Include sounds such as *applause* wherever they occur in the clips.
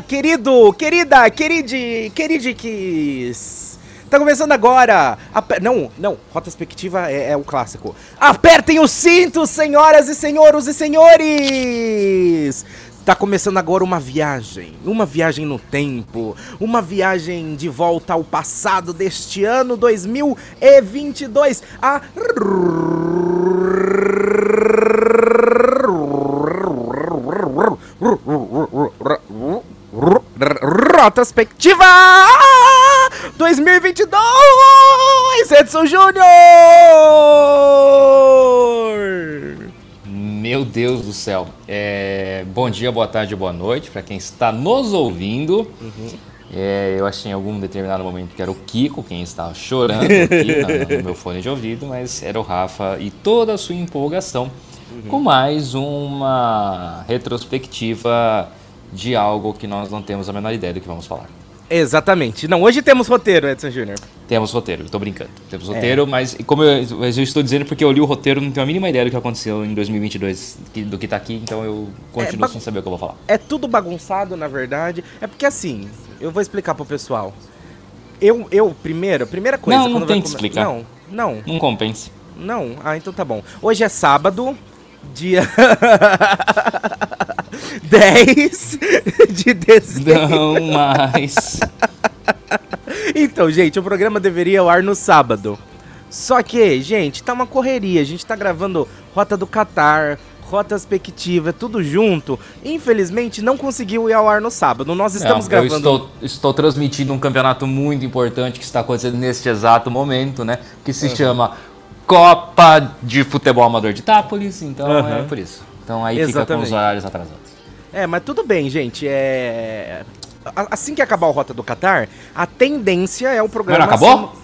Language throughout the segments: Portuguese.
querido, querida, queride, queridiques. Tá começando agora. Aper... Não, não, Rotaspectiva é, é o clássico. Apertem os cintos, senhoras e senhores e senhores. Tá começando agora uma viagem, uma viagem no tempo, uma viagem de volta ao passado deste ano 2022. A Rotaspectiva 2022, Edson Júnior! Meu Deus do céu. É, bom dia, boa tarde, boa noite para quem está nos ouvindo. Uhum. É, eu achei em algum determinado momento que era o Kiko quem estava chorando aqui *laughs* no meu fone de ouvido, mas era o Rafa e toda a sua empolgação uhum. com mais uma retrospectiva de algo que nós não temos a menor ideia do que vamos falar. Exatamente. Não, hoje temos roteiro, Edson Júnior. Temos roteiro, estou brincando. Temos é. roteiro, é. mas como eu, eu, estou dizendo porque eu li o roteiro, não tenho a mínima ideia do que aconteceu em 2022, do que está aqui, então eu continuo é, sem saber o que eu vou falar. É tudo bagunçado, na verdade. É porque assim, eu vou explicar pro pessoal. Eu, eu primeiro, primeira coisa... Não, não tem que explicar. Não, não. Não compense. Não? Ah, então tá bom. Hoje é sábado, dia... *laughs* 10 de dezembro. Não mais. então, gente, o programa deveria ao ar no sábado. Só que, gente, tá uma correria. A gente tá gravando Rota do Catar, Rota Aspectiva, tudo junto. Infelizmente, não conseguiu ir ao ar no sábado. Nós estamos gravando. Eu estou, estou transmitindo um campeonato muito importante que está acontecendo neste exato momento, né? Que se uhum. chama Copa de Futebol Amador de Itápolis. Então uhum. é por isso. Então aí Exatamente. fica com os horários atrasados. É, mas tudo bem, gente. É. Assim que acabar o Rota do Qatar, a tendência é o programa. Mas não acabou? Assim...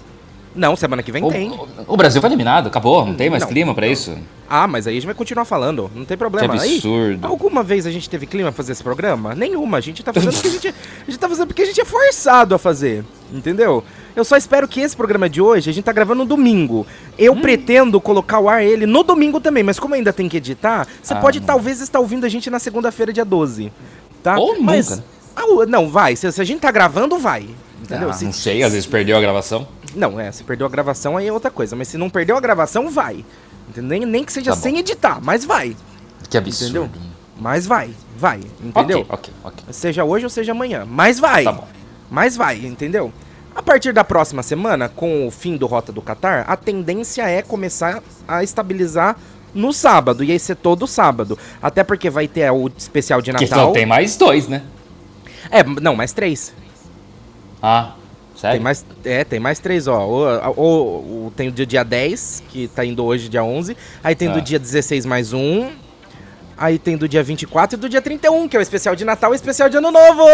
Não, semana que vem o, tem. O Brasil foi eliminado, acabou, não tem mais não, clima para isso. Ah, mas aí a gente vai continuar falando, não tem problema. Que absurdo. Aí, alguma vez a gente teve clima pra fazer esse programa? Nenhuma, a gente tá fazendo porque a gente, a gente tá fazendo porque a gente é forçado a fazer, entendeu? Eu só espero que esse programa de hoje, a gente tá gravando no domingo. Eu hum. pretendo colocar o ar ele no domingo também, mas como ainda tem que editar, você ah, pode talvez estar ouvindo a gente na segunda-feira, dia 12. Tá? Ou mas, nunca. Ah, não, vai. Se, se, a gente tá gravando, vai. Entendeu? Ah, se, não sei, às vezes perdeu a gravação. Não, é, se perdeu a gravação aí é outra coisa. Mas se não perdeu a gravação, vai. Nem, nem que seja tá sem editar, mas vai. Que absurdo. Entendeu? Mas vai, vai, entendeu? Ok, ok, ok. Seja hoje ou seja amanhã, mas vai. Tá bom. Mas vai, entendeu? A partir da próxima semana, com o fim do Rota do Qatar, a tendência é começar a estabilizar no sábado, e aí ser todo sábado. Até porque vai ter o especial de Natal. Que só tem mais dois, né? É, não, mais três. Ah, sério? Tem mais, é, tem mais três, ó. O, o, tem o dia 10, que tá indo hoje, dia 11. Aí tem do dia 16 mais um. Aí tem do dia 24 e do dia 31, que é o especial de Natal e o especial de Ano Novo!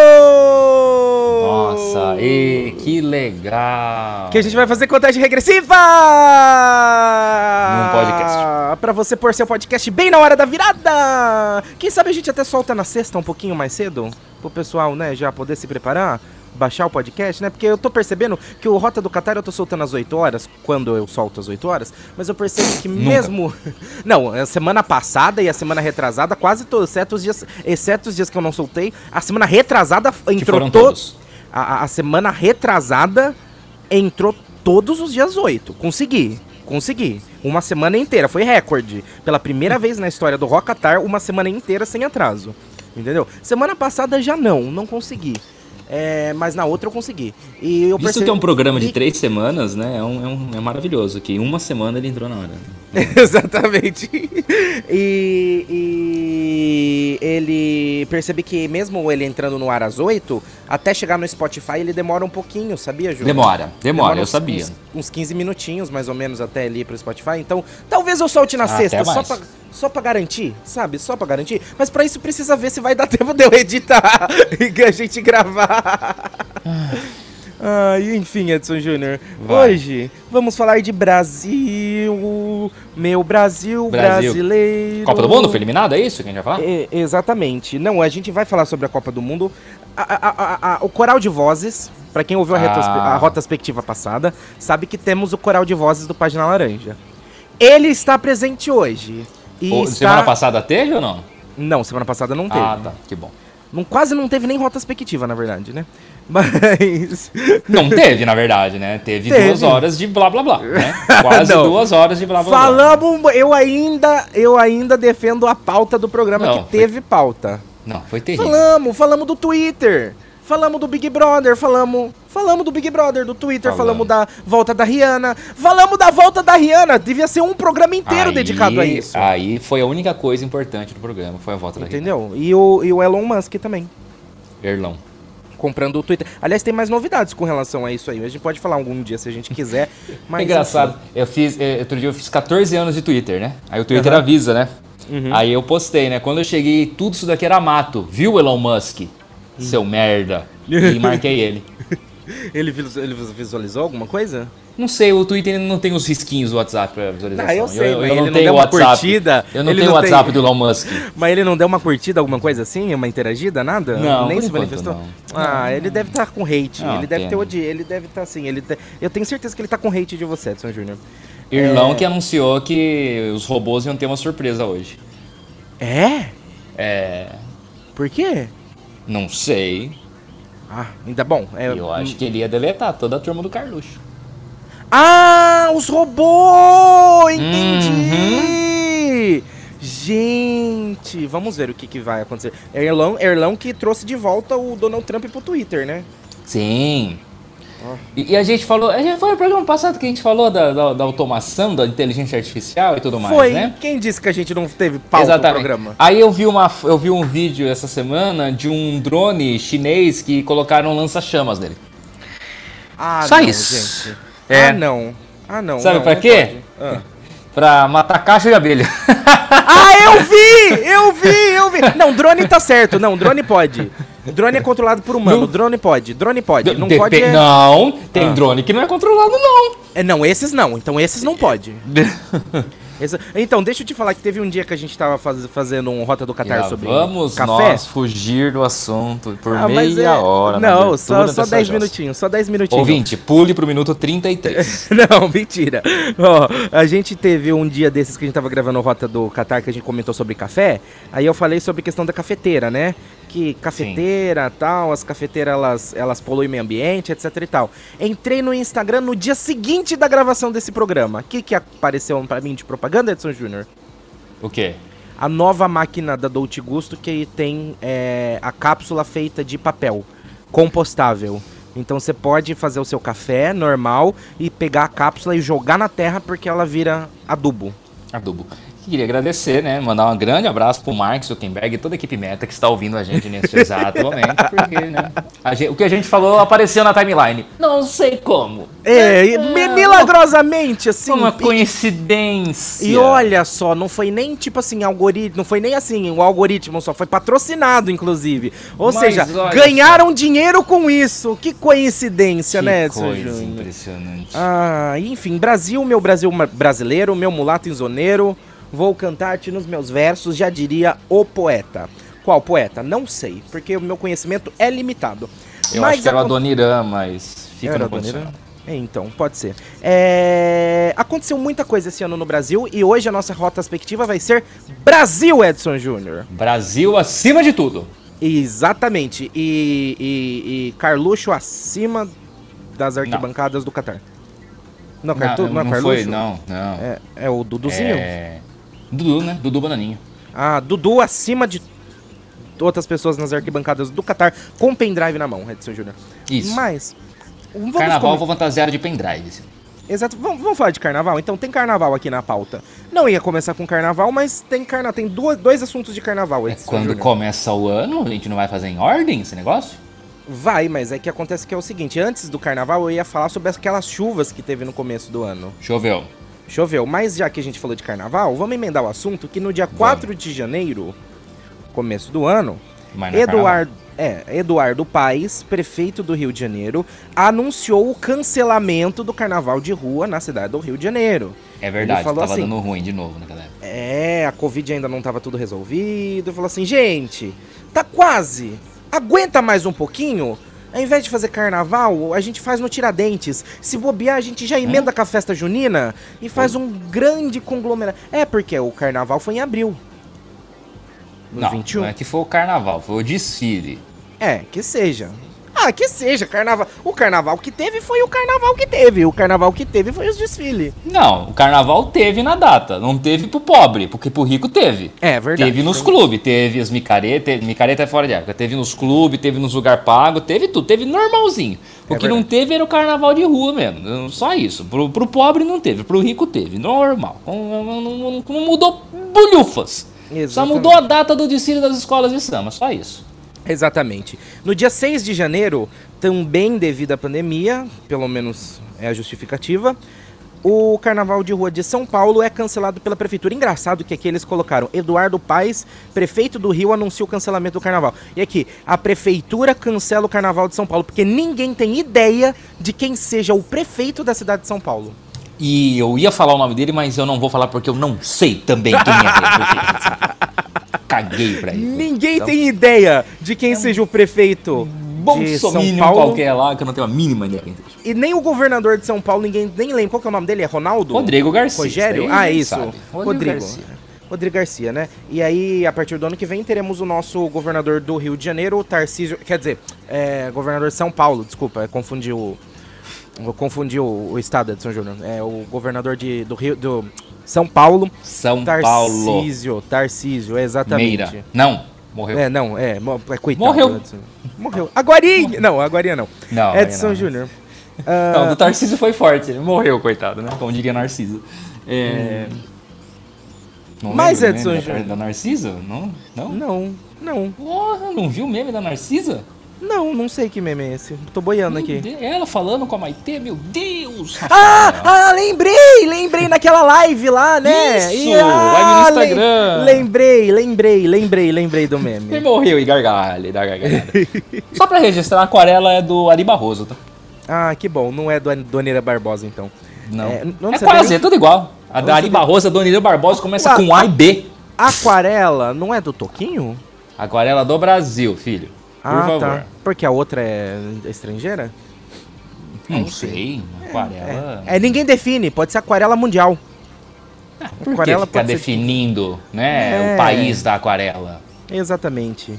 Nossa, e que legal! Que a gente vai fazer contagem regressiva! Num podcast. Pra você pôr seu podcast bem na hora da virada! Quem sabe a gente até solta na sexta um pouquinho mais cedo? Pro pessoal, né, já poder se preparar? Baixar o podcast, né? Porque eu tô percebendo que o Rota do Qatar eu tô soltando às 8 horas, quando eu solto às 8 horas, mas eu percebo que mesmo. *laughs* não, a semana passada e a semana retrasada, quase todos, exceto os dias, exceto os dias que eu não soltei, a semana retrasada entrou todos. A, a semana retrasada entrou todos os dias 8. Consegui. Consegui. Uma semana inteira. Foi recorde. Pela primeira vez na história do Rocatar, uma semana inteira sem atraso. Entendeu? Semana passada já não, não consegui. É, mas na outra eu consegui. E eu Isso percebi... que é um programa de três semanas, né? É, um, é, um, é maravilhoso. Que uma semana ele entrou na hora. *laughs* Exatamente. E, e, ele percebe que mesmo ele entrando no ar às 8, até chegar no Spotify ele demora um pouquinho, sabia, Ju? Demora, demora, demora eu uns, sabia. Uns, uns 15 minutinhos mais ou menos até ali pro Spotify. Então, talvez eu solte na ah, sexta, só pra, só pra garantir, sabe? Só pra garantir. Mas para isso precisa ver se vai dar *laughs* tempo de eu editar *laughs* e a gente gravar. *laughs* Ah, enfim, Edson Júnior. Hoje vamos falar de Brasil. Meu Brasil, Brasil, brasileiro. Copa do Mundo foi eliminado, é isso que a gente vai falar? É, exatamente. Não, a gente vai falar sobre a Copa do Mundo. A, a, a, o coral de vozes, para quem ouviu ah. a, retrospectiva passada, sabe que temos o coral de vozes do Página Laranja. Ele está presente hoje. E está... Semana passada teve ou não? Não, semana passada não teve. Ah, tá. Que bom. Não, quase não teve nem retrospectiva, na verdade, né? Mas. Não teve, na verdade, né? Teve, Teve. duas horas de blá blá blá. Né? *laughs* Quase duas horas de blá blá blá. Falamos, eu ainda, eu ainda defendo a pauta do programa Não, que teve pauta. Não, foi terrível. Falamos, falamos do Twitter. Falamos do Big Brother, falamos, falamos do Big Brother, do Twitter, falamos, Falamos. da volta da Rihanna, falamos da volta da Rihanna, devia ser um programa inteiro Aí- dedicado a isso. Aí foi a única coisa importante do programa, foi a volta da Entendeu? E o, e o Elon Musk também, Erlão. Comprando o Twitter. Aliás, tem mais novidades com relação a isso aí. A gente pode falar algum dia se a gente quiser. *laughs* Mas, é engraçado. Eu fiz, eh, outro dia eu fiz 14 anos de Twitter, né? Aí o Twitter. Uhum. avisa, né? Aí eu postei, né? Quando eu cheguei, tudo isso daqui era mato. Viu, Elon Musk? Seu merda. *laughs* E marquei ele. Ele, vis- ele visualizou alguma coisa? Não sei, o Twitter não tem os risquinhos do WhatsApp pra visualização. Ah, eu sei, mas ele não não tenho deu o uma WhatsApp. curtida, Eu não tenho o não WhatsApp tem- do Elon Musk. Mas ele não deu uma curtida, alguma coisa assim? Uma interagida, nada? Não, Nem se manifestou? não. Ah, ele deve estar com hate. Não, ele deve ter pena. odi... Ele deve estar assim. Ele te- Eu tenho certeza que ele tá com hate de você, Edson Júnior. Irlão É. que anunciou que os robôs iam ter uma surpresa hoje. É? É. Por quê? Não sei. Ah, ainda bom. É... Eu acho que ele ia deletar toda a turma do Carluxo. Ah, os robôs! Uhum. Entendi! Gente, vamos ver o que, que vai acontecer. Erlão, Erlão que trouxe de volta o Donald Trump pro Twitter, né? Sim. E, e a gente falou. A gente foi no programa passado que a gente falou da, da, da automação, da inteligência artificial e tudo mais, Foi. né? Quem disse que a gente não teve pauta no programa? Aí eu vi, uma, eu vi um vídeo essa semana de um drone chinês que colocaram lança-chamas nele. Ah, Só não, isso. gente. É. Ah, não. Ah, não. Sabe não, pra não quê? Ah. Pra matar caixa de abelha. *laughs* Ah, eu vi! Eu vi, eu vi! Não, drone tá certo. Não, drone pode. Drone é controlado por humano. Não. Drone pode. Drone pode. Não pode. é- Não, tem Ah. drone que não é controlado, não. É, não, esses não. Então esses não pode. *laughs* Então, deixa eu te falar que teve um dia que a gente tava faz- fazendo um Rota do Catar sobre vamos café. nós fugir do assunto por Ah, meia é- hora. Não, só, só dessa 10 jossa. minutinhos, só 10 minutinhos. Ouvinte, pule pro minuto 33. *laughs* Não, mentira. Ó, a gente teve um dia desses que a gente tava gravando Rota do Catar, que a gente comentou sobre café. Aí eu falei sobre a questão da cafeteira, né? Que cafeteira tal, as cafeteiras elas, elas poluem meio ambiente, etc e tal. Entrei no Instagram no dia seguinte da gravação desse programa. O que, que apareceu pra mim de propaganda, Edson Júnior? o quê? A nova máquina da Dolce Gusto que tem é, a cápsula feita de papel, compostável. Então você pode fazer o seu café normal e pegar a cápsula e jogar na terra porque ela vira adubo. Adubo. Queria agradecer, né? Mandar um grande abraço pro Mark Zuckerberg e toda a equipe Meta que está ouvindo a gente nesse exato momento, porque, né? gente- o que a gente falou apareceu na timeline. Não sei como. É, mi- milagrosamente, assim. Uma coincidência. E olha só, não foi nem tipo assim, algoritmo, não foi nem assim, o algoritmo só foi patrocinado, inclusive. Ou Mas seja, ganharam dinheiro com isso. Que coincidência, que né, coisa Júnior? impressionante. Ah, enfim, Brasil, meu Brasil brasileiro, meu mulato insoneiro, vou cantar-te nos meus versos, já diria o poeta. Qual poeta? Não sei, porque o meu conhecimento é limitado. Eu acho que era o Adoniran, mas fica Era no condicional. É, então, pode ser. É, Aconteceu muita coisa esse ano no Brasil e hoje a nossa rota perspectiva vai ser Brasil, Edson Júnior. Brasil acima de tudo. Exatamente. E, e, e Carluxo acima das arquibancadas do Catar. Não, Cartu, não, é não Carluxo? foi, não, não. É, é o Duduzinho? É... Dudu, né? Dudu Bananinho. Ah, Dudu acima de outras pessoas nas arquibancadas do Catar com pendrive na mão, Edson Júnior. Isso. Mas. Carnaval eu com- vou fantasiar de pendrive. Exato. Vamos, vamos falar de carnaval? Então tem carnaval aqui na pauta. Não ia começar com carnaval, mas tem carna... tem duas, dois assuntos de carnaval, É Edson quando Júnior. começa o ano, a gente não vai fazer em ordem esse negócio? Vai, mas é que acontece que é o seguinte, antes do carnaval eu ia falar sobre aquelas chuvas que teve no começo do ano. Choveu. Choveu, mas já que a gente falou de carnaval, vamos emendar o assunto que no dia 4 de janeiro, começo do ano, é Eduardo, é, Eduardo Paes, prefeito do Rio de Janeiro, anunciou o cancelamento do carnaval de rua na cidade do Rio de Janeiro. É verdade, Ele falou tava assim, dando ruim de novo naquela época. É, a Covid ainda não tava tudo resolvido. Falou assim, gente, tá quase. Aguenta mais um pouquinho. Ao invés de fazer carnaval, a gente faz no Tiradentes. Se bobear, a gente já emenda com a festa junina e faz um grande conglomerado. É, porque o carnaval foi em abril. No não, 21? não é que foi o carnaval, foi o desfile. É, que seja. Ah, que seja, carnaval. O carnaval que teve foi o carnaval que teve. O carnaval que teve foi os desfiles. Não, o carnaval teve na data, não teve pro pobre, porque pro rico teve. É, verdade. Teve nos clubes, teve as micaretas, micareta é fora de época, teve nos clubes, teve nos lugar pago, teve tudo, teve normalzinho. O É que não verdade. teve era o carnaval de rua mesmo, só isso. Pro, pro pobre não teve, pro rico teve, normal. Não, não- não- não mudou bolhufas. Só Exatamente. mudou a data do desfile das escolas de samba, só isso. Exatamente. No dia 6 de janeiro, também devido à pandemia, pelo menos é a justificativa, o Carnaval de Rua de São Paulo é cancelado pela prefeitura. Engraçado que aqui eles colocaram Eduardo Paes, prefeito do Rio, anuncia o cancelamento do carnaval. E aqui, a prefeitura cancela o Carnaval de São Paulo, porque ninguém tem ideia de quem seja o prefeito da cidade de São Paulo. E eu ia falar o nome dele, mas eu não vou falar porque eu não sei também quem é ele. *laughs* Caguei pra ele. Ninguém Então, tem ideia de quem seja o prefeito de São Bolsominion Paulo. qualquer lá, que eu não tenho a mínima ideia quem seja. E nem o governador de São Paulo, ninguém nem lembra. Qual que é o nome dele? É Ronaldo? Rodrigo Garcia. Rogério? Ah, isso. sabe. Rodrigo. Rodrigo Garcia. Rodrigo Garcia, né? E aí, a partir do ano que vem, teremos o nosso governador do Rio de Janeiro, o Tarcísio. Quer dizer, é, governador de São Paulo, desculpa, confundi o. Eu confundi o, o estado de São Júnior. É o governador de, do Rio. do São Paulo. São Paulo. Tarcísio. Tarcísio, exatamente. Meira. Não, morreu. É, não, é. é coitado. Morreu. Edson. Morreu. Aguarinha! Não, Aguarinha não. Não, Edson. Júnior. Não, do Tarcísio foi forte, ele morreu, coitado, né? Como diria Narciso. É... Não. Mas, Edson Júnior. da Narciso? Não? Não? Não, não. Porra, não viu o meme da Narcisa? Não, não sei que meme é esse. Tô boiando Meu aqui. Deus, Ela falando com a Maitê, meu Deus! Ah, Rafael. ah, lembrei, lembrei naquela live lá, né? Isso, E, ah, live no Instagram. Lembrei, lembrei, lembrei, lembrei do Ele meme. morreu e gargalha, dá gargalhada. *laughs* Só pra registrar, a aquarela é do Ari Barroso, tá? Ah, que bom, não é do Doneira Barbosa então. Não. É, É, não sabia quase, nem- é tudo igual. A Não da Ari Barroso, a Dona Irã Barbosa começa Ué, com A e B. Aquarela não é do Toquinho? Aquarela do Brasil, filho. Por ah, favor. tá. Porque a outra é estrangeira? Não sei, aquarela. É, ninguém define, pode ser aquarela mundial. Por que aquarela ficar pode ser- definindo, né, É. o país da aquarela? Exatamente.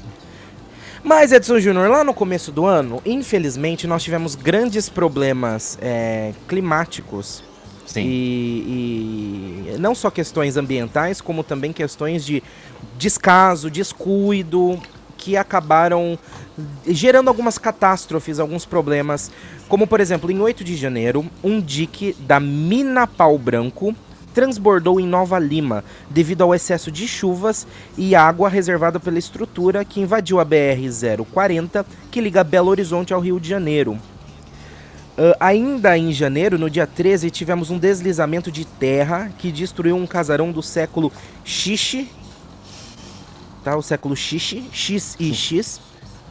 Mas, Edson Júnior, lá no começo do ano, infelizmente, nós tivemos grandes problemas é, climáticos Sim. E, e não só questões ambientais, como também questões de descaso, descuido, que acabaram gerando algumas catástrofes, alguns problemas. Como, por exemplo, em 8 de janeiro, um dique da Mina Pau Branco transbordou em Nova Lima devido ao excesso de chuvas e água reservada pela estrutura que invadiu a BR-040, que liga Belo Horizonte ao Rio de Janeiro. Ah, ainda em janeiro, no dia 13, tivemos um deslizamento de terra que destruiu um casarão do século Xixi. Tá? O século Xixi, X e X.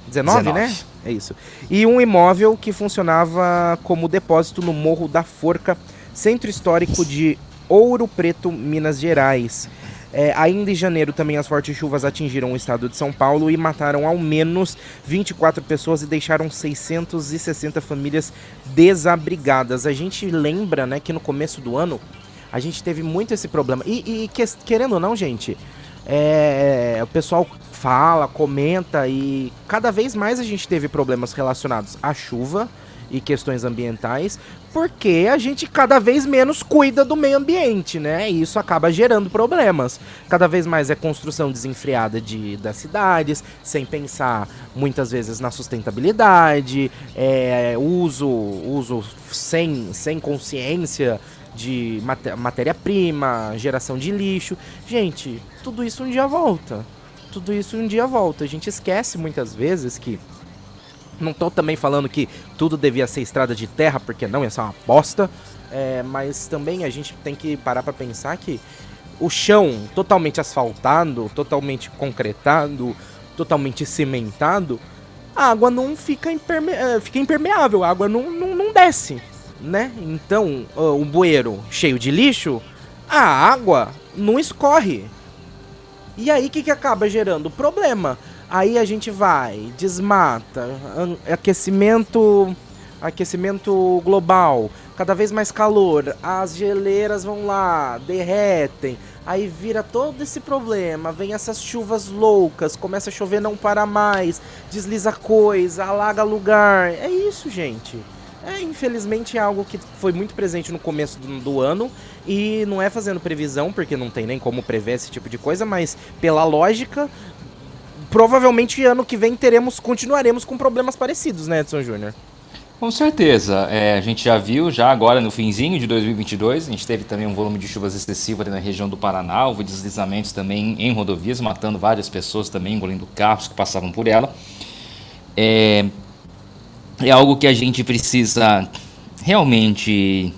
19, né? 19. É isso. E um imóvel que funcionava como depósito no Morro da Forca, centro histórico de Ouro Preto, Minas Gerais. É, ainda em janeiro também as fortes chuvas atingiram o estado de São Paulo e mataram ao menos 24 pessoas e deixaram 660 famílias desabrigadas. A gente lembra, né, que no começo do ano a gente teve muito esse problema. E, e que- querendo ou não, gente, é, o pessoal fala, comenta e cada vez mais a gente teve problemas relacionados à chuva e questões ambientais, porque a gente cada vez menos cuida do meio ambiente, né? E isso acaba gerando problemas. Cada vez mais é construção desenfreada de, das cidades, sem pensar muitas vezes na sustentabilidade, é, uso, uso sem, sem consciência de mate- matéria-prima, geração de lixo. Gente, tudo isso um dia volta. Tudo isso um dia volta. A gente esquece muitas vezes que não tô também falando que tudo devia ser estrada de terra, porque não, ia ser uma bosta. É, mas também a gente tem que parar pra pensar que o chão totalmente asfaltado, totalmente concretado, totalmente cimentado, a água não fica, imperme eh, fica impermeável, a água não, não, não desce, né? Então, um bueiro cheio de lixo, a água não escorre. E aí o que, que acaba gerando? Problema. Aí a gente vai, desmata, aquecimento, aquecimento global, cada vez mais calor, as geleiras vão lá, derretem, Aí vira todo esse problema, vem essas chuvas loucas, começa a chover não para mais, desliza coisa, alaga lugar. É isso, gente. É, infelizmente é algo que foi muito presente no começo do, do, ano e não é fazendo previsão, porque não tem nem como prever esse tipo de coisa, mas pela lógica, provavelmente ano que vem teremos, continuaremos com problemas parecidos, né, Edson Júnior? Com certeza. É, a gente já viu, já agora no finzinho de 2022, a gente teve também um volume de chuvas excessivo ali na região do Paraná, houve deslizamentos também em rodovias, matando várias pessoas também, engolindo carros que passavam por ela. É, é algo que a gente precisa realmente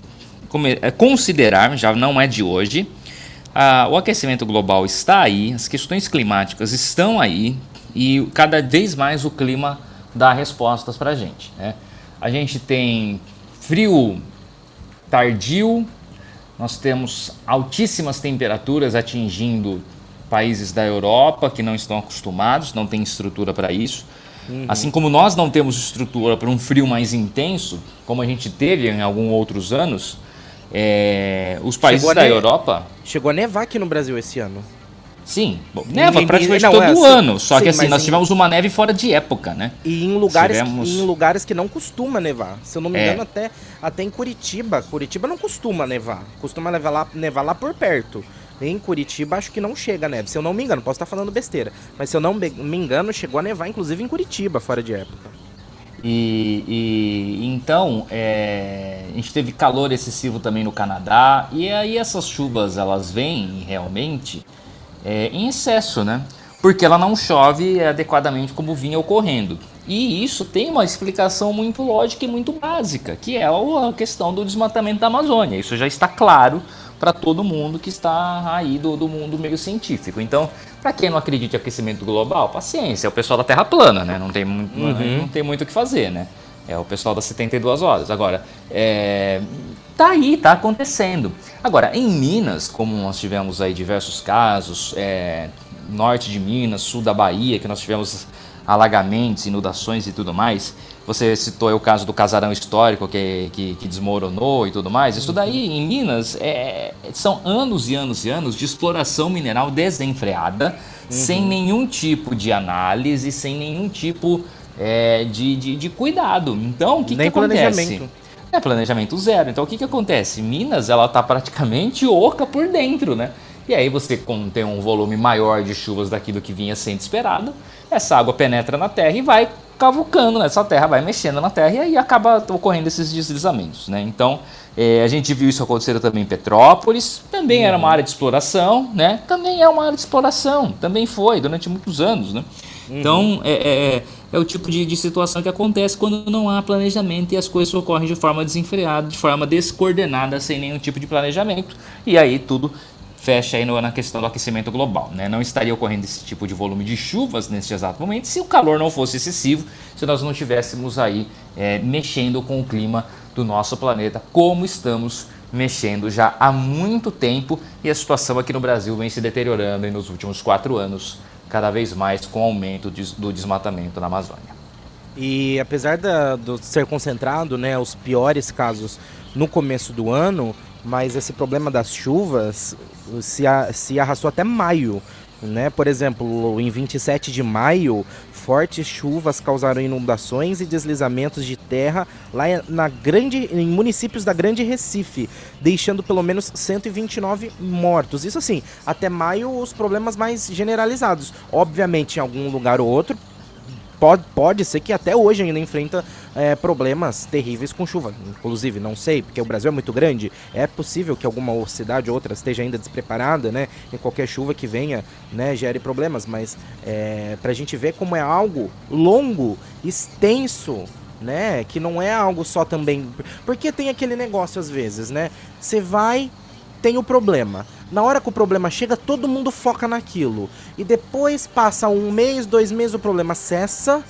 é, considerar, já não é de hoje. Ah, o aquecimento global está aí, as questões climáticas estão aí e cada vez mais o clima dá respostas para a gente. Né? A gente tem frio tardio, nós temos altíssimas temperaturas atingindo países da Europa que não estão acostumados, não têm estrutura para isso. Uhum. Assim como nós não temos estrutura para um frio mais intenso, como a gente teve em alguns outros anos, é, os países da Europa. Chegou a nevar aqui no Brasil esse ano. Sim, neva praticamente não, todo é, assim, ano, só sim, que assim, nós em... tivemos uma neve fora de época, né? E em lugares, tivemos... em lugares que não costuma nevar. Se eu não me é. engano, até, até em Curitiba. Curitiba não costuma nevar. Costuma nevar lá, nevar lá por perto. Em Curitiba acho que não chega a neve. Se eu não me engano, posso estar falando besteira. Mas se eu não me engano, chegou a nevar, inclusive em Curitiba, fora de época. E, e, então é, a gente teve calor excessivo também no Canadá e aí essas chuvas elas vêm realmente é, em excesso, né? Porque ela não chove adequadamente como vinha ocorrendo. E isso tem uma explicação muito lógica e muito básica, que é a questão do desmatamento da Amazônia. Isso já está claro para todo mundo que está aí do, do mundo meio científico. Então, para quem não acredita em aquecimento global, paciência, é o pessoal da Terra plana, né? Não tem, uhum. não, não tem muito o que fazer, né? É o pessoal das 72 horas. Agora, é, tá aí, tá acontecendo. Agora, em Minas, como nós tivemos aí diversos casos, é, norte de Minas, sul da Bahia, que nós tivemos alagamentos, inundações e tudo mais. Você citou o caso do casarão histórico que, que, que desmoronou e tudo mais. Isso daí em Minas é, são anos e anos e anos de exploração mineral desenfreada, uhum. sem nenhum tipo de análise, sem nenhum tipo é, de, de, de, cuidado. Então, o que, Nem que acontece? É planejamento zero. Então, o que, que acontece? Minas, ela está praticamente oca por dentro, né? E aí você, tem um volume maior de chuvas daquilo que vinha sendo esperado, essa água penetra na terra e vai cavucando nessa terra, vai mexendo na terra e aí acaba ocorrendo esses deslizamentos, né? Então, é, a gente viu isso acontecer também em Petrópolis, também uhum. era uma área de exploração, né? Também é uma área de exploração, também foi durante muitos anos, né? Uhum. Então, é, é, é, é, o tipo de, de situação que acontece quando não há planejamento e as coisas ocorrem de forma desenfreada, de forma descoordenada, sem nenhum tipo de planejamento, e aí tudo fecha aí no, na questão do aquecimento global. Né? Não estaria ocorrendo esse tipo de volume de chuvas nesse exato momento se o calor não fosse excessivo, se nós não estivéssemos aí é, mexendo com o clima do nosso planeta, como estamos mexendo já há muito tempo e a situação aqui no Brasil vem se deteriorando nos últimos quatro anos, cada vez mais com o aumento de, do desmatamento na Amazônia. E apesar do ser concentrado, né, os piores casos no começo do ano, mas esse problema das chuvas se, se arrastou até maio. Né? Por exemplo, em 27 de maio, fortes chuvas causaram inundações e deslizamentos de terra lá na grande, em municípios da Grande Recife, deixando pelo menos 129 mortos. Isso assim, até maio os problemas mais generalizados. Obviamente, em algum lugar ou outro, pode, pode ser que até hoje ainda enfrenta é, problemas terríveis com chuva. Inclusive, não sei, porque o Brasil é muito grande, é possível que alguma cidade ou outra esteja ainda despreparada, né? E qualquer chuva que venha, né, gere problemas. Mas é, pra gente ver como é algo longo, extenso, né? Que não é algo só também. Porque tem aquele negócio às vezes, né? Você vai, tem o problema. Na hora que o problema chega, todo mundo foca naquilo. E depois passa um mês, dois meses, o problema cessa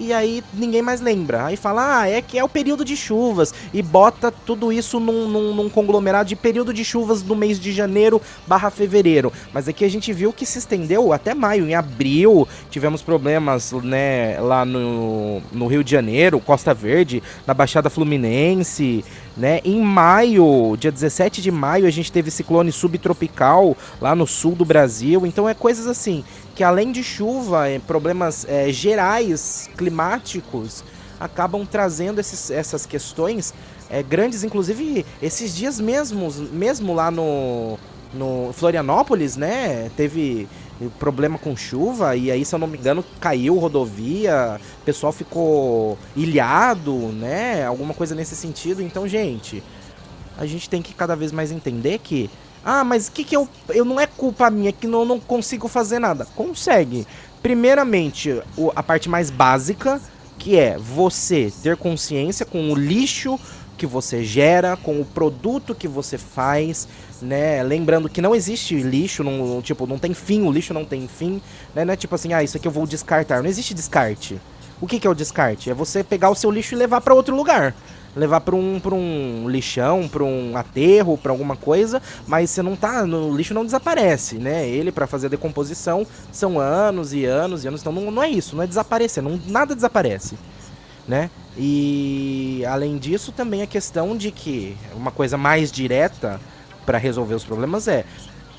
e aí ninguém mais lembra. Aí fala, ah, é que é o período de chuvas. E bota tudo isso num, num, num, conglomerado de período de chuvas do mês de janeiro barra fevereiro. Mas aqui a gente viu que se estendeu até maio. Em abril tivemos problemas né, lá no, no Rio de Janeiro, Costa Verde, na Baixada Fluminense, Né? Em maio, dia 17 de maio, a gente teve ciclone subtropical lá no sul do Brasil. Então é coisas assim que além de chuva, é, problemas é, gerais climáticos acabam trazendo esses, essas questões é, grandes, inclusive esses dias mesmos, mesmo lá no, no Florianópolis, né? Teve problema com chuva e aí, se eu não me engano, caiu rodovia, o pessoal ficou ilhado, né? Alguma coisa nesse sentido. Então, gente, a gente tem que cada vez mais entender que ah, mas o que que eu eu não é culpa minha que não não consigo fazer nada. Consegue. Primeiramente, o, a parte mais básica, que é você ter consciência com o lixo que você gera, com o produto que você faz, né? Lembrando que não existe lixo, não, tipo, não tem fim, o lixo não tem fim, né? Não é tipo assim, ah, isso aqui eu vou descartar. Não existe descarte. O que, que é o descarte? É você pegar o seu lixo e levar para outro lugar levar para um, um lixão, para um aterro, para alguma coisa, mas você não tá, no lixo não desaparece, né? Ele para fazer a decomposição são anos e anos e anos, então não, não é isso, não é desaparecer, não, nada desaparece, né? E além disso também a questão de que uma coisa mais direta para resolver os problemas é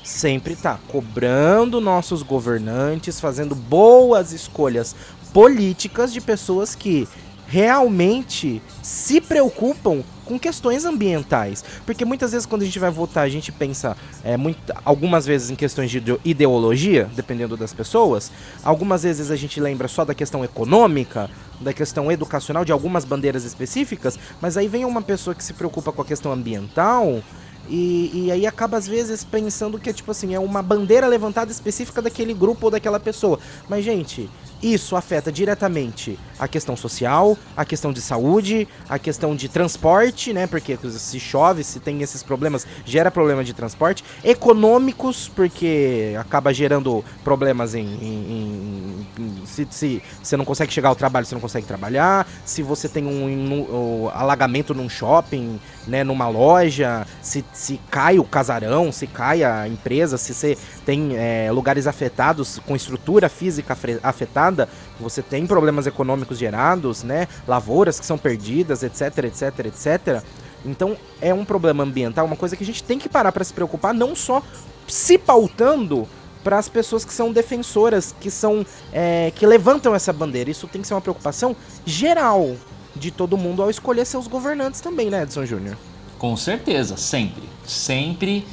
sempre tá cobrando nossos governantes, fazendo boas escolhas políticas de pessoas que realmente se preocupam com questões ambientais. Porque muitas vezes quando a gente vai votar, a gente pensa é, muito, algumas vezes em questões de ideologia, dependendo das pessoas. Algumas vezes a gente lembra só da questão econômica, da questão educacional, de algumas bandeiras específicas. Mas aí vem uma pessoa que se preocupa com a questão ambiental. E, e aí acaba às vezes pensando que tipo assim, é uma bandeira levantada específica daquele grupo ou daquela pessoa. Mas, gente, isso afeta diretamente a questão social, a questão de saúde, a questão de transporte, né? Porque se chove, se tem esses problemas, gera problema de transporte. Econômicos, porque acaba gerando problemas em. em, em se, se você não consegue chegar ao trabalho, você não consegue trabalhar. Se você tem um, um, um alagamento num shopping, né? Numa loja, se, se cai o casarão, se cai a empresa, se você tem é, lugares afetados com estrutura física afetada você tem problemas econômicos gerados, né? Lavouras que são perdidas, etc, etc, etc. Então é um problema ambiental, uma coisa que a gente tem que parar para se preocupar, não só se pautando para as pessoas que são defensoras, que são é, que levantam essa bandeira. Isso tem que ser uma preocupação geral de todo mundo ao escolher seus governantes também, né, Edson Júnior? Com certeza, sempre, sempre,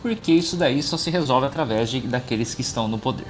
porque isso daí só se resolve através de, daqueles que estão no poder.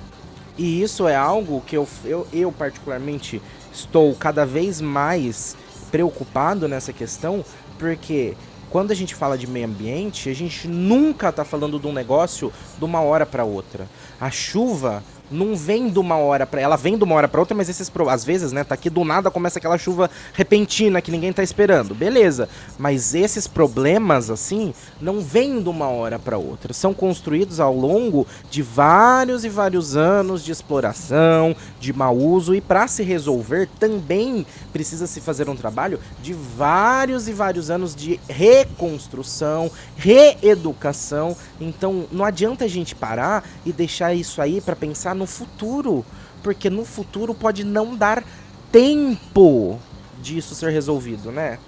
E isso é algo que eu, eu, eu particularmente estou cada vez mais preocupado nessa questão, porque quando a gente fala de meio ambiente, a gente nunca está falando de um negócio de uma hora para outra. A chuva não vem de uma hora para ela vem de uma hora para outra, mas esses às vezes, né, tá aqui do nada começa aquela chuva repentina que ninguém tá esperando. Beleza. Mas esses problemas assim não vêm de uma hora para outra, são construídos ao longo de vários e vários anos de exploração, de mau uso e para se resolver também precisa se fazer um trabalho de vários e vários anos de reconstrução, reeducação. Então não adianta a gente parar e deixar isso aí para pensar no futuro, porque no futuro pode não dar tempo disso ser resolvido, né?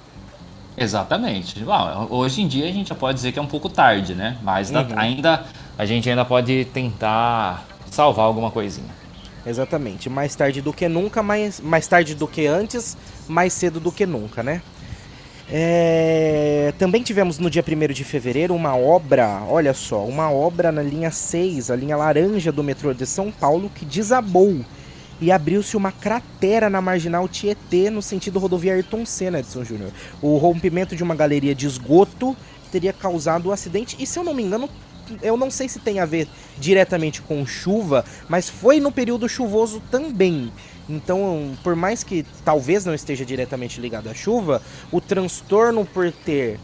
Exatamente. Bom, hoje em dia a gente já pode dizer que é um pouco tarde, né? Mas uhum. ainda a gente ainda pode tentar salvar alguma coisinha. Exatamente. Mais tarde do que nunca, mais, mais tarde do que antes, mais cedo do que nunca, né? É... Também tivemos no dia 1 de fevereiro uma obra, olha só, uma obra na linha 6, a linha laranja do metrô de São Paulo, que desabou e abriu-se uma cratera na marginal Tietê no sentido rodoviário Ayrton Senna, Edson Júnior. O rompimento de uma galeria de esgoto teria causado o um acidente e, se eu não me engano, eu não sei se tem a ver diretamente com chuva, mas foi no período chuvoso também. Então, por mais que talvez não esteja diretamente ligado à chuva, o transtorno por ter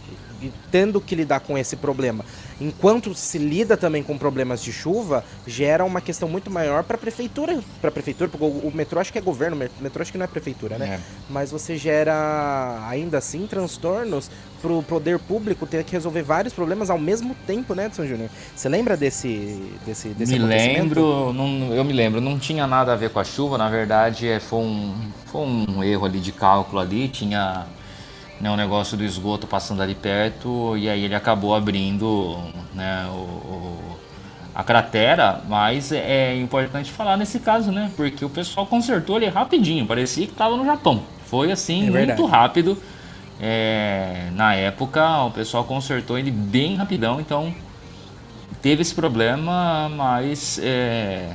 tendo que lidar com esse problema enquanto se lida também com problemas de chuva, gera uma questão muito maior para a prefeitura, para prefeitura, porque o, o, metrô acho que é governo, o metrô acho que não é prefeitura, né? É. Mas você gera ainda assim transtornos para o poder público ter que resolver vários problemas ao mesmo tempo, né, Edson Júnior? Você lembra desse desse, desse Me lembro, não, eu me lembro, não tinha nada a ver com a chuva, na verdade, é, foi um foi um erro ali de cálculo ali, tinha né, um negócio do esgoto passando ali perto e aí ele acabou abrindo né, o, o, a cratera, mas é, importante falar nesse caso, né? Porque o pessoal consertou ele rapidinho, parecia que estava no Japão. Foi assim, é muito rápido. É, na época o pessoal consertou ele bem rapidão, então teve esse problema, mas é,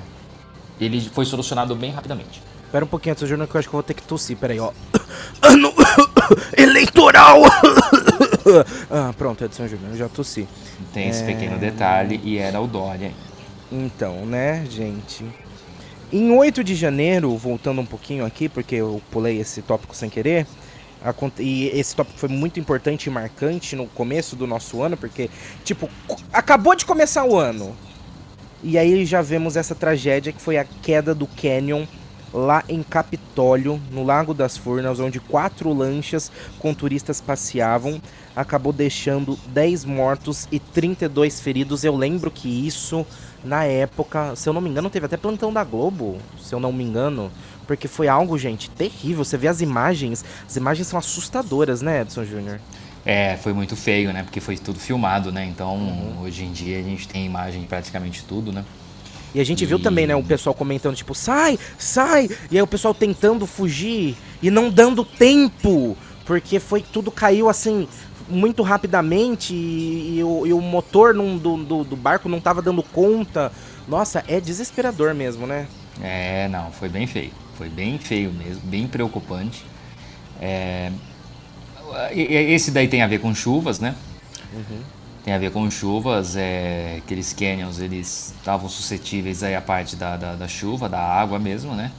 ele foi solucionado bem rapidamente. Espera um pouquinho, seu Júnior, que eu acho que eu vou ter que tossir. Peraí, ó. *coughs* *laughs* Eleitoral! *laughs* ah, pronto, Edson Júnior, já tossi. Tem esse é... pequeno detalhe e era o Dória. Então, né, gente. Em 8 de janeiro, voltando um pouquinho aqui, porque eu pulei esse tópico sem querer. E esse tópico foi muito importante e marcante no começo do nosso ano, porque, tipo, acabou de começar o ano. E aí já vemos essa tragédia que foi a queda do Canyon lá em Capitólio, no Lago das Furnas, onde quatro lanchas com turistas passeavam, acabou deixando 10 mortos e 32 feridos. Eu lembro que isso, na época, se eu não me engano, teve até plantão da Globo, se eu não me engano, porque foi algo, gente, terrível. Você vê as imagens, as imagens são assustadoras, né, Edson Júnior? É, foi muito feio, né? Porque foi tudo filmado, né? Então, uhum. hoje em dia a gente tem imagem de praticamente tudo, né? E a gente e... viu também, né, o pessoal comentando, tipo, sai, sai! E aí o pessoal tentando fugir e não dando tempo, porque foi tudo caiu assim muito rapidamente e, e, o, e o, motor não, do, do, do, barco não tava dando conta. Nossa, é desesperador mesmo, né? É, não, foi bem feio. Foi bem feio mesmo, bem preocupante. É... Esse daí tem a ver com chuvas, né? Uhum tem a ver com chuvas, é, aqueles canyons eles estavam suscetíveis aí à parte da, da, da, chuva, da água mesmo, né?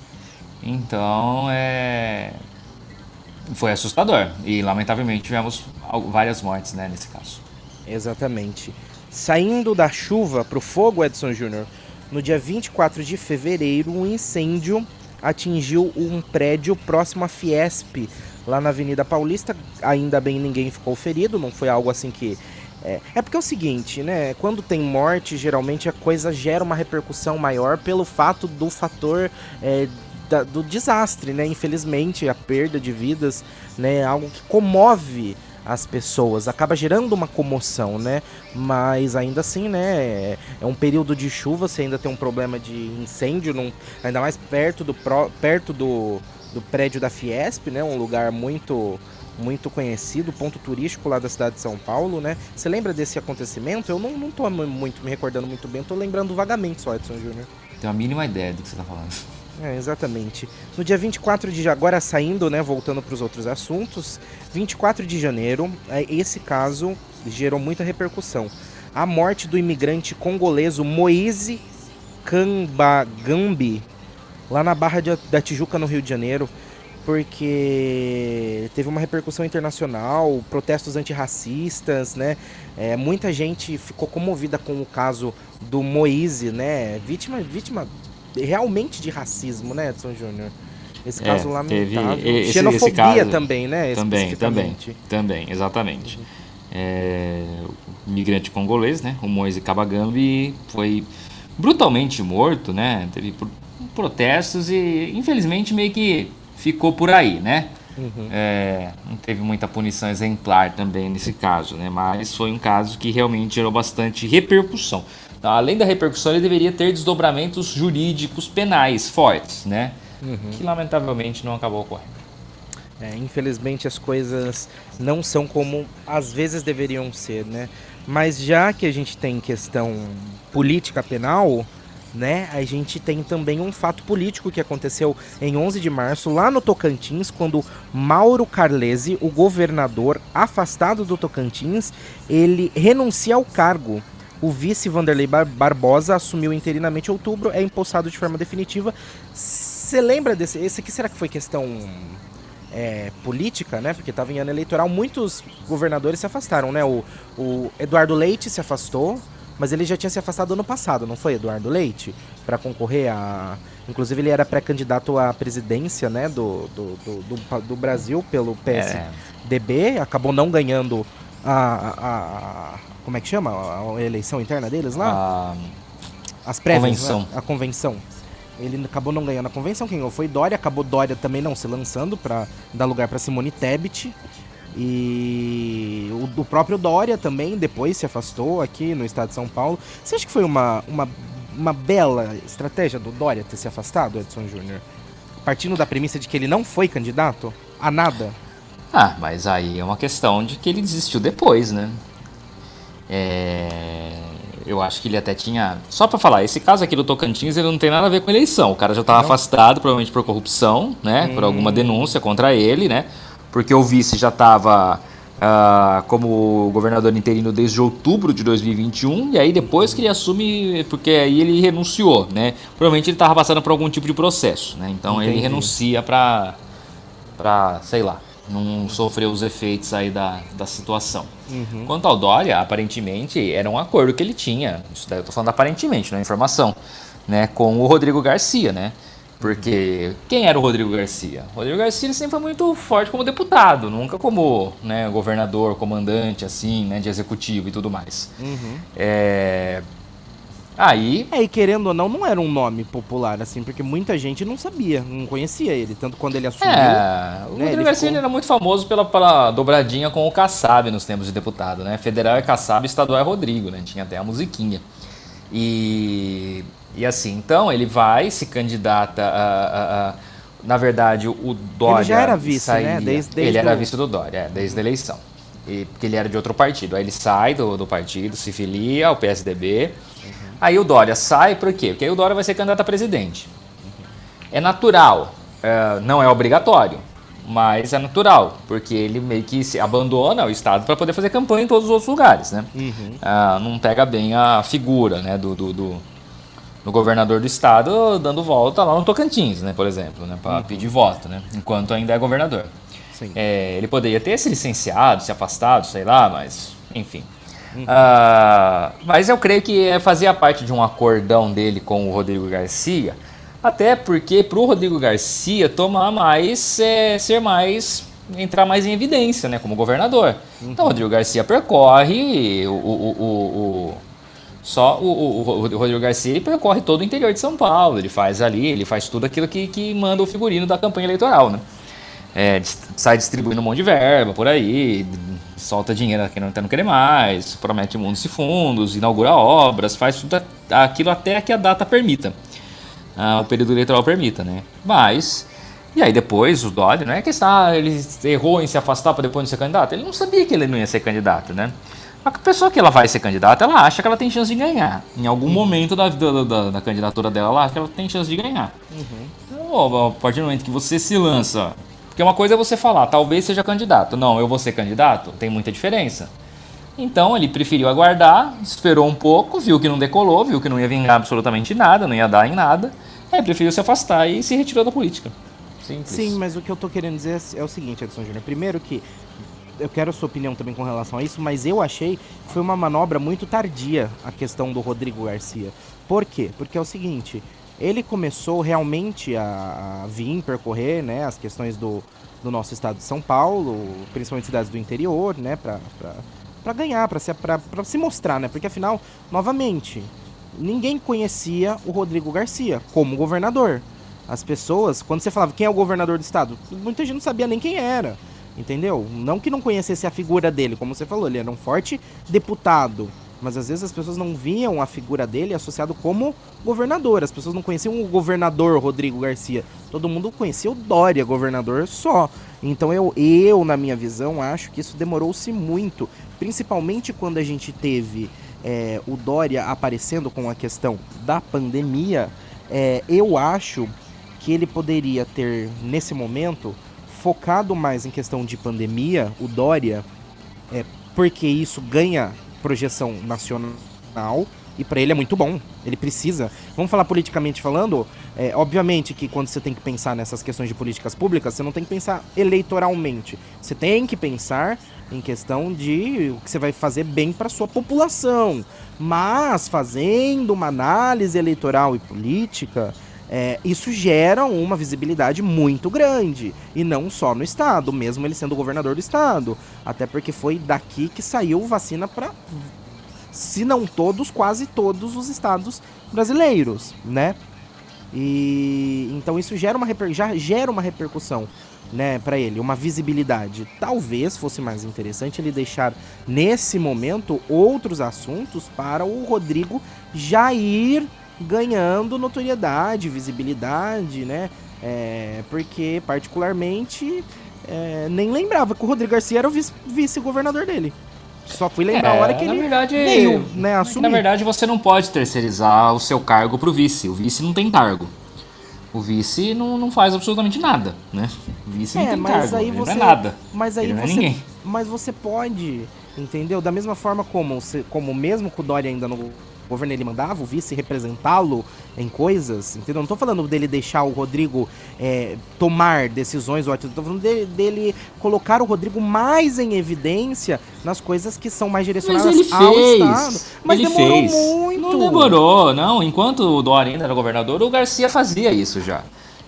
Então é foi assustador e lamentavelmente tivemos várias mortes, né, nesse caso. Exatamente. Saindo da chuva para o fogo, Edson Júnior, no dia 24 de fevereiro, um incêndio atingiu um prédio próximo à Fiesp, lá na Avenida Paulista. Ainda bem ninguém ficou ferido, não foi algo assim que é, é porque é o seguinte, né? Quando tem morte, geralmente a coisa gera uma repercussão maior pelo fato do fator é, da, do desastre, né? Infelizmente, a perda de vidas, né? Algo que comove as pessoas, acaba gerando uma comoção, né? Mas ainda assim, né? É, é um período de chuva, você ainda tem um problema de incêndio, num, ainda mais perto do, perto do, do prédio da Fiesp, né? Um lugar muito muito conhecido, ponto turístico lá da cidade de São Paulo, né? Você lembra desse acontecimento? Eu não, não tô muito me recordando muito bem, tô lembrando vagamente só, Edson Júnior. Tenho a mínima ideia do que você tá falando. É, exatamente. No dia 24 de agora saindo, né, voltando para os outros assuntos, 24 de janeiro, é, esse caso gerou muita repercussão. A morte do imigrante congoleso Moise Kambagambi, lá na Barra de, da Tijuca, no Rio de Janeiro porque teve uma repercussão internacional, protestos antirracistas, né? É, muita gente ficou comovida com o caso do Moise, né? Vítima, vítima realmente de racismo, né, Edson Júnior? Esse é, caso lamentável. Esse, Xenofobia esse caso, também, né? Também, também, também, exatamente. Uhum. É, o migrante congolês, né? O Moise Kabagambi foi brutalmente morto, né? Teve protestos e infelizmente meio que ficou por aí, né? Uhum. É, não teve muita punição exemplar também nesse caso, né? Mas foi um caso que realmente gerou bastante repercussão. Então, além da repercussão, ele deveria ter desdobramentos jurídicos penais fortes, né? Uhum. Que lamentavelmente não acabou ocorrendo. É, infelizmente as coisas não são como às vezes deveriam ser, né? Mas já que a gente tem questão política penal, né? A gente tem também um fato político que aconteceu em 11 de março lá no Tocantins, quando Mauro Carlesi, o governador afastado do Tocantins, ele renuncia ao cargo. O vice Vanderlei Bar Barbosa assumiu interinamente em outubro, é empossado de forma definitiva. Você lembra desse? Esse aqui será que foi questão é, política, né? Porque estava em ano eleitoral, muitos governadores se afastaram, né? O, o Eduardo Leite se afastou, mas ele já tinha se afastado ano passado, não foi, Eduardo Leite? Para concorrer a. Inclusive, ele era pré-candidato à presidência né, do, do, do, do, do Brasil pelo PSDB, é. acabou não ganhando a, a, a, Como é que chama? A, eleição interna deles lá? As prévias, convenção. Né? A convenção. Ele acabou não ganhando a convenção, quem ganhou foi Dória, acabou Dória também não se lançando para dar lugar para Simone Tebet. E o, o próprio Dória também depois se afastou aqui no estado de São Paulo. Você acha que foi uma, uma, uma bela estratégia do Dória ter se afastado, Edson Júnior? Partindo da premissa de que ele não foi candidato a nada? Ah, mas aí é uma questão de que ele desistiu depois, né? É... Eu acho que ele até tinha. Só para falar, esse caso aqui do Tocantins ele não tem nada a ver com eleição. O cara já estava afastado, provavelmente por corrupção, né? Hum. Por alguma denúncia contra ele, né? Porque o vice já estava ah, como governador interino desde outubro de 2021, e aí depois que ele assume, porque aí ele renunciou, né? Provavelmente ele estava passando por algum tipo de processo, né? Então Entendi. ele renuncia para, para, sei lá, não sofreu os efeitos aí da, da situação. Uhum. Quanto ao Dória, aparentemente era um acordo que ele tinha, isso daí eu tô falando aparentemente, não é informação, né, com o Rodrigo Garcia, né? Porque quem era o Rodrigo Garcia? O Rodrigo Garcia sempre foi muito forte como deputado, nunca como né, governador, comandante, assim, né, de executivo e tudo mais. Uhum. É, Aí. É, e querendo ou não, não era um nome popular, assim, porque muita gente não sabia, não conhecia ele. Tanto quando ele assumiu. É, o né, Rodrigo Garcia ficou... era muito famoso pela, pela dobradinha com o Kassab nos tempos de deputado, né? Federal é Kassab, estadual é Rodrigo, né? Tinha até a musiquinha. E. E assim, então ele vai, se candidata a, a, a na verdade, o Dória. Ele já era vice, né? saía, né? Desde, desde ele era vice do Dória, é, desde a eleição. E, porque ele era de outro partido. Aí ele sai do, do partido, se filia ao PSDB. Aí o Dória sai por quê? Porque aí o Dória vai ser candidato a presidente. É natural, é, não é obrigatório, mas é natural, porque ele meio que se abandona o Estado para poder fazer campanha em todos os outros lugares, né? Uhum. Ah, não pega bem a figura né, do, do, do, do, governador do Estado dando volta lá no Tocantins, né, por exemplo, né, para uhum. pedir voto, né, enquanto ainda é governador. É, ele poderia ter se licenciado, se afastado, sei lá, mas enfim. Uh, mas eu creio que fazia parte de um acordão dele com o Rodrigo Garcia, até porque para o Rodrigo Garcia tomar mais, é, ser mais, entrar mais em evidência, né, como governador. Uhum. Então o Rodrigo Garcia percorre o, o, o, o só o, o, o, Rodrigo Garcia ele percorre todo o interior de São Paulo, ele faz ali, ele faz tudo aquilo que, que manda o figurino da campanha eleitoral, né? É, sai distribuindo um monte de verba por aí, solta dinheiro a quem não, não querer mais, promete mundos e fundos, inaugura obras, faz tudo aquilo até que a data permita, ah, o período eleitoral permita, né? Mas, e aí depois o Dória, não é que está, ele errou em se afastar para depois não ser candidato, ele não sabia que ele não ia ser candidato, né? A pessoa que ela vai ser candidata, ela acha que ela tem chance de ganhar. Em algum uhum. momento da, da, da, da, candidatura dela, ela acha que ela tem chance de ganhar. Uhum. Então, a partir do momento que você se lança porque uma coisa é você falar, talvez seja candidato. Não, eu vou ser candidato. Tem muita diferença. Então ele preferiu aguardar, esperou um pouco, viu que não decolou, viu que não ia vingar absolutamente nada, não ia dar em nada. Aí preferiu se afastar e se retirou da política. Simples. Sim, mas o que eu tô querendo dizer é o seguinte, Edson Júnior. Primeiro que eu quero a sua opinião também com relação a isso, mas eu achei que foi uma manobra muito tardia a questão do Rodrigo Garcia. Por quê? Porque é o seguinte, ele começou realmente a, a vir percorrer né, as questões do, do nosso estado de São Paulo, principalmente cidades do interior, né, para ganhar, para se, se mostrar, né, porque afinal, novamente, ninguém conhecia o Rodrigo Garcia como governador. As pessoas, quando você falava quem é o governador do estado, muita gente não sabia nem quem era, entendeu? Não que não conhecesse a figura dele, como você falou, ele era um forte deputado, mas às vezes as pessoas não viam a figura dele associado como governador. As pessoas não conheciam o governador Rodrigo Garcia. Todo mundo conhecia o Dória, governador só. Então eu, eu na minha visão, acho que isso demorou-se muito. Principalmente quando a gente teve é, o Dória aparecendo com a questão da pandemia. É, eu acho que ele poderia ter, nesse momento, focado mais em questão de pandemia, o Dória, é, porque isso ganha projeção nacional e para ele é muito bom. Ele precisa. Vamos falar politicamente falando? É, obviamente que quando você tem que pensar nessas questões de políticas públicas, você não tem que pensar eleitoralmente. Você tem que pensar em questão de o que você vai fazer bem para sua população. Mas fazendo uma análise eleitoral e política, é, isso gera uma visibilidade muito grande. E não só no estado, mesmo ele sendo governador do estado. Até porque foi daqui que saiu vacina para, se não todos, quase todos os estados brasileiros, né? E então isso gera uma, já gera uma repercussão. né, para ele, uma visibilidade. Talvez fosse mais interessante ele deixar nesse momento outros assuntos para o Rodrigo já ir ganhando notoriedade, visibilidade, né? É, porque particularmente é, nem lembrava que o Rodrigo Garcia era o vice-governador dele. Só fui lembrar é, a hora que ele verdade, veio, né, assumir. Na verdade, você não pode terceirizar o seu cargo pro vice. O vice não tem cargo. O vice não, não faz absolutamente nada, né? O vice é, não tem mas cargo, aí você, não é nada. Mas aí ele você, não é ninguém. Mas você pode, entendeu? Da mesma forma como, como mesmo com o Dória ainda no o governo ele mandava o vice representá-lo em coisas, entendeu? Não tô falando dele deixar o Rodrigo é, tomar decisões, ou tô falando dele, dele, colocar o Rodrigo mais em evidência nas coisas que são mais direcionadas Mas ele ao fez. Estado. Mas ele demorou fez. muito. Não demorou, não. Enquanto o Dória ainda era governador, o Garcia fazia isso já.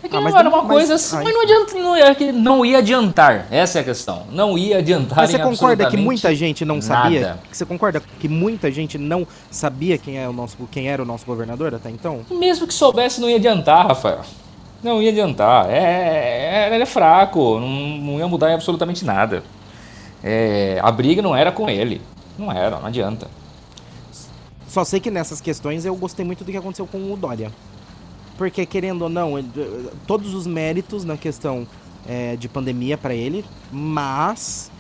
É que ah, não era uma coisa mas, assim, mas não, adianta, não, ia, não ia adiantar. Essa é a questão. Não ia adiantar Mas você concorda que muita gente não sabia? Nada. Você concorda que muita gente não sabia quem, é o nosso, quem era o nosso governador até então? Mesmo que soubesse, não ia adiantar, Rafael. Não ia adiantar. É, é, ele é fraco, não, não, ia mudar em absolutamente nada. É, a briga não era com ele. Não era, não adianta. Só sei que nessas questões eu gostei muito do que aconteceu com o Dória. Porque, querendo ou não, ele, todos os méritos na questão é, de pandemia para ele, mas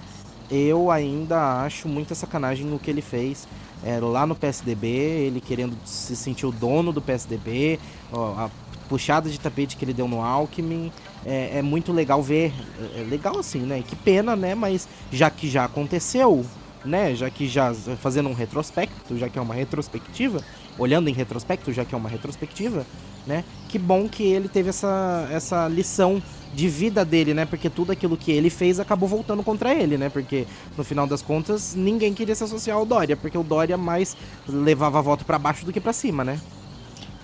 eu ainda acho muita sacanagem o que ele fez é, lá no PSDB, ele querendo se sentir o dono do PSDB, ó, a puxada de tapete que ele deu no Alckmin, é, é muito legal ver, é, é legal assim, né? Que pena, né? Mas já que já aconteceu, né? Já que já fazendo um retrospecto, já que é uma retrospectiva, olhando em retrospecto, já que é uma retrospectiva, né? Que bom que ele teve essa, essa lição de vida dele, né? Porque tudo aquilo que ele fez acabou voltando contra ele, né? Porque no final das contas ninguém queria se associar ao Dória, porque o Dória mais levava voto para baixo do que para cima, né?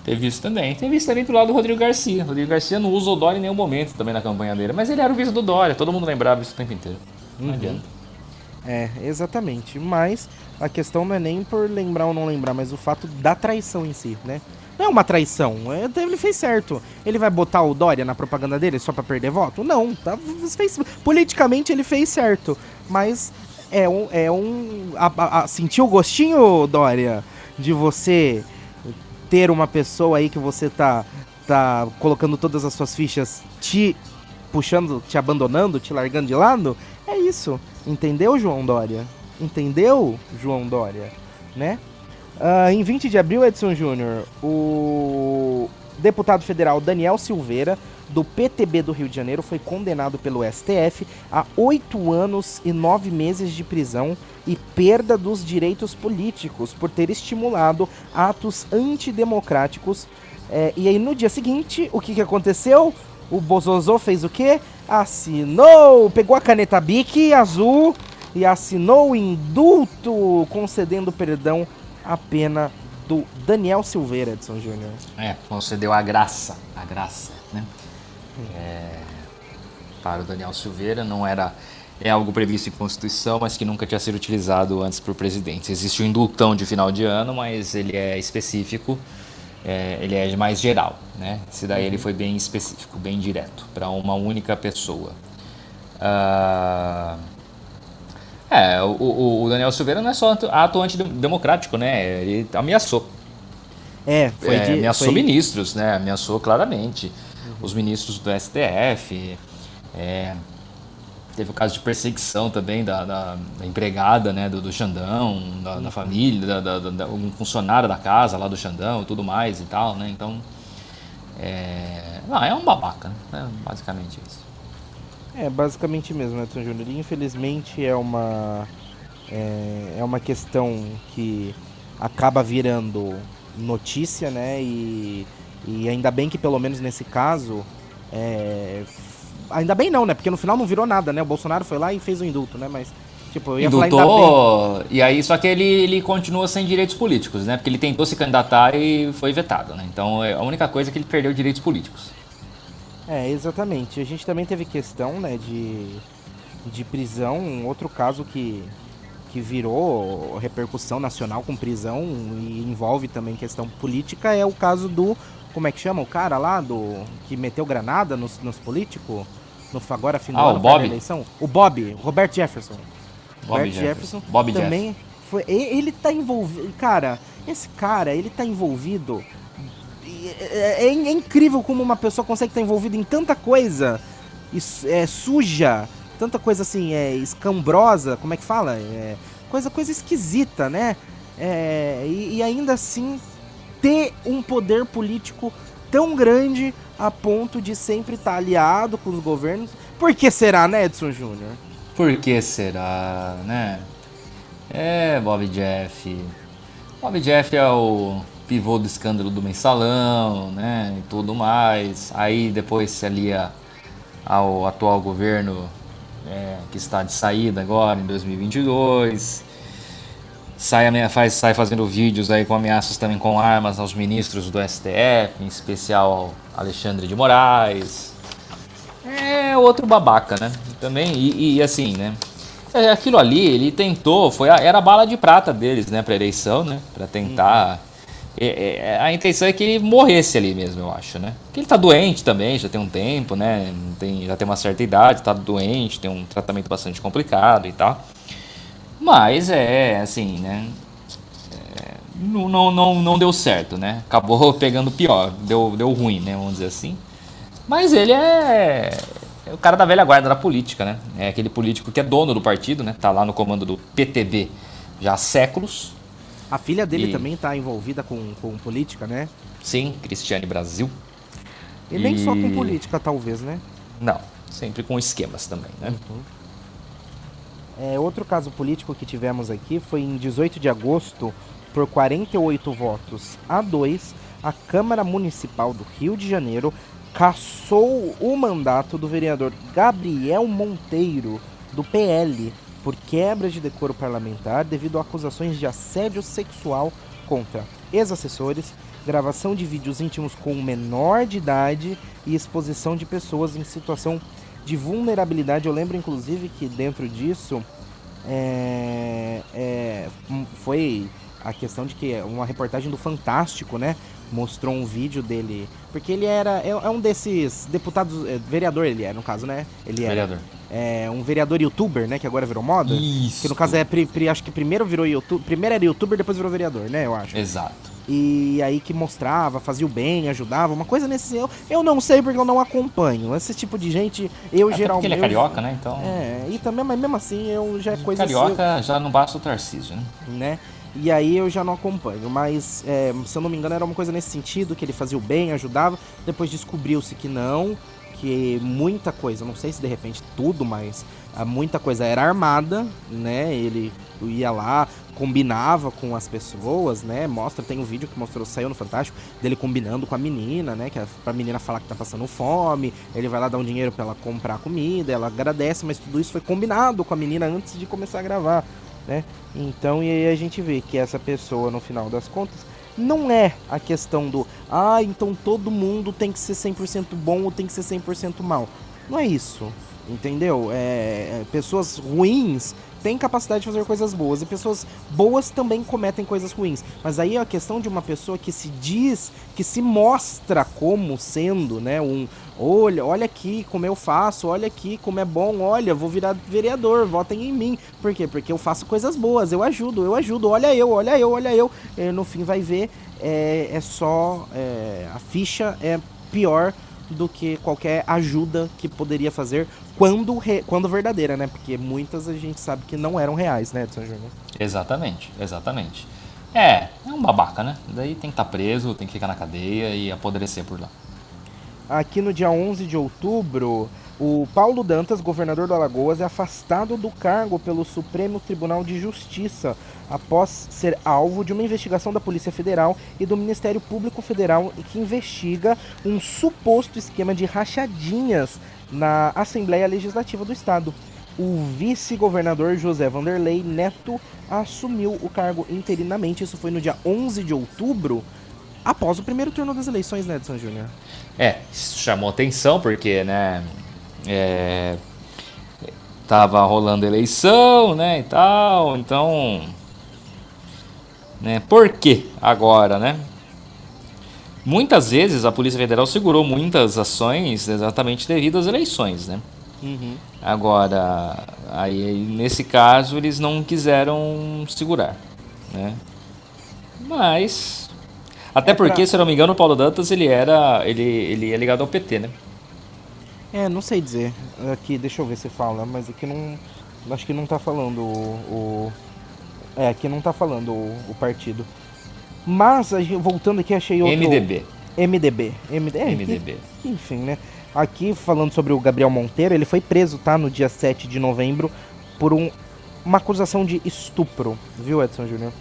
Teve isso também. Teve isso também pro lado do Rodrigo Garcia. O Rodrigo Garcia não usa o Dória em nenhum momento também na campanha dele, mas ele era o vice do Dória, todo mundo lembrava isso o tempo inteiro. Não uhum. adianta. É, exatamente. Mas a questão não é nem por lembrar ou não lembrar, mas o fato da traição em si, né? Não é uma traição. É, ele fez certo. Ele vai botar o Dória na propaganda dele só para perder voto? Não. Tá, fez, politicamente ele fez certo. Mas é um. É um a, a, sentiu o gostinho, Dória, de você ter uma pessoa aí que você tá, tá colocando todas as suas fichas te puxando, te abandonando, te largando de lado? É isso. Entendeu, João Dória? Entendeu, João Dória? Né? Uh, em 20 de abril, Edson Júnior, o deputado federal Daniel Silveira, do PTB do Rio de Janeiro, foi condenado pelo STF a oito anos e nove meses de prisão e perda dos direitos políticos por ter estimulado atos antidemocráticos. É, e aí, no dia seguinte, o que, que aconteceu? O Bozozô fez o quê? Assinou, pegou a caneta Bic azul e assinou o indulto concedendo perdão a pena do Daniel Silveira, Edson Júnior. É, concedeu a graça, a graça, né? É, para o Daniel Silveira não era é algo previsto em Constituição, mas que nunca tinha sido utilizado antes por presidente. Existe o indultão de final de ano, mas ele é específico, é, ele é mais geral, né? Esse daí ele foi bem específico, bem direto, para uma única pessoa. Uh, é, o, o, Daniel Silveira não é só ato antidemocrático, né? Ele ameaçou. É, foi é, de, Ameaçou foi... ministros, né? Ameaçou claramente. Uhum. Os ministros do STF. É, teve o caso de perseguição também da, da, da empregada, né? Do, do Xandão, da, da família, da, da, um funcionário da casa lá do Xandão e tudo mais e tal, né? Então. É, não, é um babaca, né? É basicamente isso. É, basicamente mesmo, Edson Júnior. Infelizmente é uma, é, é uma questão que acaba virando notícia, né? E, e ainda bem que pelo menos nesse caso. É, ainda bem não, né? Porque no final não virou nada, né? O Bolsonaro foi lá e fez o indulto, né? Mas. Tipo, eu ia Indultou, e aí só que ele, ele continua sem direitos políticos, né? Porque ele tentou se candidatar e foi vetado, né? Então é a única coisa é que ele perdeu direitos políticos. É, exatamente. A gente também teve questão, né, de, de prisão, um outro caso que, que virou repercussão nacional com prisão e envolve também questão política é o caso do, como é que chama o cara lá, do que meteu granada nos, nos políticos? no agora Ah, o ano, Bob? perto da eleição. O Bob, Robert Jefferson. Bob Robert Jefferson. Jefferson, Bob também foi e- ele tá envolvido, cara, esse cara, ele tá envolvido é, é- é incrível como uma pessoa consegue estar envolvida em tanta coisa es- é, suja, tanta coisa assim, é escambrosa, como é que fala? É, coisa coisa esquisita, né? É, e, e ainda assim ter um poder político tão grande a ponto de sempre estar aliado com os governos. Por que será, né, Edson Júnior? Por que será, né? É, Bob Jeff. Bob Jeff é o pivô do escândalo do mensalão, né? E tudo mais. Aí depois se alia ao atual governo é, que está de saída agora em 2022. Sai, faz, sai fazendo vídeos aí com ameaças também com armas aos ministros do STF, em especial ao Alexandre de Moraes. É outro babaca, né? Também, e, e assim, né? É, Aquilo ali, ele tentou, foi a- era a bala de prata deles, né, pra eleição, né? Pra tentar. É, é, a intenção é que ele morresse ali mesmo, eu acho, né? Porque ele tá doente também, já tem um tempo, né? Tem, já tem uma certa idade, tá doente, tem um tratamento bastante complicado e tal. Mas é, assim, né? É, não, não, não, não deu certo, né? Acabou *laughs* pegando pior, deu, deu ruim, né? Vamos dizer assim. Mas ele é, é o cara da velha guarda da política, né? É aquele político que é dono do partido, né? Tá lá no comando do PTB já há séculos. A filha dele E- também tá envolvida com, com política, né? Sim, Cristiane Brasil. E nem só com E- política, talvez, né? Não, sempre com esquemas também, né? É, outro caso político que tivemos aqui foi em 18 de agosto, por 48 votos a 2, a Câmara Municipal do Rio de Janeiro cassou o mandato do vereador Gabriel Monteiro, do PL, por quebra de decoro parlamentar devido a acusações de assédio sexual contra ex-assessores, gravação de vídeos íntimos com menor de idade e exposição de pessoas em situação de vulnerabilidade. Eu lembro, inclusive, que dentro disso é, é, um, foi a questão de que uma reportagem do Fantástico, né? Mostrou um vídeo dele. Porque ele era. É, é um desses deputados. é, vereador, ele é, no caso, né? Ele era. Vereador. É um vereador youtuber, né? Que agora virou moda. Isso. Que no caso é. Pri, pri- acho que primeiro virou youtuber. Primeiro era youtuber, depois virou vereador, né? Eu acho. Exato. E aí que mostrava, fazia o bem, ajudava, uma coisa nesse. Eu, eu não sei porque eu não acompanho. Esse tipo de gente, eu Até geralmente. porque ele é carioca, né? Então. É, e também, mas mesmo assim, eu já é coisa carioca já não basta o Tarcísio, né? né? E aí eu já não acompanho, mas é, se eu não me engano era uma coisa nesse sentido, que ele fazia o bem, ajudava, depois descobriu-se que não, que muita coisa, não sei se de repente tudo, mas ah, muita coisa era armada, né? Ele ia lá, combinava com as pessoas, né? Mostra, tem um vídeo que mostrou, saiu no Fantástico, dele combinando com a menina, né? Que é pra menina falar que tá passando fome, ele vai lá dar um dinheiro pra ela comprar comida, ela agradece, mas tudo isso foi combinado com a menina antes de começar a gravar, né? Então, e aí a gente vê que essa pessoa, no final das contas, não é a questão do, ah, então todo mundo tem que ser 100% bom ou tem que ser 100% mal. Não é isso, entendeu? É, é, pessoas ruins têm capacidade de fazer coisas boas e pessoas boas também cometem coisas ruins. Mas aí é a questão de uma pessoa que se diz, que se mostra como sendo, né, um, olha, olha aqui como eu faço, olha aqui como é bom, olha, vou virar vereador, votem em mim. Por quê? Porque eu faço coisas boas, eu ajudo, eu ajudo, olha eu, olha eu, olha eu. E no fim vai ver, é, é só, é, a ficha é pior do que qualquer ajuda que poderia fazer quando, re- quando verdadeira, né? Porque muitas a gente sabe que não eram reais, né, Edson Júnior? Exatamente, exatamente. É, é um babaca, né? Daí tem que estar preso, tem que ficar na cadeia e apodrecer por lá. Aqui no dia 11 de outubro, o Paulo Dantas, governador do Alagoas, é afastado do cargo pelo Supremo Tribunal de Justiça após ser alvo de uma investigação da Polícia Federal e do Ministério Público Federal que investiga um suposto esquema de rachadinhas na Assembleia Legislativa do Estado. O vice-governador José Vanderlei Neto assumiu o cargo interinamente. Isso foi no dia 11 de outubro, após o primeiro turno das eleições, né, Edson Júnior? É, isso chamou atenção porque, né, é, tava rolando eleição, né, e tal, então, né, por que agora, né? Muitas vezes a Polícia Federal segurou muitas ações exatamente devido às eleições, né? Uhum. Agora, aí nesse caso eles não quiseram segurar, né? Mas até é porque, pra... se eu não me engano, o Paulo Dantas ele era ele ele é ligado ao PT, né? É, não sei dizer. Aqui, deixa eu ver se fala, mas aqui não acho que não tá falando o, o é, aqui não tá falando o, o partido. Mas voltando aqui achei outro MDB. MDB. MD... É, MDB. Que, enfim, né? Aqui, falando sobre o Gabriel Monteiro, ele foi preso, tá? No dia 7 de novembro, por um, uma acusação de estupro, viu, Edson Júnior?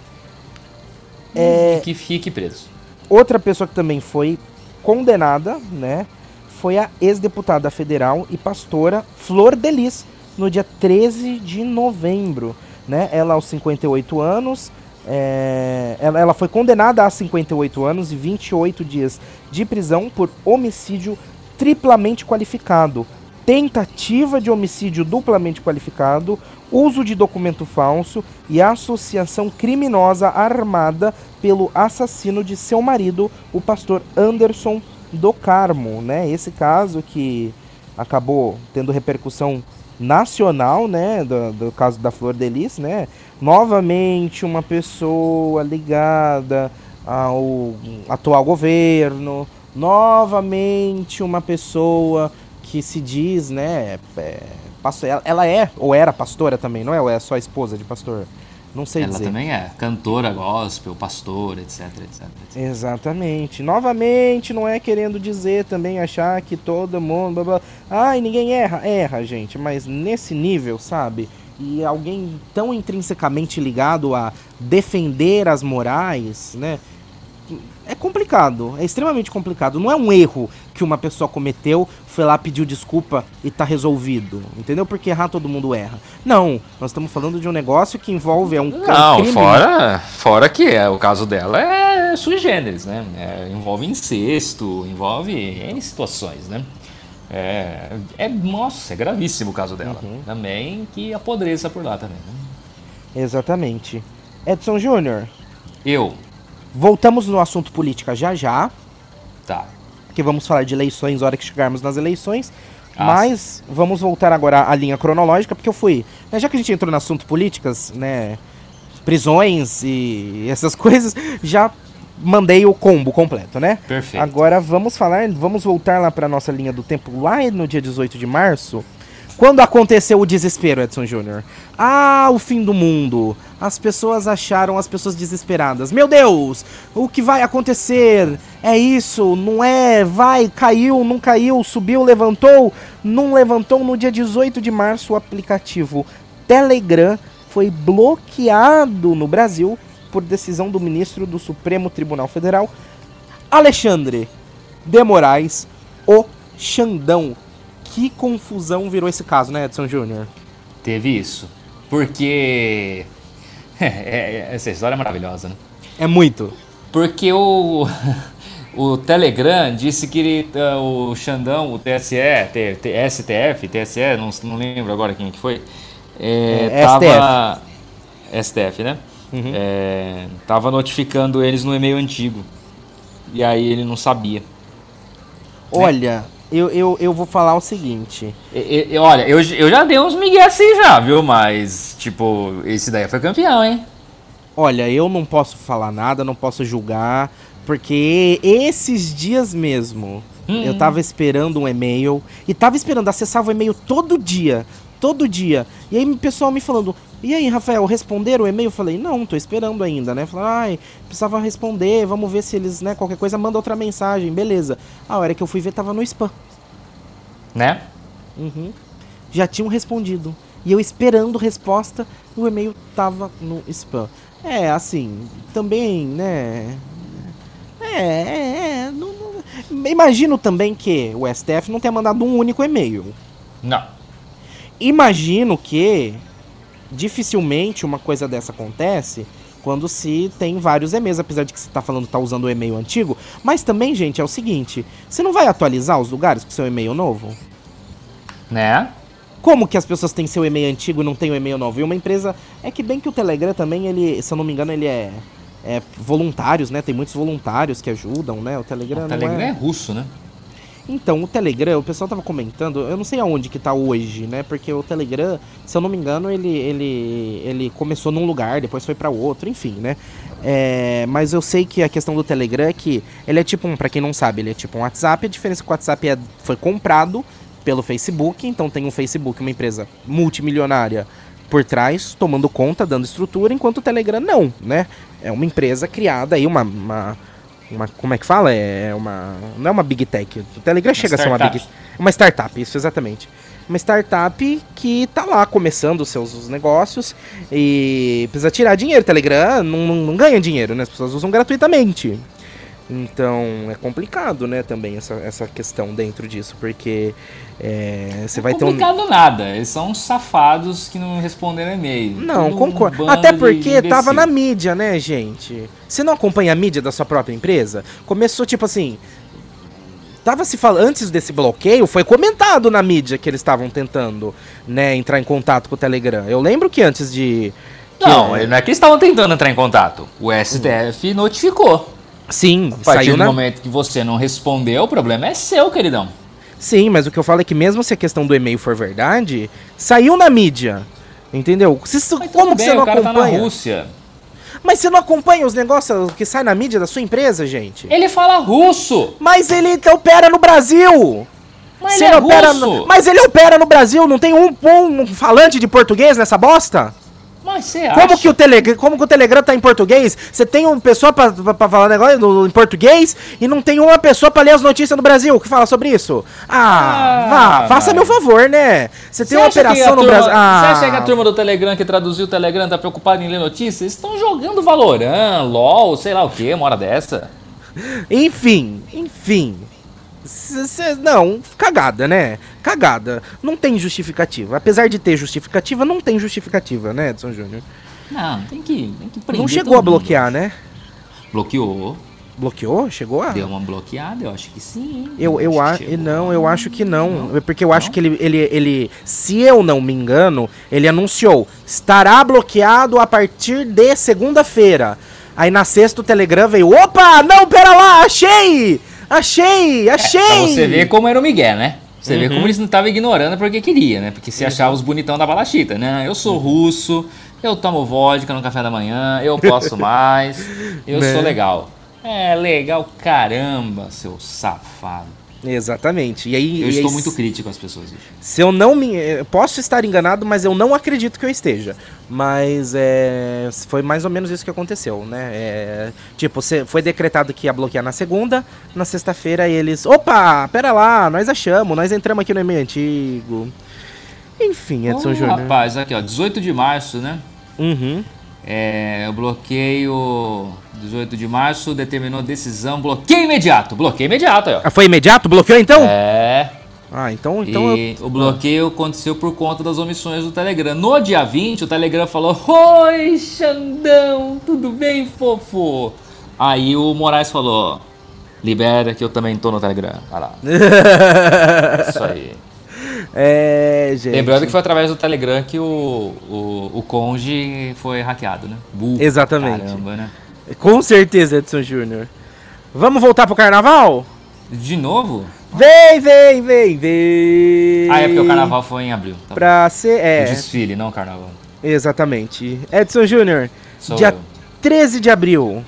É... Que fique preso. Outra pessoa que também foi condenada, né? Foi a ex-deputada federal e pastora Flor Delis, no dia 13 de novembro. Né? Ela aos 58 anos, é, ela, ela, foi condenada a 58 anos e 28 dias de prisão por homicídio triplamente qualificado, tentativa de homicídio duplamente qualificado, uso de documento falso e associação criminosa armada pelo assassino de seu marido, o pastor Anderson do Carmo, né? Esse caso que acabou tendo repercussão nacional, né, do, do caso da Flor Delis, né? Novamente uma pessoa ligada ao atual governo, novamente uma pessoa que se diz, né, é, ela é ou era pastora também, não é? Ou é só esposa de pastor? Não sei ela dizer. Ela também é cantora gospel, pastora, etc, etc, etc. Exatamente. Novamente, não é querendo dizer também achar que todo mundo, blá, blá. ai, ninguém erra, erra, gente, mas nesse nível, sabe? E alguém tão intrinsecamente ligado a defender as morais, né? é complicado, é extremamente complicado. Não é um erro que uma pessoa cometeu, foi lá, pediu desculpa e tá resolvido. Entendeu? Porque errar todo mundo erra. Não, nós estamos falando de um negócio que envolve é um Não, crime. fora, fora que é, o caso dela é sui generis, né? É, envolve incesto, envolve N situações, né? É, é, nossa, é gravíssimo o caso dela. Uhum. Também que apodreça por lá também. Né? Exatamente. Edson Júnior. Eu. Voltamos no assunto política já já. Tá. Que vamos falar de eleições na hora que chegarmos nas eleições. Ah, mas vamos voltar agora à linha cronológica, porque eu fui. Né, já que a gente entrou no assunto políticas, né? Prisões e essas *laughs* coisas, já mandei o combo completo, né? Perfeito. Agora vamos falar, vamos voltar lá para nossa linha do tempo, lá no dia 18 de março. Quando aconteceu o desespero, Edson Júnior? Ah, o fim do mundo. As pessoas acharam as pessoas desesperadas. Meu Deus, o que vai acontecer? É isso, não é? Vai, caiu, não caiu, subiu, levantou? Não levantou. No dia 18 de março, o aplicativo Telegram foi bloqueado no Brasil por decisão do ministro do Supremo Tribunal Federal, Alexandre de Moraes, o Xandão que confusão virou esse caso, né, Edson Júnior? Teve isso. Porque. *laughs* É, é, essa história é maravilhosa, né? É muito. Porque o. *laughs* O Telegram disse que ele, uh, o Xandão, o TSE, T, T, STF, TSE, não, não lembro agora quem que foi, é, é, tava, STF. STF, né? Uhum. É, tava notificando eles no e-mail antigo. E aí ele não sabia. Olha, eu, eu, eu vou falar o seguinte. E, e, olha, eu, eu já dei uns migué assim já, viu? Mas, tipo, esse daí foi campeão, hein? Olha, eu não posso falar nada, não posso julgar, porque esses dias mesmo hum. eu tava esperando um e-mail e tava esperando, acessava o e-mail todo dia, todo dia. E aí o pessoal me falando, e aí, Rafael, responderam o e-mail? Eu falei, não, tô esperando ainda, né? Falei, ai, precisava responder, vamos ver se eles, né, qualquer coisa, manda outra mensagem, beleza. A hora que eu fui ver, tava no spam. Né? Uhum. Já tinham respondido. E eu esperando resposta, o e-mail tava no spam. É, assim, também, né? É, é, é não, não... imagino também que o STF não tenha mandado um único e-mail. Não. Imagino que dificilmente uma coisa dessa acontece quando se tem vários e-mails, apesar de que você está falando que tá usando o e-mail antigo. Mas também, gente, é o seguinte: você não vai atualizar os lugares com seu e-mail novo? Né? Como que as pessoas têm seu e-mail antigo e não tem o e-mail novo? E uma empresa. É que bem que o Telegram também, ele, se eu não me engano, ele é. É voluntários, né? Tem muitos voluntários que ajudam, né? O Telegram. O Telegram é... é russo, né? Então, o Telegram, o pessoal tava comentando, eu não sei aonde que tá hoje, né? Porque o Telegram, se eu não me engano, ele, ele, ele começou num lugar, depois foi para outro, enfim, né? É, mas eu sei que a questão do Telegram é que ele é tipo um, pra quem não sabe, ele é tipo um WhatsApp, a diferença é que o WhatsApp é, foi comprado pelo Facebook, então tem um Facebook, uma empresa multimilionária por trás, tomando conta, dando estrutura, enquanto o Telegram não, né? É uma empresa criada aí, uma, uma uma, como é que fala? É uma. Não é uma big tech. O Telegram uma chega startup. a ser uma big. Uma startup, isso exatamente. Uma startup que tá lá começando os seus negócios e precisa tirar dinheiro. O Telegram não, não, não ganha dinheiro, né? As pessoas usam gratuitamente. Então é complicado, né, também essa, essa questão dentro disso, porque é, você é vai ter um. complicado nada, eles são safados que não responderam e-mail. Não, concordo. Um Até porque tava na mídia, né, gente? Você não acompanha a mídia da sua própria empresa? Começou tipo assim. Tava se falando, antes desse bloqueio, foi comentado na mídia que eles estavam tentando, né, entrar em contato com o Telegram. Eu lembro que antes de. Que não, é... não é que eles estavam tentando entrar em contato. O STF hum. notificou. Sim, a partir do na... momento que você não respondeu, o problema é seu, queridão. Sim, mas o que eu falo é que mesmo se a questão do e-mail for verdade, saiu na mídia. Entendeu? Se, como bem, você não acompanha? Tá na Rússia. Mas você não acompanha os negócios que saem na mídia da sua empresa, gente? Ele fala russo. Mas ele opera no Brasil. Mas ele, ele é opera russo. No... Mas ele opera no Brasil, não tem um, um falante de português nessa bosta? Mas você como acha? Que o Telegram, como que o Telegram tá em português? Você tem uma pessoa pra falar negócio no, em português e não tem uma pessoa pra ler as notícias no Brasil que fala sobre isso? Ah, ah vá, faça meu favor, né? Você tem uma operação no Brasil. Ah. Você acha que a turma do Telegram que traduziu o Telegram tá preocupada em ler notícias? Estão jogando Valorant, LOL, sei lá o que, uma hora dessa. Enfim, enfim. Cê, não, cagada, né? Cagada. Não tem justificativa. Apesar de ter justificativa, não tem justificativa, né, Edson Júnior? Não, tem que, tem que prender Não chegou a bloquear, mundo. né? Bloqueou. Bloqueou? Chegou a? Deu uma bloqueada, eu acho que sim. Eu, eu, acho que não, eu acho que não. não. Porque eu não? acho que ele, ele, ele, se eu não me engano, ele anunciou, estará bloqueado a partir de segunda-feira. Aí na sexta o Telegram veio, opa, não, pera lá, achei! Achei! Achei! É, pra você ver como era o Miguel, né? Você uhum. vê como eles não estavam ignorando porque queria, né? Porque se achava os bonitão da balachita, né? Eu sou russo, eu tomo vodka no café da manhã, eu posso mais, eu *laughs* né? sou legal. É, legal caramba, seu safado. Exatamente. E aí, eu e estou aí, muito crítico às pessoas. Hoje. Se eu não me. Eu posso estar enganado, mas eu não acredito que eu esteja. Mas é, foi mais ou menos isso que aconteceu, né? É, tipo, foi decretado que ia bloquear na segunda, na sexta-feira eles. Opa, pera lá, nós achamos, nós entramos aqui no e-mail antigo. Enfim, Edson oh, Júnior. Rapaz, aqui ó, 18 de março, né? Uhum. É, o bloqueio 18 de março determinou decisão, bloqueio imediato. Bloqueio imediato, ó. Ah, foi imediato? Bloqueou então? É. Ah, então. então e eu... o bloqueio aconteceu por conta das omissões do Telegram. No dia 20, o Telegram falou: Oi, Xandão, tudo bem, fofo? Aí o Moraes falou: Libera que eu também tô no Telegram. Vai lá. *laughs* Isso aí. É, gente. Lembrando que foi através do Telegram que o, o, o Conge foi hackeado, né? Burro, Exatamente. Caramba, né? Com certeza, Edson Júnior. Vamos voltar pro carnaval? De novo? Vem, vem, vem, vem. Ah, é porque o carnaval foi em abril. Tá pra ser. É. O desfile, não o carnaval. Exatamente. Edson Júnior, dia eu. 13 de abril,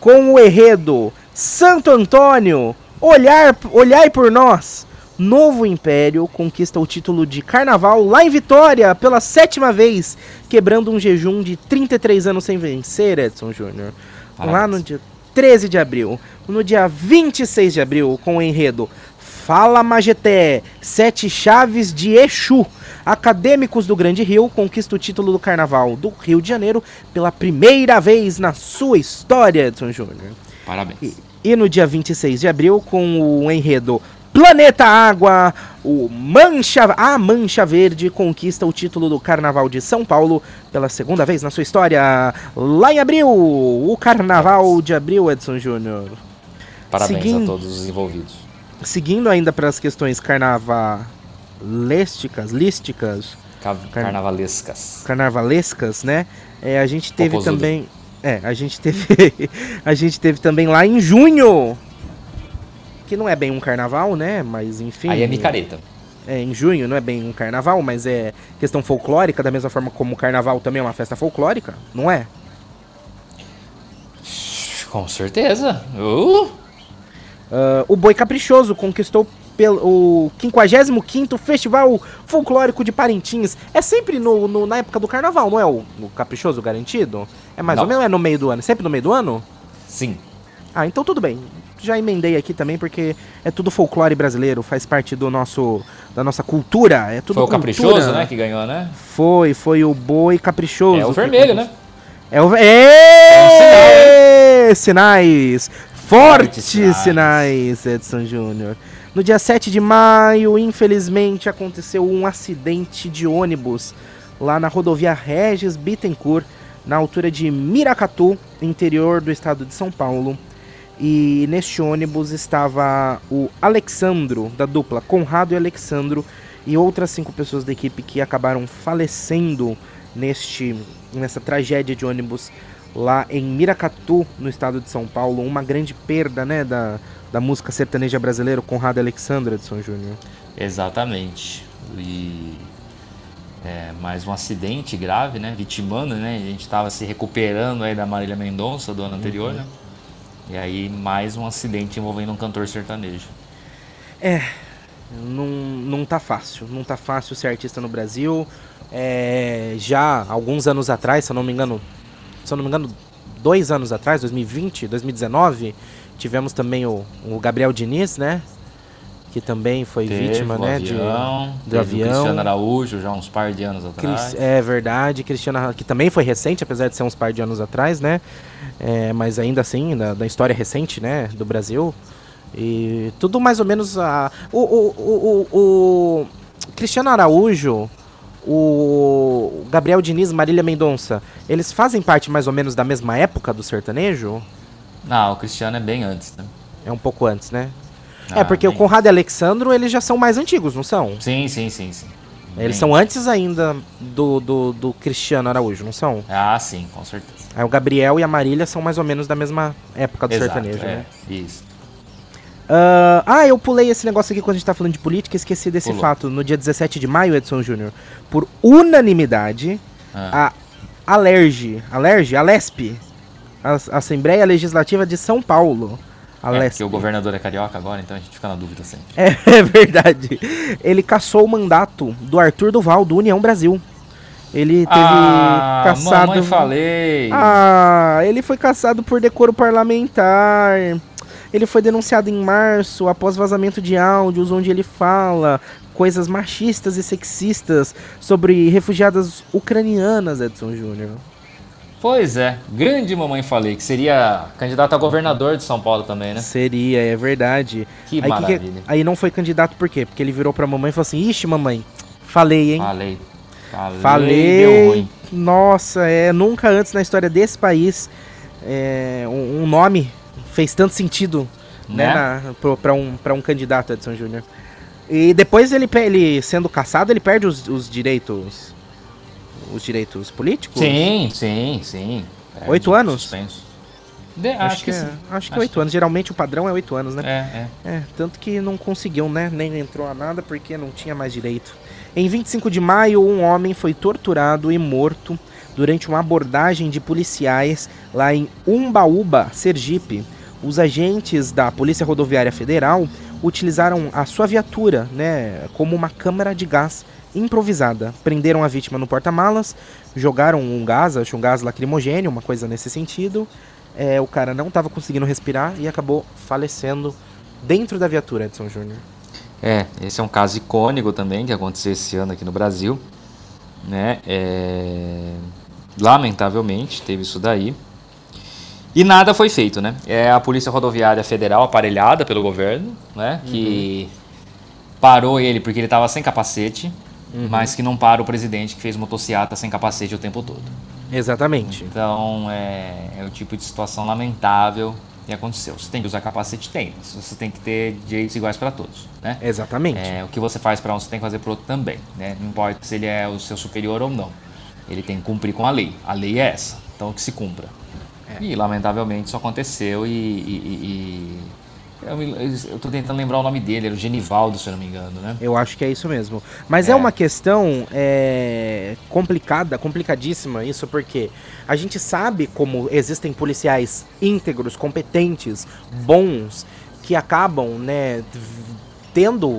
com o enredo Santo Antônio, olhar, olhai por nós. Novo Império conquista o título de Carnaval lá em Vitória pela sétima vez, quebrando um jejum de 33 anos sem vencer, Edson Júnior. Lá no dia 13 de abril. No dia 26 de abril, com o enredo Fala Majeté, Sete Chaves de Exu. Acadêmicos do Grande Rio conquista o título do Carnaval do Rio de Janeiro pela primeira vez na sua história, Edson Júnior. Parabéns. E, e no dia 26 de abril, com o enredo Planeta Água, o Mancha, a Mancha Verde conquista o título do Carnaval de São Paulo pela segunda vez na sua história. Lá em abril, o Carnaval de Abril, Edson Júnior. Parabéns Seguindo, a todos os envolvidos. Seguindo ainda para as questões carnavalísticas, lísticas, carnavalescas. Carnavalescas, né? É, a gente teve também, é, a gente teve, *laughs* a gente teve também lá em junho que não é bem um carnaval, né? Mas enfim. Aí é micareta. É, em junho não é bem um carnaval, mas é questão folclórica, da mesma forma como o carnaval também é uma festa folclórica, não é? Com certeza. Uh. Uh, o Boi Caprichoso conquistou pelo, o 55 Festival Folclórico de Parintins. É sempre no, no, na época do carnaval, não é o, o Caprichoso garantido? É mais Não. ou menos é no meio do ano? Sempre no meio do ano? Sim. Ah, então tudo bem. Já emendei aqui também porque é tudo folclore brasileiro, faz parte do nosso da nossa cultura, é tudo Foi o cultura. Caprichoso, né, que ganhou, né? Foi, foi o Boi Caprichoso. É o vermelho, né? É o. Êêêê! Sinais! Fortes Fortes sinais, Edson Júnior. No dia 7 de maio, infelizmente, aconteceu um acidente de ônibus lá na rodovia Regis Bittencourt, na altura de Miracatu, interior do estado de São Paulo. E neste ônibus estava o Alexandro, da dupla Conrado e Alexandro, e outras cinco pessoas da equipe que acabaram falecendo neste nessa tragédia de ônibus lá em Miracatu, no estado de São Paulo. Uma grande perda, né, da, da música sertaneja brasileira, Conrado e Alexandro de São Júnior. Exatamente. E é, mais um acidente grave, né? Vitimando, né? A gente estava se recuperando aí da Marília Mendonça do ano anterior, né? E aí mais um acidente envolvendo um cantor sertanejo. Não, não tá fácil, não tá fácil ser artista no Brasil. É, já alguns anos atrás, se eu não me engano, se eu não me engano, dois anos atrás, 2020, 2019, tivemos também o, o Gabriel Diniz, né? Que também foi Teve vítima, né? de- avião, do teve avião. Cristiano Araújo já uns par de anos atrás. Cris- É verdade, Cristiano, que também foi recente, apesar de ser uns par de anos atrás, né? É, mas ainda assim, da, da história recente, né, do Brasil. E tudo mais ou menos a. O, o, o, o- o Cristiano Araújo, o Gabriel Diniz, Marília Mendonça, eles fazem parte mais ou menos da mesma época do sertanejo? Não, o Cristiano é bem antes, né? É um pouco antes, né? é, Ah, porque o bem- Conrado e Alexandro, eles já são mais antigos, não são? Sim, sim, sim, sim. Eles Bem- são antes ainda do, do, do Cristiano Araújo, não são? Ah, sim, com certeza. Aí o Gabriel e a Marília são mais ou menos da mesma época do Exato, sertanejo, é, né? Isso. Ah, ah, eu pulei esse negócio aqui quando a gente tá falando de política, esqueci desse Pulou. fato. No dia 17 de maio, Edson Júnior, por unanimidade, Ah. a Alerge, Alerge, Alesp, a Assembleia Legislativa de São Paulo, É, Alesp, porque o governador é carioca agora, então a gente fica na dúvida sempre. é, *laughs* é verdade, ele cassou o mandato do Arthur Duval, do União Brasil. Ele teve ah, caçado... mamãe falei. Ah, ele foi caçado por decoro parlamentar. Ele foi denunciado em março após vazamento de áudios onde ele fala coisas machistas e sexistas sobre refugiadas ucranianas, Edson Júnior. Pois é, grande mamãe falei, que seria candidato a governador de São Paulo também, né? Seria, é verdade. Que aí, maravilha. aí não foi candidato por quê? Porque ele virou pra mamãe e falou assim: Ixi, mamãe, falei, hein? Falei. Falei, Falei. Nossa, é nunca antes na história desse país é, um, um nome fez tanto sentido né, Né? pra um, pra um candidato, Edson Júnior. E depois ele, ele sendo caçado, ele perde os, os direitos. Os direitos políticos? Sim, sim, sim. É, Oito anos? suspenso. De- Acho, acho, que, que, é, acho que oito anos. Geralmente o padrão é oito anos, né? É, é. É, tanto que não conseguiu, né? Nem entrou a nada porque não tinha mais direito. Em 25 de maio, um homem foi torturado e morto durante uma abordagem de policiais lá em Umbaúba, Sergipe. Os agentes da Polícia Rodoviária Federal utilizaram a sua viatura, né, como uma câmara de gás improvisada. Prenderam a vítima no porta-malas, jogaram um gás, acho um gás lacrimogêneo, uma coisa nesse sentido. É, o cara não estava conseguindo respirar e acabou falecendo dentro da viatura, Edson Júnior. É, esse é um caso icônico também que aconteceu esse ano aqui no Brasil, né? É, Lamentavelmente teve isso daí. E nada foi feito, né? É a Polícia Rodoviária Federal aparelhada pelo governo, né? Que parou ele porque ele estava sem capacete, mas que não para o presidente que fez motociata sem capacete o tempo todo. Exatamente. Então é, é o tipo de situação lamentável que aconteceu. Você tem que usar capacete? Tem. Você tem que ter direitos iguais para todos, né? Exatamente. É, o que você faz para um, você tem que fazer para outro também, né? Não importa se ele é o seu superior ou não. Ele tem que cumprir com a lei. A lei é essa, então que se cumpra. É. E lamentavelmente isso aconteceu e, e- e- Eu, estou tentando lembrar o nome dele, era o Genivaldo, se eu não me engano, né? Eu acho que é isso mesmo. Mas é, é uma questão é, complicada, complicadíssima isso, porque a gente sabe como existem policiais íntegros, competentes, bons, que acabam, né, tendo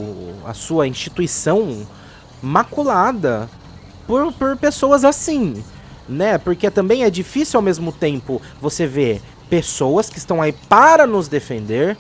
a sua instituição maculada por, por pessoas assim, né? Porque também é difícil ao mesmo tempo você ver pessoas que estão aí para nos defender,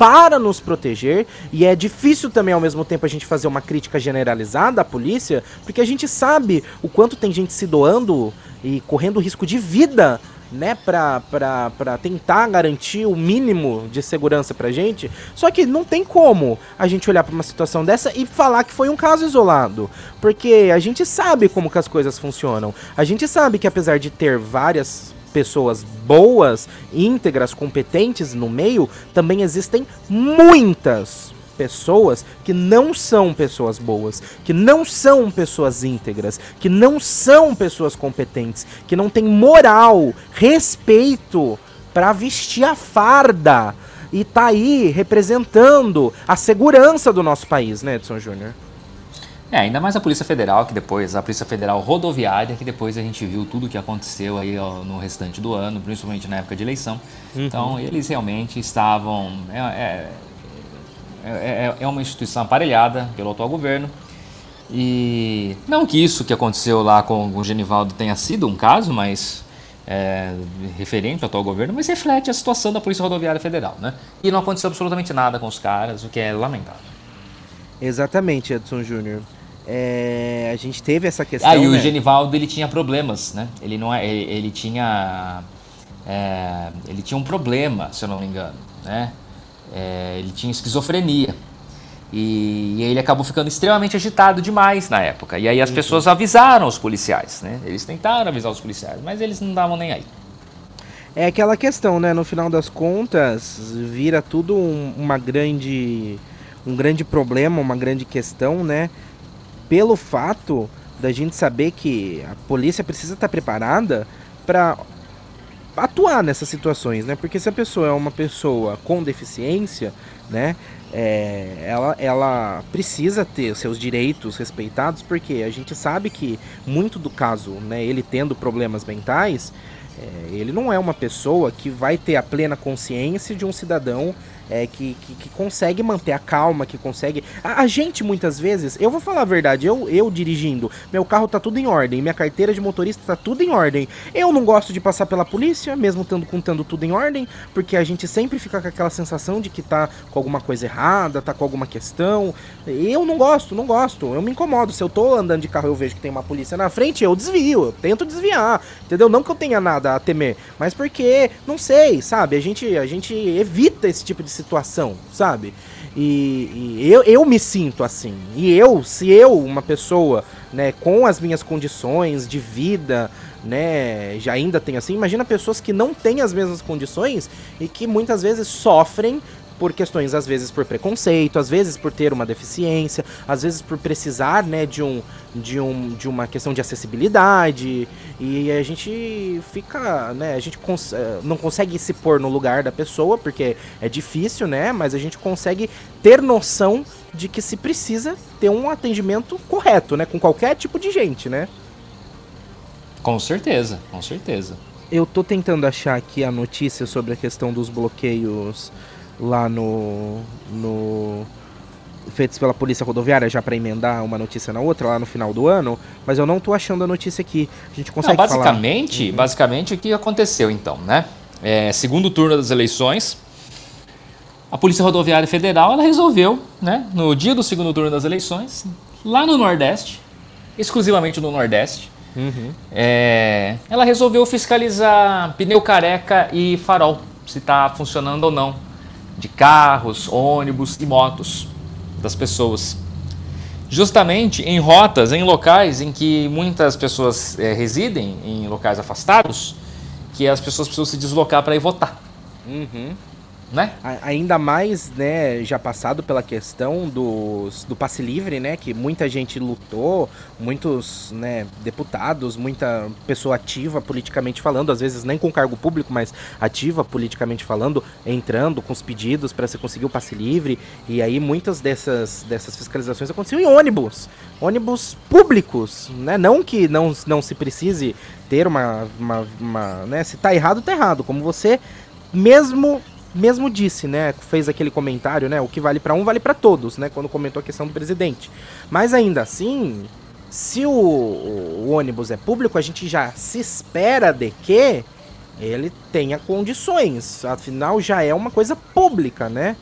para nos proteger, e é difícil também ao mesmo tempo a gente fazer uma crítica generalizada à polícia, porque a gente sabe o quanto tem gente se doando e correndo risco de vida né, pra, pra, pra tentar garantir o mínimo de segurança pra gente. Só que não tem como a gente olhar para uma situação dessa e falar que foi um caso isolado. Porque a gente sabe como que as coisas funcionam. A gente sabe que apesar de ter várias pessoas boas, íntegras, competentes no meio, também existem muitas pessoas que não são pessoas boas, que não são pessoas íntegras, que não são pessoas competentes, que não têm moral, respeito para vestir a farda e tá aí representando a segurança do nosso país, né, Edson Júnior? É, ainda mais a Polícia Federal, que depois, a Polícia Federal Rodoviária, que depois a gente viu tudo o que aconteceu aí ó, no restante do ano, principalmente na época de eleição. Uhum. Então, eles realmente estavam. É, é, é, é, é uma instituição aparelhada pelo atual governo. E não que isso que aconteceu lá com o Genivaldo tenha sido um caso, mas é, referente ao atual governo, mas reflete a situação da Polícia Rodoviária Federal, né? E não aconteceu absolutamente nada com os caras, o que é lamentável. Exatamente, Edson Júnior. É, a gente teve essa questão. Ah, e o né? Genivaldo ele tinha problemas, né? Ele não é, ele, ele tinha, é, ele tinha um problema, se eu não me engano, né? É, ele tinha esquizofrenia. E, e, ele acabou ficando extremamente agitado demais na época. E aí as uhum. pessoas avisaram os policiais, né? Eles tentaram avisar os policiais, mas eles não davam nem aí. É aquela questão, né? No final das contas, vira tudo um, uma grande, um grande problema, uma grande questão, né? Pelo fato da gente saber que a polícia precisa estar preparada para atuar nessas situações, né? Porque se a pessoa é uma pessoa com deficiência, né? É, ela, ela precisa ter seus direitos respeitados, porque a gente sabe que muito do caso, né, ele tendo problemas mentais, é, ele não é uma pessoa que vai ter a plena consciência de um cidadão é, que, que, que, consegue manter a calma, que consegue. A, a, gente, muitas vezes, eu vou falar a verdade, eu, eu dirigindo, meu carro tá tudo em ordem, minha carteira de motorista tá tudo em ordem. Eu não gosto de passar pela polícia, mesmo estando contando tudo em ordem, porque a gente sempre fica com aquela sensação de que tá com alguma coisa errada, tá com alguma questão. Eu não gosto, não gosto, eu me incomodo. Se eu tô andando de carro e eu vejo que tem uma polícia na frente, eu desvio, eu tento desviar, entendeu? Não que eu tenha nada a temer, mas porque, não sei, sabe? A gente, a gente evita esse tipo de situação, sabe? E, e, eu, eu me sinto assim. E eu, se eu, uma pessoa, né, com as minhas condições de vida, né, já ainda tenho assim, imagina pessoas que não têm as mesmas condições e que muitas vezes sofrem por questões, às vezes por preconceito, às vezes por ter uma deficiência, às vezes por precisar, né, de um de, um, de uma questão de acessibilidade e a gente fica, né, a gente cons eh, não consegue se pôr no lugar da pessoa porque é difícil, né, mas a gente consegue ter noção de que se precisa ter um atendimento correto, né, com qualquer tipo de gente, né? Com certeza, com certeza. Eu tô tentando achar aqui a notícia sobre a questão dos bloqueios lá no, no feitos pela polícia rodoviária já para emendar uma notícia na outra lá no final do ano, mas eu não tô achando a notícia aqui. A gente consegue não, basicamente, falar... basicamente o que aconteceu então, né? É, segundo turno das eleições, a Polícia Rodoviária Federal ela resolveu, né, no dia do segundo turno das eleições, lá no Nordeste, exclusivamente no Nordeste, uhum. é, ela resolveu fiscalizar pneu careca e farol, se está funcionando ou não de carros, ônibus e motos das pessoas. Justamente em rotas, em locais em que muitas pessoas é, residem, em locais afastados, que as pessoas precisam se deslocar para ir votar. Uhum. Né? Ainda mais, né, já passado pela questão dos, do passe livre, né, que muita gente lutou, muitos, né, deputados, muita pessoa ativa politicamente falando, às vezes nem com cargo público, mas ativa politicamente falando, entrando com os pedidos para você conseguir o passe livre, e aí muitas dessas, dessas fiscalizações aconteciam em ônibus, ônibus públicos, né, não que não, não se precise ter uma, uma, uma né, se tá errado, tá errado, como você mesmo mesmo disse, né, fez aquele comentário, né, o que vale para um vale para todos, né, quando comentou a questão do presidente. Mas ainda assim, se o, o, ônibus é público, a gente já se espera de que ele tenha condições. Afinal, já é uma coisa pública, né?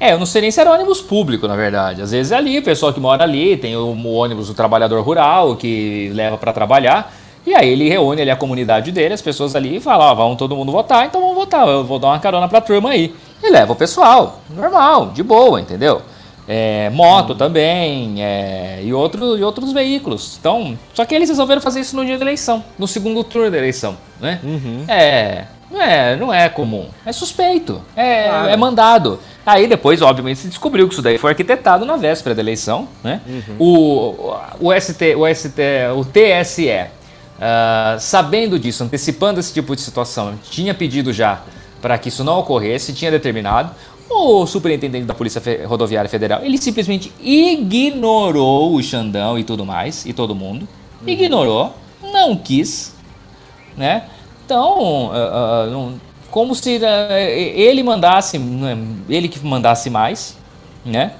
É, eu não sei nem se era ônibus público, na verdade. Às vezes é ali, o pessoal que mora ali, tem o, o ônibus do trabalhador rural que leva para trabalhar. E aí ele reúne ali a comunidade dele, as pessoas ali e fala, ó, vamos todo mundo votar, então vamos votar, eu vou dar uma carona pra turma aí. E leva o pessoal, normal, de boa, entendeu? É, moto também, é, e, outro, e outros veículos. Então, só que eles resolveram fazer isso no dia da eleição, no segundo turno da eleição, né? Uhum. É, não é, não é comum, é suspeito, é, claro. é mandado. Aí depois, obviamente, se descobriu que isso daí foi arquitetado na véspera da eleição, né? Uhum. O, o, ST, o, ST, o TSE Uh, sabendo disso, antecipando esse tipo de situação, tinha pedido já para que isso não ocorresse, tinha determinado. O superintendente da Polícia Rodoviária Federal, ele simplesmente ignorou o Xandão e tudo mais, e todo mundo. Uhum. Ignorou, não quis, né? Então, uh, uh, como se ele mandasse, né, ele que mandasse mais, né?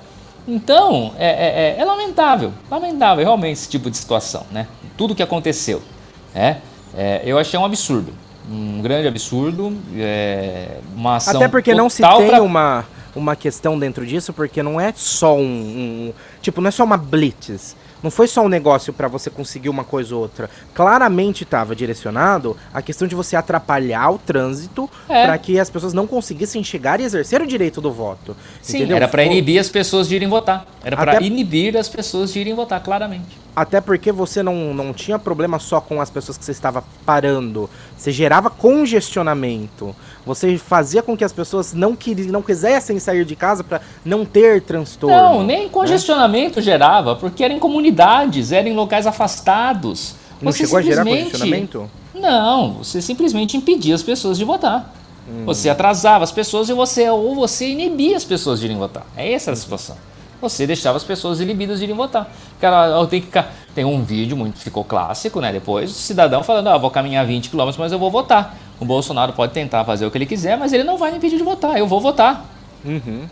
Então, é, é, é lamentável, lamentável realmente esse tipo de situação, né? Tudo que aconteceu. É, é, eu achei um absurdo. Um grande absurdo. É, uma ação Até porque não se tem pra... uma, uma questão dentro disso, porque não é só um, um. Tipo, não é só uma blitz. Não foi só um negócio para você conseguir uma coisa ou outra. Claramente estava direcionado a questão de você atrapalhar o trânsito é. para que as pessoas não conseguissem chegar e exercer o direito do voto. Sim, entendeu? era para inibir as pessoas de irem votar. Era para inibir as pessoas de irem votar, claramente. Até porque você não, não tinha problema só com as pessoas que você estava parando. Você gerava congestionamento. Você fazia com que as pessoas não, queriam, não quisessem sair de casa para não ter transtorno. Não, nem né? congestionamento né? gerava, porque era em comunidades, era em locais afastados. Não você chegou simplesmente... a gerar congestionamento? Não, você simplesmente impedia as pessoas de votar. Hum. Você atrasava as pessoas e você ou você inibia as pessoas de irem votar. É essa a situação você deixava as pessoas inibidas de irem votar. Cara, tem que tem um vídeo muito ficou clássico, né? Depois o cidadão falando, ah, vou caminhar 20 km, mas eu vou votar. O Bolsonaro pode tentar fazer o que ele quiser, mas ele não vai me impedir de votar. Eu vou votar. Uhum.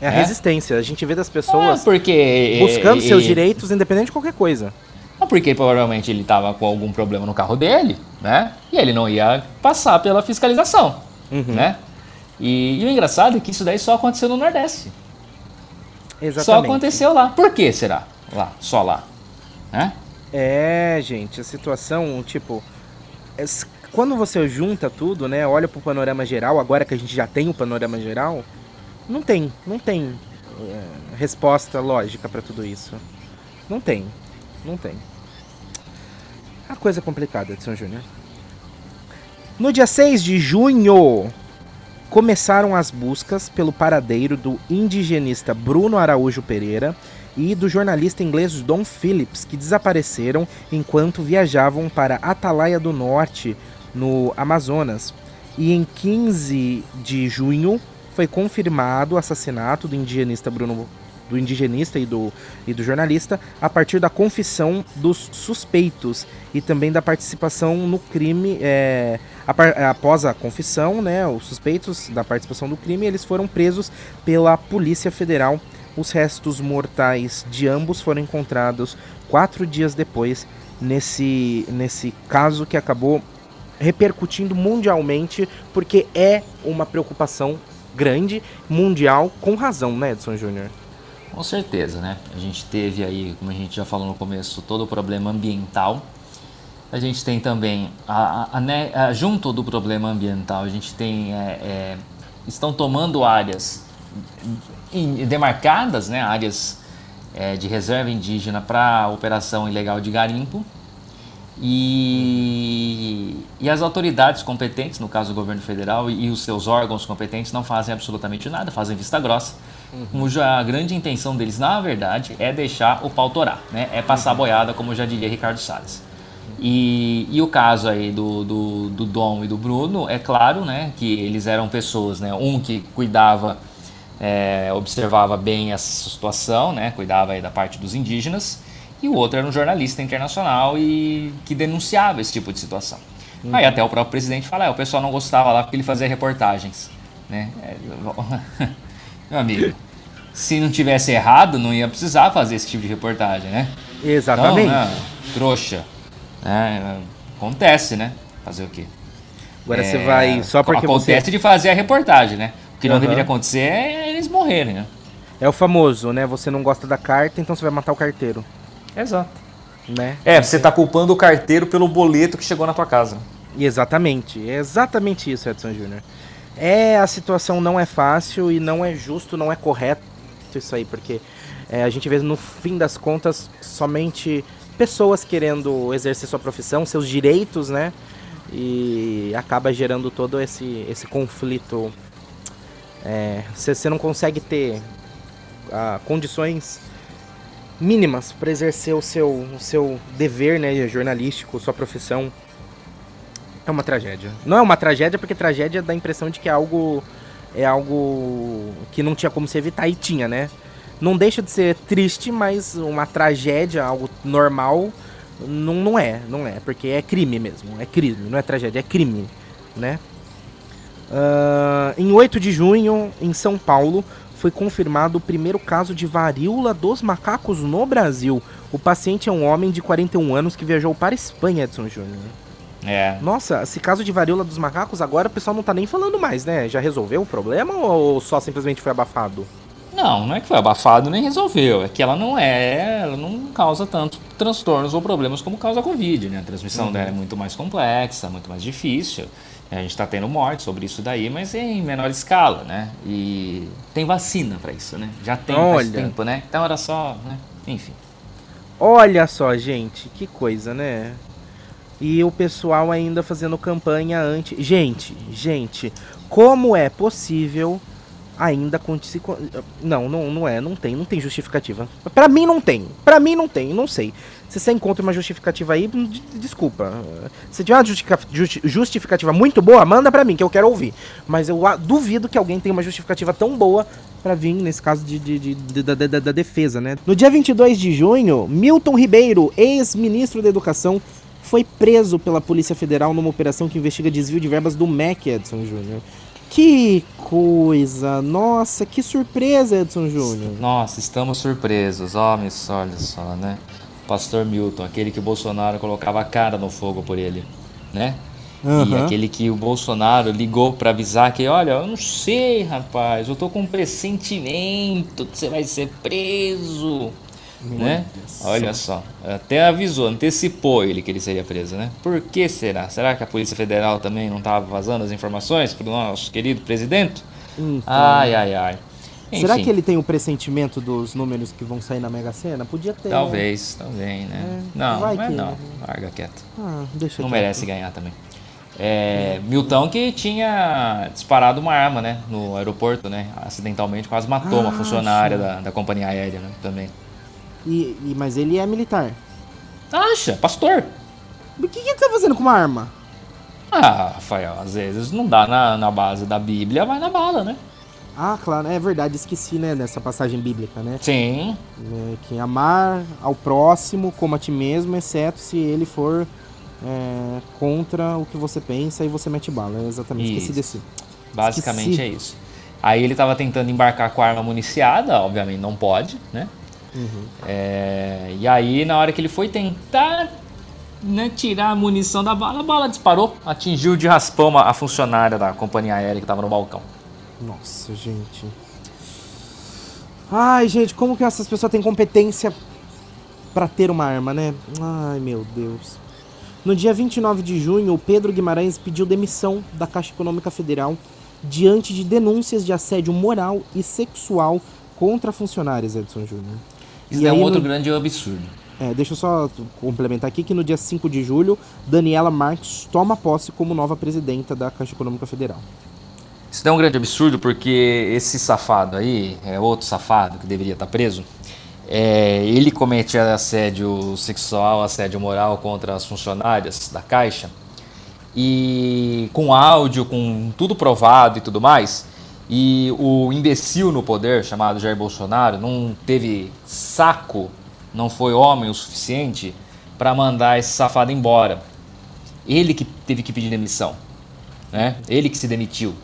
É a é? resistência. A gente vê das pessoas ah, porque, buscando e, seus direitos, independente de qualquer coisa. Ah, porque provavelmente ele estava com algum problema no carro dele, né? E ele não ia passar pela fiscalização, uhum. né? E, e o engraçado é que isso daí só aconteceu no Nordeste. Exatamente. Só aconteceu lá. Por que será? Lá, só lá. Né? É, gente, a situação, tipo. Quando você junta tudo, né? Olha pro panorama geral, agora que a gente já tem o panorama geral, não tem, não tem é, resposta lógica para tudo isso. Não tem, não tem. A coisa complicada, Edson Júnior. No dia 6 de junho, começaram as buscas pelo paradeiro do indigenista Bruno Araújo Pereira e do jornalista inglês Don Phillips, que desapareceram enquanto viajavam para Atalaia do Norte, no Amazonas. E em 15 de junho foi confirmado o assassinato do indigenista Bruno do indigenista e do, e do jornalista a partir da confissão dos suspeitos e também da participação no crime. É, após a confissão, né, os suspeitos da participação do crime, eles foram presos pela Polícia Federal. Os restos mortais de ambos foram encontrados quatro dias depois nesse, nesse caso que acabou repercutindo mundialmente, porque é uma preocupação grande, mundial, com razão, né, Edson Júnior? Com certeza, né? A gente teve aí, como a gente já falou no começo, todo o problema ambiental. A gente tem também, a, a, né, a, junto do problema ambiental, a gente tem, é, é, estão tomando áreas demarcadas, né, áreas é, de reserva indígena para operação ilegal de garimpo. E, e as autoridades competentes, no caso o governo federal e, e os seus órgãos competentes, não fazem absolutamente nada, fazem vista grossa. Uhum. Cuja grande intenção deles, na verdade, é deixar o pau torar, né? é passar uhum. boiada, como já diria Ricardo Salles. E, e, o caso aí do, do, do, Dom e do Bruno, é claro né, que eles eram pessoas, né, um que cuidava, é, observava bem essa situação, né, cuidava da parte dos indígenas, e o outro era um jornalista internacional e que denunciava esse tipo de situação. Uhum. Aí até o próprio presidente fala, é, o pessoal não gostava lá porque ele fazia reportagens. Né? É, *laughs* meu amigo, se não tivesse errado, não ia precisar fazer esse tipo de reportagem, né? Exatamente. Então, né, trouxa. É, acontece, né? Fazer o quê? Agora é, você vai só porque acontece você... de fazer a reportagem, né? O que não uhum. deveria acontecer é eles morrerem, né? É o famoso, né? Você não gosta da carta, então você vai matar o carteiro. Exato. Né? É, você está culpando o carteiro pelo boleto que chegou na tua casa. Exatamente, é exatamente isso, Edson Júnior. É, a situação não é fácil e não é justo, não é correto isso aí, porque é, a gente vê no fim das contas somente pessoas querendo exercer sua profissão, seus direitos, né? E acaba gerando todo esse, esse conflito. Você é, não consegue ter ah, condições mínimas para exercer o seu, o seu dever né, jornalístico, sua profissão. É uma tragédia. Não é uma tragédia porque tragédia dá a impressão de que é algo é algo que não tinha como se evitar e tinha, né? Não deixa de ser triste, mas uma tragédia, algo normal, não, não é, não é, porque é crime mesmo, é crime, não é tragédia, é crime, né? Uh, em 8 de junho, em São Paulo, foi confirmado o primeiro caso de varíola dos macacos no Brasil. O paciente é um homem de 41 anos que viajou para a Espanha, Edson Júnior. É. Nossa, esse caso de varíola dos macacos, agora o pessoal não tá nem falando mais, né? Já resolveu o problema ou só simplesmente foi abafado? Não, não é que foi abafado nem resolveu. É que ela não é, ela não causa tanto transtornos ou problemas como causa a Covid, né? A transmissão uhum. dela é muito mais complexa, muito mais difícil. A gente está tendo morte sobre isso daí, mas em menor escala, né? E tem vacina para isso, né? Já tem Olha. tempo, né? Então era só, né? Enfim. Olha só, gente, que coisa, né? E o pessoal ainda fazendo campanha anti. Gente, gente, como é possível ainda se não, não, não é, não tem, não tem justificativa. Para mim não tem. Para mim não tem, não sei. Se você encontra uma justificativa aí, desculpa. Se tiver uma justificativa muito boa, manda para mim que eu quero ouvir. Mas eu duvido que alguém tenha uma justificativa tão boa para vir nesse caso de, de, de, de da, da, da defesa, né? No dia 22 de junho, Milton Ribeiro, ex-ministro da Educação, foi preso pela Polícia Federal numa operação que investiga desvio de verbas do MEC, Edson Júnior. Que coisa! Nossa, que surpresa, Edson Júnior. Nossa, estamos surpresos. Homem, olha só, né? Pastor Milton, aquele que o Bolsonaro colocava a cara no fogo por ele, né? Uhum. E aquele que o Bolsonaro ligou para avisar que, olha, eu não sei, rapaz, eu tô com um pressentimento que você vai ser preso né? Olha só, até avisou, antecipou ele que ele seria preso, né? Por que será? Será que a Polícia Federal também não estava vazando as informações para o nosso querido presidente? Então, ai, ai, ai. Enfim. Será que ele tem o pressentimento dos números que vão sair na Mega Sena? Podia ter. Talvez, né? também, né? É, não, vai mas que, não. Né? Larga quieto. Ah, deixa não merece ganhar também. É, Milton que tinha disparado uma arma, né? No aeroporto, né? Acidentalmente, quase matou ah, uma funcionária da, da companhia aérea, né? Também. E, e, mas ele é militar. Acha? Pastor. O que, que ele tá fazendo com uma arma? Ah, Rafael, às vezes não dá na, na base da Bíblia, vai na bala, né? Ah, claro, é verdade, esqueci, né, nessa passagem bíblica, né? Sim. É, que amar ao próximo como a ti mesmo, exceto se ele for é, contra o que você pensa e você mete bala. É exatamente, isso. esqueci desse. Basicamente esqueci. é isso. Aí ele estava tentando embarcar com a arma municiada, obviamente não pode, né? Uhum. É, e aí, na hora que ele foi tentar né, tirar a munição da bala, a bala disparou, atingiu de raspão a funcionária da companhia aérea que estava no balcão. Nossa, gente. Ai, gente, como que essas pessoas têm competência para ter uma arma, né? Ai, meu Deus. No dia 29 de junho, o Pedro Guimarães pediu demissão da Caixa Econômica Federal diante de denúncias de assédio moral e sexual contra funcionários, Edson Júnior. Isso é um outro no... grande absurdo. É, deixa eu só complementar aqui que no dia 5 de julho, Daniela Marques toma posse como nova presidenta da Caixa Econômica Federal. Isso é um grande absurdo porque esse safado aí, é outro safado que deveria estar preso, é, ele comete assédio sexual, assédio moral contra as funcionárias da Caixa e com áudio, com tudo provado e tudo mais. E o imbecil no poder, chamado Jair Bolsonaro, não teve saco, não foi homem o suficiente para mandar esse safado embora. Ele que teve que pedir demissão, né? Ele que se demitiu,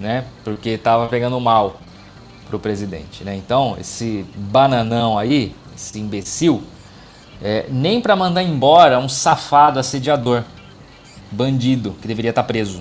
né? Porque estava pegando mal pro presidente, né? Então esse bananão aí, esse imbecil, é, nem para mandar embora um safado assediador, bandido que deveria estar tá preso,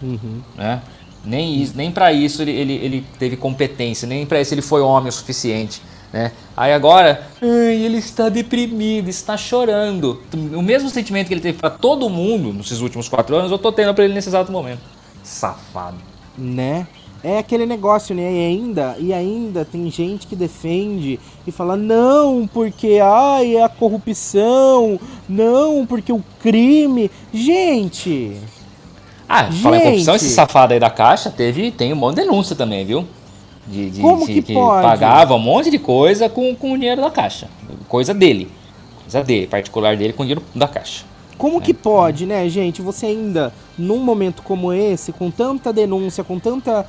uhum. né? Nem, isso, nem para isso ele, ele, ele teve competência, nem para isso ele foi homem o suficiente. Né? Aí agora, ai, ele está deprimido, está chorando. O mesmo sentimento que ele teve para todo mundo nesses últimos quatro anos, eu tô tendo para ele nesse exato momento. Safado. Né? É aquele negócio, né? E ainda, e ainda tem gente que defende e fala, não, porque ai, é a corrupção, não, porque o crime. Gente, ah, Gente. fala em corrupção, esse safado aí da Caixa teve, tem um monte de denúncia também, viu? De, de, Como de, que, que pode? pagava um monte de coisa com, com o dinheiro da Caixa. Coisa dele. Coisa dele, particular dele com o dinheiro da Caixa. Como é. que pode, né, gente? Você ainda, num momento como esse, com tanta denúncia, com tanta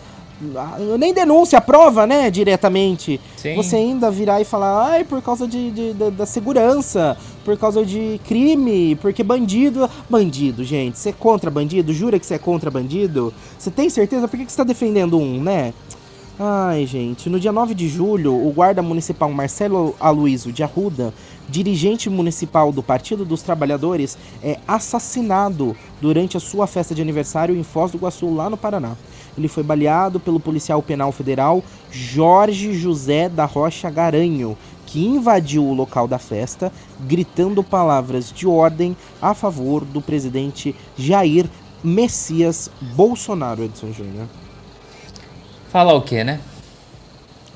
nem denúncia, prova, né, diretamente. Sim. Você ainda virar e falar, ai, por causa de, de, de, da segurança, por causa de crime, porque bandido. Bandido, gente. Você é contra bandido? Jura que você é contra bandido? Você tem certeza? Por que, que você tá defendendo um, né? Ai, gente. No dia 9 de julho, o guarda municipal Marcelo Aloysio de Arruda, dirigente municipal do Partido dos Trabalhadores, é assassinado durante a sua festa de aniversário em Foz do Iguaçu, lá no Paraná ele foi baleado pelo policial penal federal Jorge José da Rocha Garanho, que invadiu o local da festa, gritando palavras de ordem a favor do presidente Jair Messias Bolsonaro, Edson Júnior. Fala o quê, né?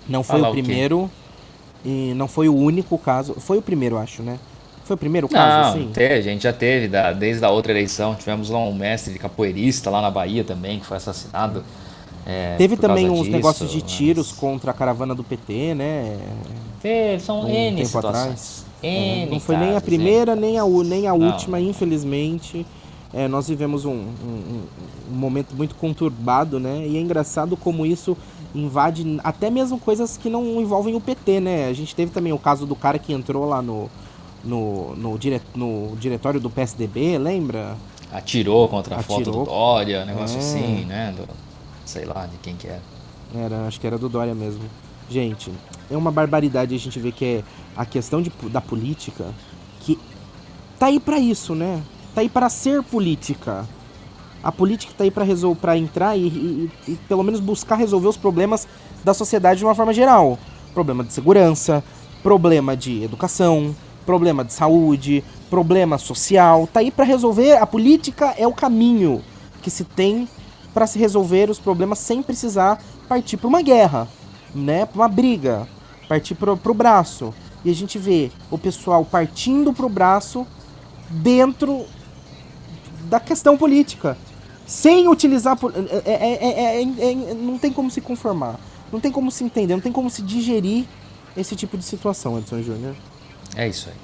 Não foi o primeiro e não foi o único caso. Foi o primeiro, acho, né? Foi o primeiro caso, Não, assim? Teve, a gente já teve, da, desde a outra eleição. Tivemos lá um mestre de capoeirista lá na Bahia também, que foi assassinado. É, teve também uns disso, negócios de tiros mas... contra a caravana do PT, né? Teve, são um N tempo situações. atrás. N é, não foi nem a primeira, nem a, nem a última, infelizmente. É, nós vivemos um, um, um, momento muito conturbado, né? E é engraçado como isso invade até mesmo coisas que não envolvem o PT, né? A gente teve também o caso do cara que entrou lá no, no, no, dire, no diretório do PSDB, lembra? Atirou contra a Atirou. foto do Dória, um negócio é. assim, né? Do, sei lá de quem que era. Era, acho que era do Dória mesmo. Gente, é uma barbaridade a gente ver que é a questão de, da política que tá aí para isso, né? Tá aí para ser política. A política tá aí para resolver, para entrar e, e, e, pelo menos buscar resolver os problemas da sociedade de uma forma geral. Problema de segurança, problema de educação, problema de saúde, problema social, tá aí para resolver. A política é o caminho que se tem para se resolver os problemas sem precisar partir para uma guerra, né? Para uma briga, partir para o braço. E a gente vê o pessoal partindo para o braço dentro da questão política, sem utilizar é é, é, é, não tem como se conformar, não tem como se entender, não tem como se digerir esse tipo de situação, Edson Júnior. É isso aí.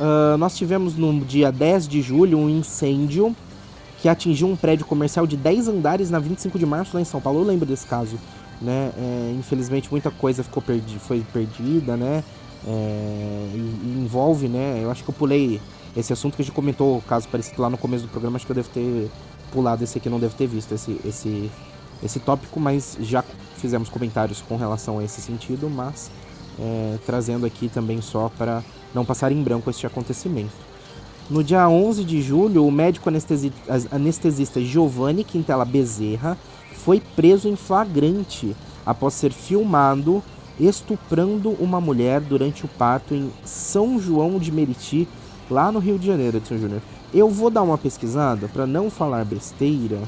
Uh, nós tivemos no dia 10 de julho um incêndio que atingiu um prédio comercial de 10 andares na 25 de março lá em São Paulo. Eu lembro desse caso. Né? É, infelizmente muita coisa ficou perdi foi perdida, né? É, envolve, né? Eu acho que eu pulei esse assunto que a gente comentou, o caso parecido lá no começo do programa, acho que eu devo ter pulado esse aqui, não devo ter visto esse, esse, esse tópico, mas já fizemos comentários com relação a esse sentido, mas é, trazendo aqui também só para não passar em branco este acontecimento. No dia 11 de julho, o médico anestesista Giovanni Quintela Bezerra foi preso em flagrante após ser filmado estuprando uma mulher durante o parto em São João de Meriti, lá no Rio de Janeiro, Edson Júnior. Eu vou dar uma pesquisada para não falar besteira,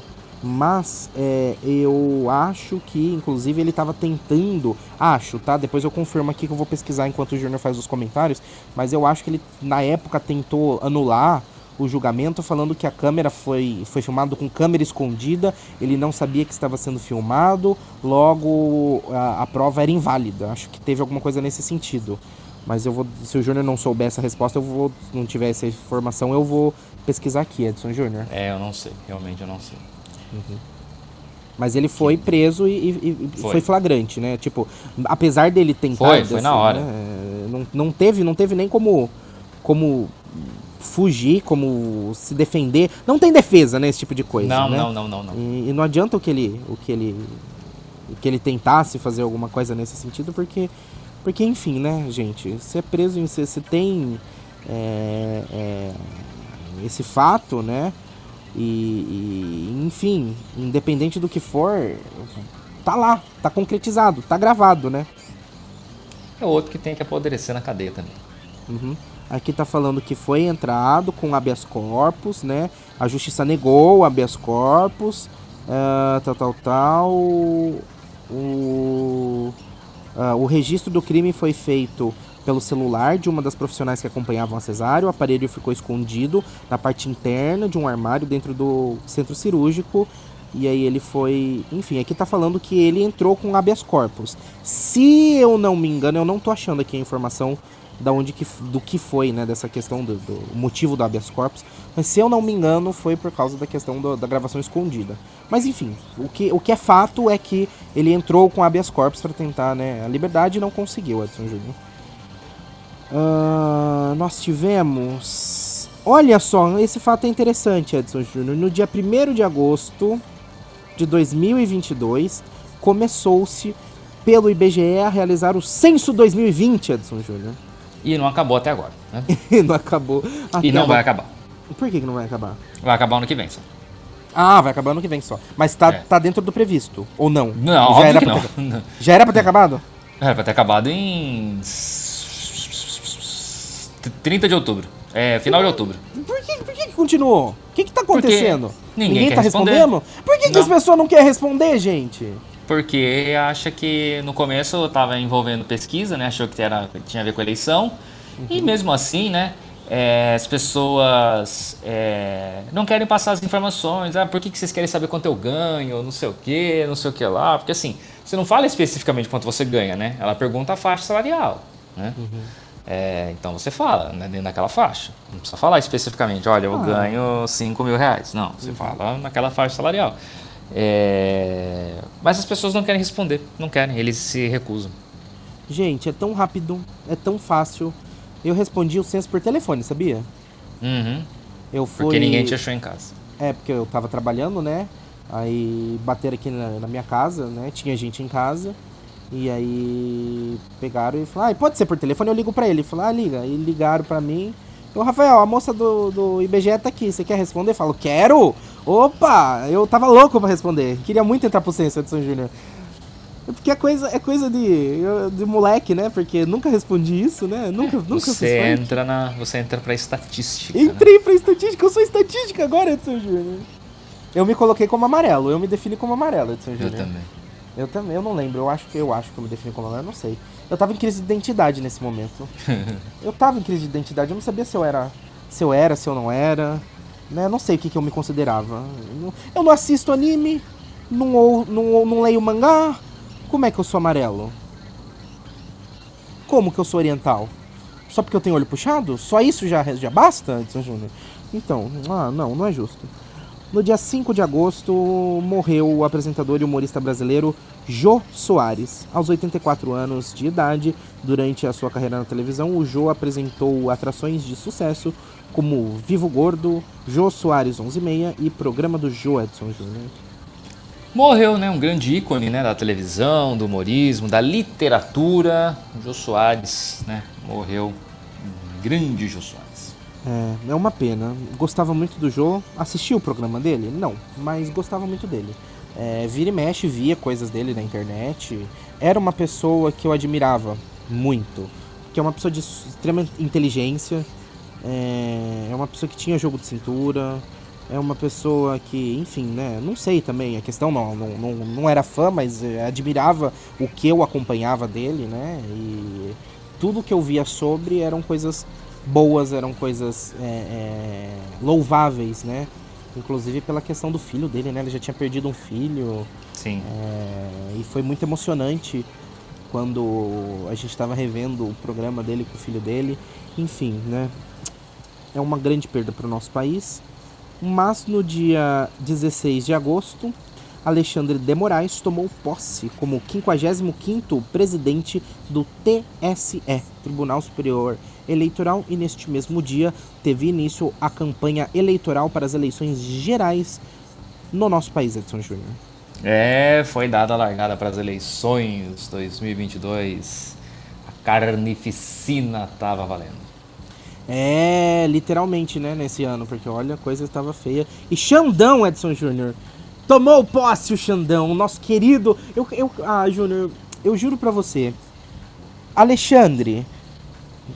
Mas é, eu acho que, inclusive, ele estava tentando. Acho, tá? Depois eu confirmo aqui que eu vou pesquisar enquanto o Júnior faz os comentários. Mas eu acho que ele, na época, tentou anular o julgamento falando que a câmera foi, foi filmado com câmera escondida, ele não sabia que estava sendo filmado, logo a, a prova era inválida. Acho que teve alguma coisa nesse sentido. Mas eu vou, se o Júnior não souber essa resposta, eu vou, não tiver essa informação, eu vou pesquisar aqui, Edson Júnior. É, eu não sei, realmente eu não sei. Uhum. Mas ele foi preso e, e, e foi. foi. flagrante, né? Tipo, apesar dele tentar. Foi, foi na hora. Né? Não, não, teve, não teve nem como, como fugir, como se defender. Não tem defesa, né? Esse tipo de coisa. Não, né? não, não, não, não. E, e, não adianta o que ele, o que ele, o que ele tentasse fazer alguma coisa nesse sentido, porque, porque enfim, né, gente? Você é preso em, você, você tem é, é, esse fato, né? E, e, enfim, independente do que for, tá lá, tá concretizado, tá gravado, né? É outro que tem que apodrecer na cadeia também. Uhum. Aqui tá falando que foi entrado com habeas corpus, né? A justiça negou o habeas corpus, uh, tal, tal, tal. O, uh, o registro do crime foi feito pelo celular de uma das profissionais que acompanhavam a cesárea. O aparelho ficou escondido na parte interna de um armário dentro do centro cirúrgico. E aí ele foi. Enfim, aqui tá falando que ele entrou com habeas corpus. Se eu não me engano, eu não tô achando aqui a informação da onde que, do que foi, né, dessa questão do, do, motivo do habeas corpus, mas se eu não me engano foi por causa da questão do, da gravação escondida. Mas enfim, o que, o que é fato é que ele entrou com habeas corpus para tentar, né, a liberdade e não conseguiu, Edson Júnior. Uh, nós tivemos. Olha só, esse fato é interessante, Edson Júnior. No dia 1 de agosto de 2022, começou-se pelo IBGE a realizar o Censo 2020, Edson Júnior. E não acabou até agora, né? *laughs* não acabou. e não vai acabar. Por que, que não vai acabar? Vai acabar ano que vem só. Ah, vai acabar ano que vem só. Mas tá, é. tá dentro do previsto, ou não? Não, Já era que não. Ter... Já era pra ter acabado? Era pra ter acabado em 30 de outubro. É, final de outubro. Por que, por que, que continuou? O que, que tá acontecendo? Porque ninguém, ninguém tá responder. respondendo? Por que, que as pessoas não querem responder, gente? Porque acha que no começo estava envolvendo pesquisa, né? Achou que era, tinha a ver com eleição. Uhum. E mesmo assim, né? É, as pessoas é, não querem passar as informações. Ah, por que, que vocês querem saber quanto eu ganho? Não sei o que, não sei o que lá. Porque assim, você não fala especificamente quanto você ganha, né? Ela pergunta a faixa salarial, né? Uhum. É, então você fala né, dentro daquela faixa. Não precisa falar especificamente, olha, eu ah. ganho 5 mil reais. Não, você uhum. fala naquela faixa salarial. É, mas as pessoas não querem responder, não querem, eles se recusam. Gente, é tão rápido, é tão fácil. Eu respondi o censo por telefone, sabia? Uhum. Eu fui... Porque ninguém te achou em casa. É, porque eu tava trabalhando, né? Aí bateram aqui na, na minha casa, né? Tinha gente em casa. E aí pegaram e falaram, ah, pode ser por telefone, eu ligo pra ele. Falaram, ah, liga. E ligaram pra mim. Ô, Rafael, a moça do, do IBGE tá aqui, você quer responder? Eu falo, quero! Opa! Eu tava louco pra responder. Queria muito entrar pro Censo, Edson Júnior. Porque é coisa, é coisa de, de moleque, né? Porque nunca respondi isso, né? Nunca, nunca você entra na Você entra pra estatística. Entrei né? pra estatística, eu sou estatística agora, Edson Júnior. Eu me coloquei como amarelo, eu me defini como amarelo, Edson Júnior. Eu também. Eu também, eu não lembro, eu acho que eu acho que eu me defini como amarelo, não sei. Eu tava em crise de identidade nesse momento. *laughs* eu tava em crise de identidade, eu não sabia se eu era, se eu era, se eu não era, né? Eu não sei o que, que eu me considerava. Eu não assisto anime, não, não, não leio mangá. Como é que eu sou amarelo? Como que eu sou oriental? Só porque eu tenho olho puxado? Só isso já, já basta, Edson Júnior? Então, ah, não, não é justo. No dia 5 de agosto, morreu o apresentador e humorista brasileiro Jô Soares. Aos 84 anos de idade, durante a sua carreira na televisão, o Jô apresentou atrações de sucesso como Vivo Gordo, Jô Soares 11:30 e Programa do Jô Edson Júnior. Morreu, né? Um grande ícone né? da televisão, do humorismo, da literatura. Jô Soares, né? Morreu. Um grande Jô Soares. É, é uma pena. Gostava muito do Jô. Assistia o programa dele? Não, mas gostava muito dele. É, vira e mexe, via coisas dele na internet. Era uma pessoa que eu admirava muito. Que é uma pessoa de extrema inteligência. É, é uma pessoa que tinha jogo de cintura. É uma pessoa que, enfim, né? Não sei também, a questão não, não, não, não era fã, mas é, admirava o que eu acompanhava dele, né? E tudo que eu via sobre eram coisas boas, eram coisas é, é, louváveis, né? Inclusive pela questão do filho dele, né? Ele já tinha perdido um filho. Sim. É, e foi muito emocionante quando a gente estava revendo o programa dele com o filho dele. Enfim, né? É uma grande perda para o nosso país. Mas no dia 16 de agosto, Alexandre de Moraes tomou posse como 55º presidente do TSE, Tribunal Superior Eleitoral, e neste mesmo dia teve início a campanha eleitoral para as eleições gerais no nosso país, Edson Júnior. É, foi dada a largada para as eleições 2022. A carnificina estava valendo. É, literalmente, né, nesse ano, porque olha, a coisa estava feia. E Xandão, Edson Júnior. Tomou posse o Xandão, nosso querido. Eu, eu, ah, Júnior, eu juro pra você. Alexandre,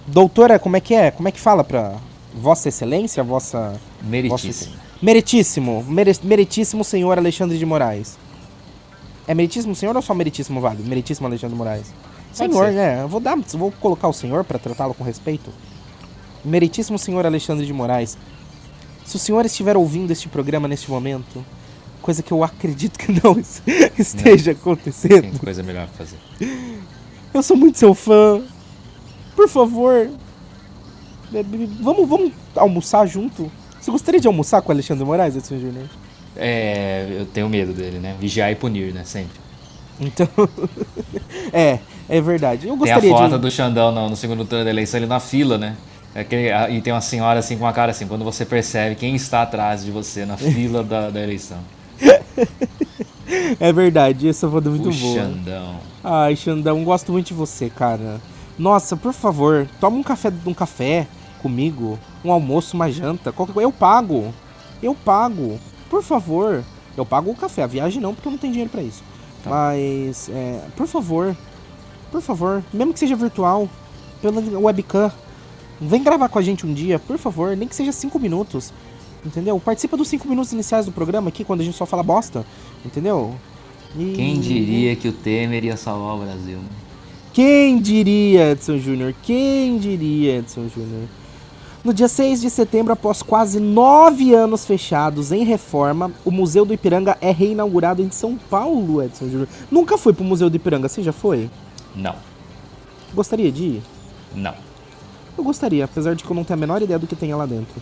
doutora, como é que é? Como é que fala pra Vossa Excelência, Vossa. Meritíssimo. Vossa, meritíssimo, mere, meritíssimo senhor Alexandre de Moraes. É meritíssimo senhor ou só meritíssimo vale? Meritíssimo Alexandre de Moraes. Pode senhor, ser. né? Eu vou dar, vou colocar o senhor pra tratá-lo com respeito. Meritíssimo senhor Alexandre de Moraes, se o senhor estiver ouvindo este programa neste momento, coisa que eu acredito que não *laughs* esteja acontecendo, Tem coisa melhor pra fazer. eu sou muito seu fã. Por favor, é, vamos, vamos almoçar junto? Você gostaria de almoçar com o Alexandre Moraes, Edson Júnior? É, eu tenho medo dele, né? Vigiar e punir, né? Sempre. Então, *laughs* é, é verdade. Eu Tem a gostaria foto de. do Xandão no, no segundo turno da eleição, ele na fila, né? É a- e tem uma senhora assim com a cara assim, quando você percebe quem está atrás de você na *laughs* fila da, da eleição. *laughs* É verdade, essa foto é muito o boa. Xandão. Ai, Xandão, gosto muito de você, cara. Nossa, por favor, toma um café, um café comigo, um almoço, uma janta, qualquer coisa. Eu pago. Eu pago. Por favor. Eu pago o café, a viagem não, porque eu não tenho dinheiro pra isso. Tá. Mas, é, por favor. Por favor, mesmo que seja virtual, pela webcam, vem gravar com a gente um dia, por favor, nem que seja cinco minutos. Entendeu? Participa dos cinco minutos iniciais do programa aqui, quando a gente só fala bosta. Entendeu? E- Quem diria que o Temer ia salvar o Brasil? Quem diria, Edson Júnior? Quem diria, Edson Júnior? No dia 6 de setembro, após quase nove anos fechados em reforma, o Museu do Ipiranga é reinaugurado em São Paulo, Edson Júnior. Nunca foi pro Museu do Ipiranga, você já foi? Não, Gostaria de ir? não. Eu gostaria, apesar de que eu não tenho a menor ideia do que tem lá dentro.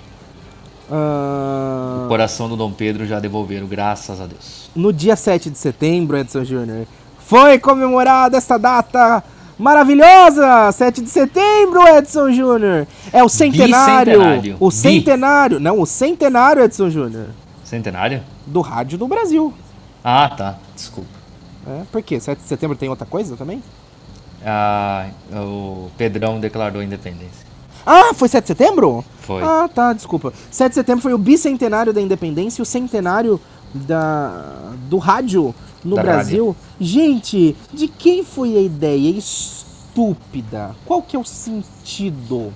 Ah, O coração do Dom Pedro já devolveram, graças a Deus. no dia 7 de setembro, Edson Júnior, foi comemorada esta data maravilhosa! 7 de setembro, Edson Júnior! É o centenário! Bicentenário. O Bi. centenário! Não, o centenário, Edson Júnior! Centenário? Do rádio do Brasil. Ah, tá. Desculpa. É, por quê? 7 de setembro tem outra coisa também? Ah, o Pedrão declarou a independência. Ah, foi 7 de setembro? Foi. Ah, tá, desculpa. 7 de setembro foi o bicentenário da independência e o centenário da, do rádio no Da Brasil. Gente, de quem foi a ideia estúpida? Qual que é o sentido?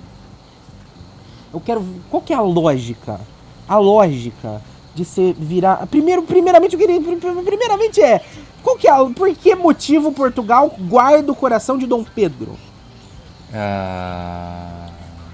Eu quero. Qual que é a lógica? A lógica de você virar. Primeiro, primeiramente, eu queria. Primeiramente é. Qual que é. Por que motivo Portugal guarda o coração de Dom Pedro? Ah,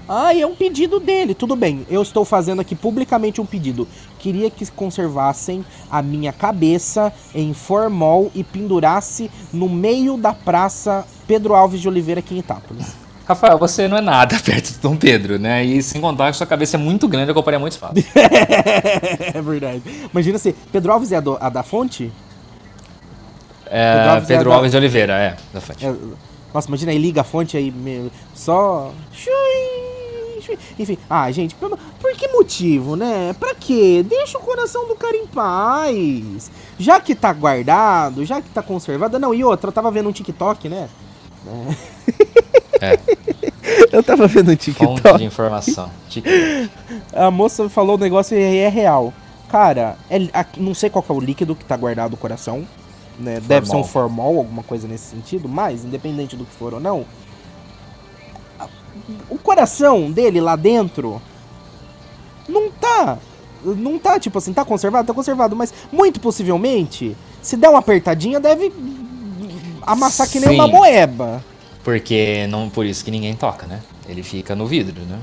Ah, é um pedido dele. Tudo bem, eu estou fazendo aqui publicamente um pedido. Queria que conservassem a minha cabeça em formol e pendurasse no meio da praça Pedro Alves de Oliveira aqui em Itápolis. Rafael, você não é nada *laughs* perto do Dom Pedro, né? E sem contar que sua cabeça é muito grande, ocuparia muito espaço. *laughs* é verdade. Imagina se Pedro Alves é a, do- a da fonte? É, Pedro Alves é Pedro da- Alves de Oliveira, é, da fonte. É, nossa, imagina aí, liga a fonte aí, só. Chui, chui. Enfim, ah, gente, por, por que motivo, né? Pra quê? Deixa o coração do cara em paz. Já que tá guardado, já que tá conservado. Não, e outra, eu tava vendo um TikTok, né? É, *laughs* Eu tava vendo um fonte TikTok. de informação. Tic- *laughs* A moça falou o negócio e é real. Cara, é- não sei qual é o líquido que tá guardado no coração. Né? Deve ser um formol, alguma coisa nesse sentido, mas, independente do que for ou não, o coração dele lá dentro não tá não tá, tipo assim, tá conservado? Tá conservado, mas muito possivelmente, se der uma apertadinha, deve amassar que nem Sim. uma moeba. Porque não por isso que ninguém toca, né? Ele fica no vidro, né?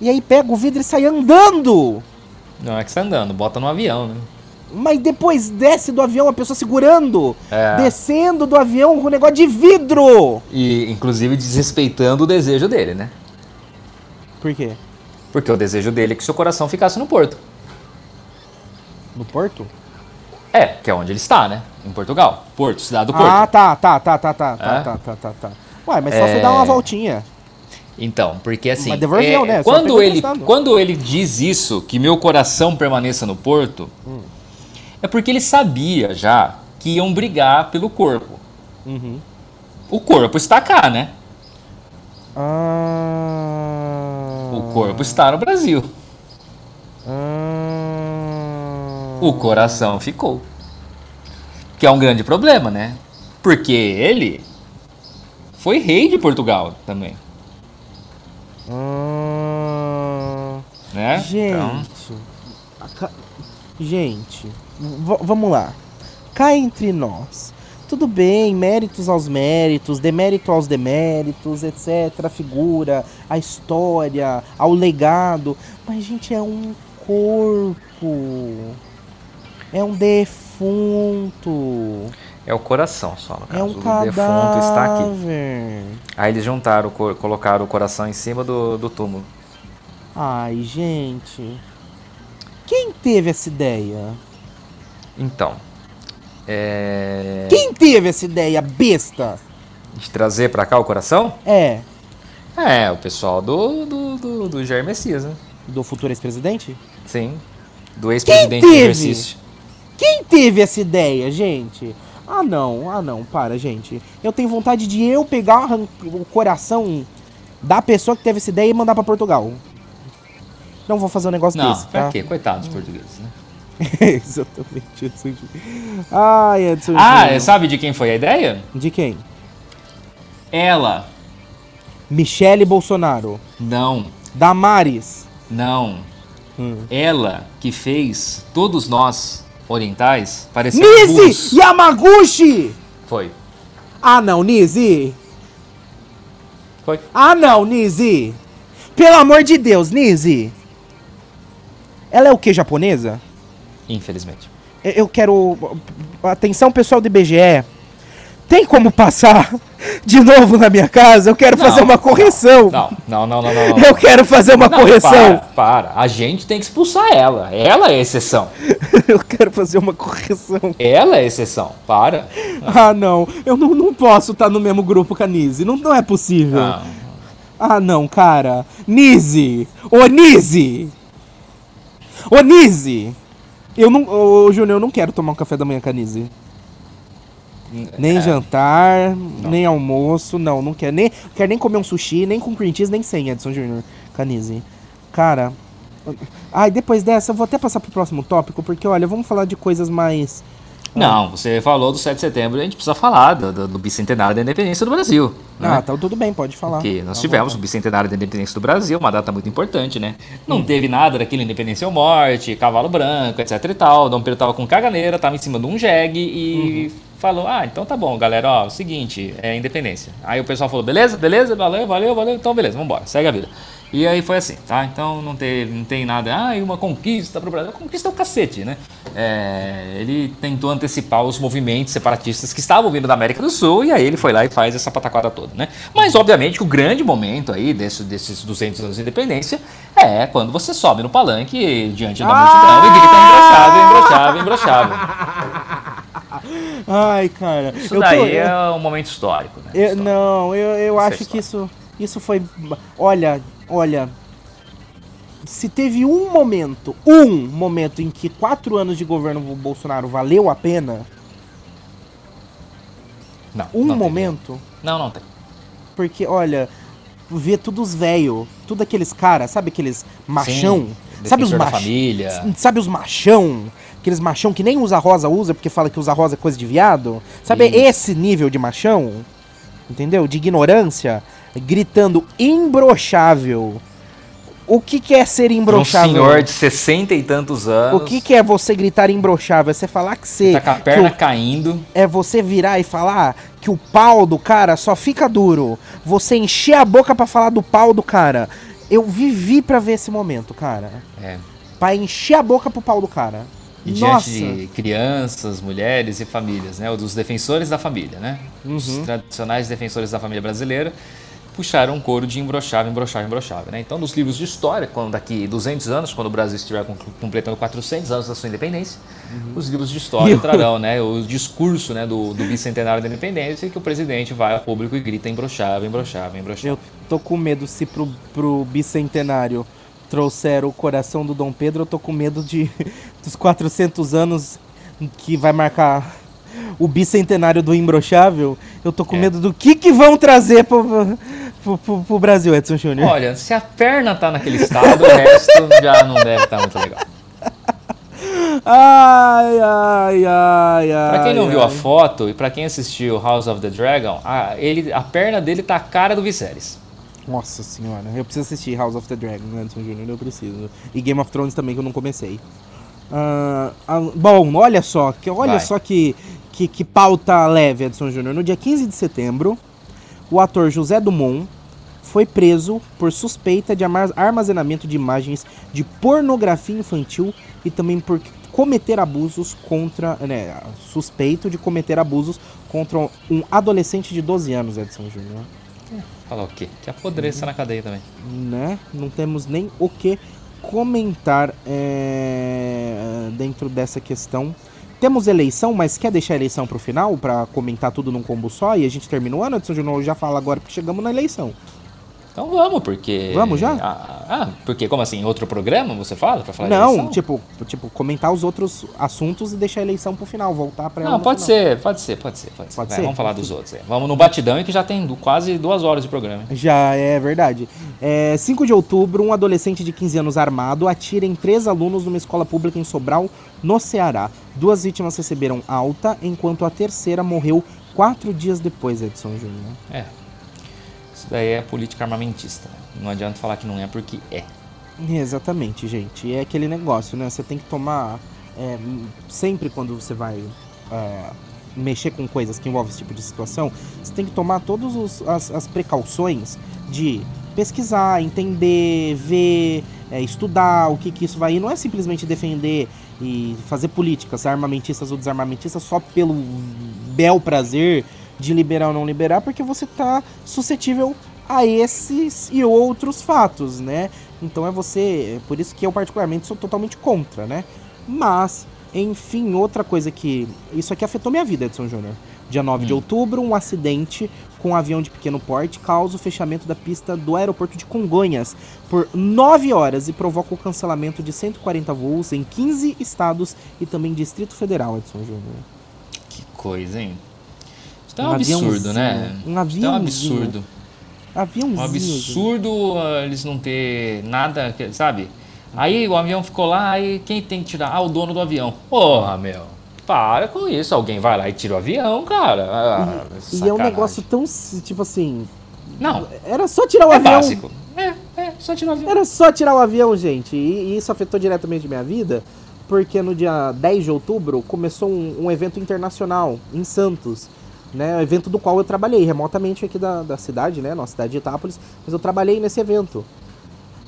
E aí pega o vidro e sai andando. Não é que tá andando, bota no avião, né? Mas depois desce do avião a pessoa segurando. É. Descendo do avião com um negócio de vidro. E inclusive desrespeitando o desejo dele, né? Por quê? Porque o desejo dele é que seu coração ficasse no porto. No porto? É, que é onde ele está, né? Em Portugal. Porto, cidade do Porto. Ah, tá, tá, tá, tá, tá, tá, É? tá, tá, tá, tá. Ué, mas só foi É. dar uma voltinha. Então, porque assim. Mas devolveu, é, né? Quando ele, quando ele diz isso, que meu coração permaneça no porto, Hum. É porque ele sabia já que iam brigar pelo corpo. Uhum. O corpo está cá, né? Ah. O corpo está no Brasil. Ah. O coração ficou. Que é um grande problema, né? Porque ele foi rei de Portugal também, Ah. né? Gente. Então, a ca- Gente. vamos lá. Cá entre nós. Tudo bem, méritos aos méritos, demérito aos deméritos, etc. A figura, a história, ao legado. Mas, gente, é um corpo. É um defunto. é o coração só, no caso. É um o cadáver. defunto está aqui. Aí eles juntaram, co- colocaram o coração em cima do, do túmulo. Ai, gente. Quem teve essa ideia? Então, é... Quem teve essa ideia, besta? de trazer pra cá o coração? É, É, o pessoal do, do, do, do Jair Messias, né? do futuro ex-presidente? Sim. Do ex-presidente teve? exercício. Quem teve essa ideia, gente? Ah, não, ah, não, para, gente. Eu tenho vontade de eu pegar o coração da pessoa que teve essa ideia e mandar pra Portugal. Não vou fazer um negócio Não, desse, pra tá? quê? Coitados dos portugueses, né? *laughs* Exatamente, Edson Júnior. Ai, Edson Ah, Júnior. sabe de quem foi a ideia? De quem? Ela. Michele Bolsonaro. Não, Damares. não. Hum. Ela que fez todos nós orientais burros. Nise Yamaguchi! Foi. Ah, não, Nise. Foi. Ah, não, Nise. Pelo amor de Deus, Nise. Ela é o que, japonesa? Infelizmente. Eu- quero. Atenção, pessoal do IBGE. Tem como passar de novo na minha casa? Eu quero fazer Não, uma correção. Não, não, não, não, não. não. Eu quero fazer uma correção. Para, para. A gente tem que expulsar ela. Ela é exceção. *laughs* Eu quero fazer uma correção. Ela é exceção. Para. Ah, não. Eu não, não posso estar no mesmo grupo com a Nise. Não, não é possível. Ah, não, cara. Nise! Ô, Nise! Ô, Nise! Eu não. Ô, Júnior, eu não quero tomar um café da manhã com a Nise. Nem É. jantar, nem almoço, não, não quero nem, quero nem comer um sushi, nem com cream cheese, nem sem Edson Júnior, Canise. Cara, ai, depois dessa eu vou até passar pro próximo tópico, porque olha, vamos falar de coisas mais Não, você falou do 7 de setembro, a gente precisa falar do, do- do bicentenário da independência do Brasil. Ah, né? tá tudo bem, pode falar. Porque nós Tá tivemos o bom. bicentenário da independência do Brasil, uma data muito importante, né? Não Hum. teve nada daquilo independência ou morte, cavalo branco, etc e tal. Dom Pedro tava com caganeira, tava em cima de um jegue e Uhum. falou: Ah, então tá bom, galera, ó, seguinte, é independência. Aí o pessoal falou: beleza, beleza, valeu, valeu, valeu, então beleza, vambora, segue a vida. E aí foi assim, tá? Então não, teve, não tem nada, ah, uma conquista pro Brasil. Conquista é o cacete, né? É, ele tentou antecipar os movimentos separatistas que estavam vindo da América do Sul e aí ele foi lá e faz essa pataquada toda, né? Mas obviamente que o grande momento aí desse, desses 200 anos de independência é quando você sobe no palanque diante da multidão e grita embroxável, embroxável, embroxável. Ai, cara. Isso eu tô- daí eu- é um momento histórico, né? eu- Histórico. não, eu, eu é acho que isso, isso foi. Olha, olha. Se teve um momento, um momento em que quatro anos de governo Bolsonaro valeu a pena, Não, um não momento, Não, não tem. porque, olha, ver todos os velhos, tudo aqueles caras, sabe aqueles machão? Sim, sabe os machão? família. Sabe os machão? Aqueles machão que nem usa rosa usa porque fala que usa rosa é coisa de viado? Sabe Isso. esse nível de machão? Entendeu? De ignorância, gritando imbrochável. O que, que é ser imbrochável? Um senhor de 60 e tantos anos. O que, que é você gritar imbrochável? É você falar que você. Tá com a perna o- caindo. É você virar e falar que o pau do cara só fica duro. Você encher a boca pra falar do pau do cara. Eu vivi pra ver esse momento, cara. É. Pra encher a boca pro pau do cara. E Nossa. diante de crianças, mulheres e famílias, né? Dos defensores da família, né? Os Uhum. tradicionais defensores da família brasileira puxaram um coro de imbrochável, imbrochável, imbrochável, né? Então, nos livros de história, quando daqui 200 anos, quando o Brasil estiver com- completando 400 anos da sua independência, os livros de história Uhum. Trarão, né? O discurso, né? Do, do bicentenário da independência, que o presidente vai ao público e grita imbrochável, imbrochável, imbrochável. Eu tô com medo se pro, pro bicentenário trouxeram o coração do Dom Pedro, eu tô com medo de *laughs* dos 400 anos que vai marcar o bicentenário do Imbrochável. Eu tô com É. medo do que que vão trazer pro, pro, pro- pro Brasil, Edson Júnior. Olha, se a perna tá naquele estado, o resto já não deve estar muito legal. Ai, ai, ai, ai. Pra quem não viu ai. a foto e pra quem assistiu House of the Dragon, a, ele, a perna dele tá a cara do Viserys. Nossa senhora, eu preciso assistir House of the Dragon, Edson Júnior, eu preciso. E Game of Thrones também, que eu não comecei. Ah, ah, bom, olha só, que, olha Vai. só que, que, que pauta leve, Edson Júnior. No dia 15 de setembro, o ator José Dumont foi preso por suspeita de arma- armazenamento de imagens de pornografia infantil e também por cometer abusos contra. Né, suspeito de cometer abusos contra um adolescente de 12 anos, Edson Júnior. Falar o quê? Que apodreça na cadeia também. né? Não temos nem o que comentar é, dentro dessa questão. Temos eleição, mas quer deixar a eleição pro final pra comentar tudo num combo só e a gente termina o ano? Edson Júnior já fala agora porque chegamos na eleição. Então vamos, porque. Vamos já? Ah, ah, porque como assim? Outro programa você fala? Pra falar Não, tipo, tipo, comentar os outros assuntos e deixar a eleição pro final, voltar pra ela Não, pode final. ser, pode ser, pode ser, pode ser. Pode Vai, ser? Vamos falar dos outros. é. Vamos no batidão que já tem quase duas horas de programa. Já é verdade. É, 5 de outubro, um adolescente de 15 anos armado atira em três alunos numa escola pública em Sobral, no Ceará. Duas vítimas receberam alta, enquanto a terceira morreu quatro dias depois, Edson Júnior. É. Isso daí é política armamentista. Não adianta falar que não é porque é. Exatamente, gente. É aquele negócio, né? Você tem que tomar. é, sempre quando você vai é, mexer com coisas que envolvem esse tipo de situação, você tem que tomar todas as, as precauções de pesquisar, entender, ver, é, estudar o que, que isso vai. E não é simplesmente defender e fazer políticas armamentistas ou desarmamentistas só pelo bel prazer de liberar ou não liberar, porque você tá suscetível a esses e outros fatos, né? Então é você, é por isso que eu particularmente sou totalmente contra, né? Mas, enfim, outra coisa que isso aqui afetou minha vida, Edson Júnior. Dia 9 de Hum. outubro, um acidente com um avião de pequeno porte causa o fechamento da pista do aeroporto de Congonhas por 9 horas e provoca o cancelamento de 140 voos em 15 estados e também Distrito Federal, Edson Júnior. Que coisa, hein? É um, Um absurdo, né? um Isso é um absurdo. Aviãozinho. Um absurdo eles não ter nada, sabe? Aí o avião ficou lá, aí quem tem que tirar? Ah, o dono do avião. Porra, meu. Para com isso. Alguém vai lá e tira o avião, cara. Ah, E é um negócio tão, tipo assim, Não, era só tirar o é avião. básico. É, é, só tirar o avião. Era só tirar o avião, gente. E, e isso afetou diretamente minha vida, porque no dia 10 de outubro começou um, um evento internacional em Santos. Né, evento do qual eu trabalhei remotamente aqui da, da cidade, né? Nossa cidade de Itápolis, mas eu trabalhei nesse evento.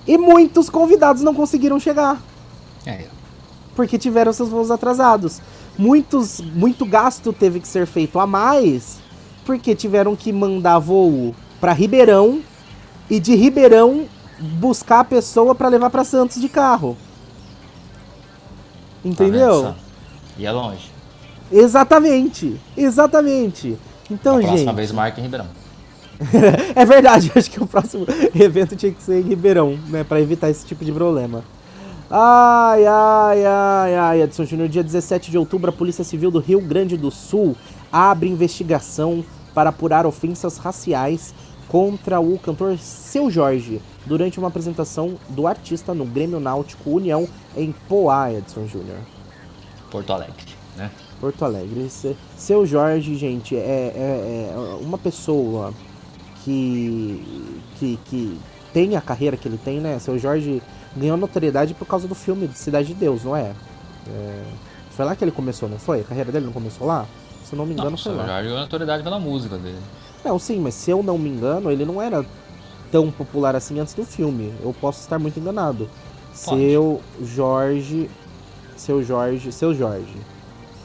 E muitos convidados não conseguiram chegar, É, porque tiveram seus voos atrasados. Muitos, muito gasto teve que ser feito a mais, porque tiveram que mandar voo para Ribeirão e de Ribeirão buscar a pessoa para levar para Santos de carro. tá Entendeu? só? E é longe. Exatamente. Exatamente. Então, a próxima gente, vez marca em Ribeirão. *laughs* é verdade, acho que o próximo *laughs* evento tinha que ser em Ribeirão, né, para evitar esse tipo de problema. Ai, ai, ai, ai, Edson Júnior, dia 17 de outubro, a Polícia Civil do Rio Grande do Sul abre investigação para apurar ofensas raciais contra o cantor Seu Jorge durante uma apresentação do artista no Grêmio Náutico União em Poá, Edson Júnior. Porto Alegre? Porto Alegre. Seu Jorge, gente, é, é- é uma pessoa que, que, que tem a carreira que ele tem, né? Seu Jorge ganhou notoriedade por causa do filme de Cidade de Deus, não é? é... Foi lá que ele começou, não foi? A carreira dele não começou lá? Se eu não me engano, não, foi lá. Seu Jorge ganhou notoriedade pela música dele. Não, sim, mas se eu não me engano, ele não era tão popular assim antes do filme. Eu posso estar muito enganado. Pode. Seu Jorge. Seu Jorge. Seu Jorge.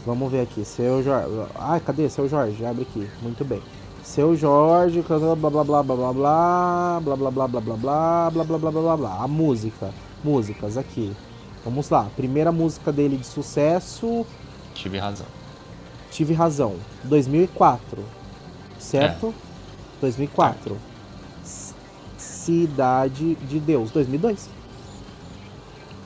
Vamos ver aqui. Seu Jorge. Ah, cadê? Seu Jorge. Abre aqui. Muito bem. Seu Jorge, blá blá blá blá blá blá blá blá blá blá blá blá blá blá blá blá blá blá blá A música. Músicas aqui. Vamos lá. Primeira música dele de sucesso. Tive razão. Tive razão. 2004. Certo? É. 2004. Cidade de Deus. 2002.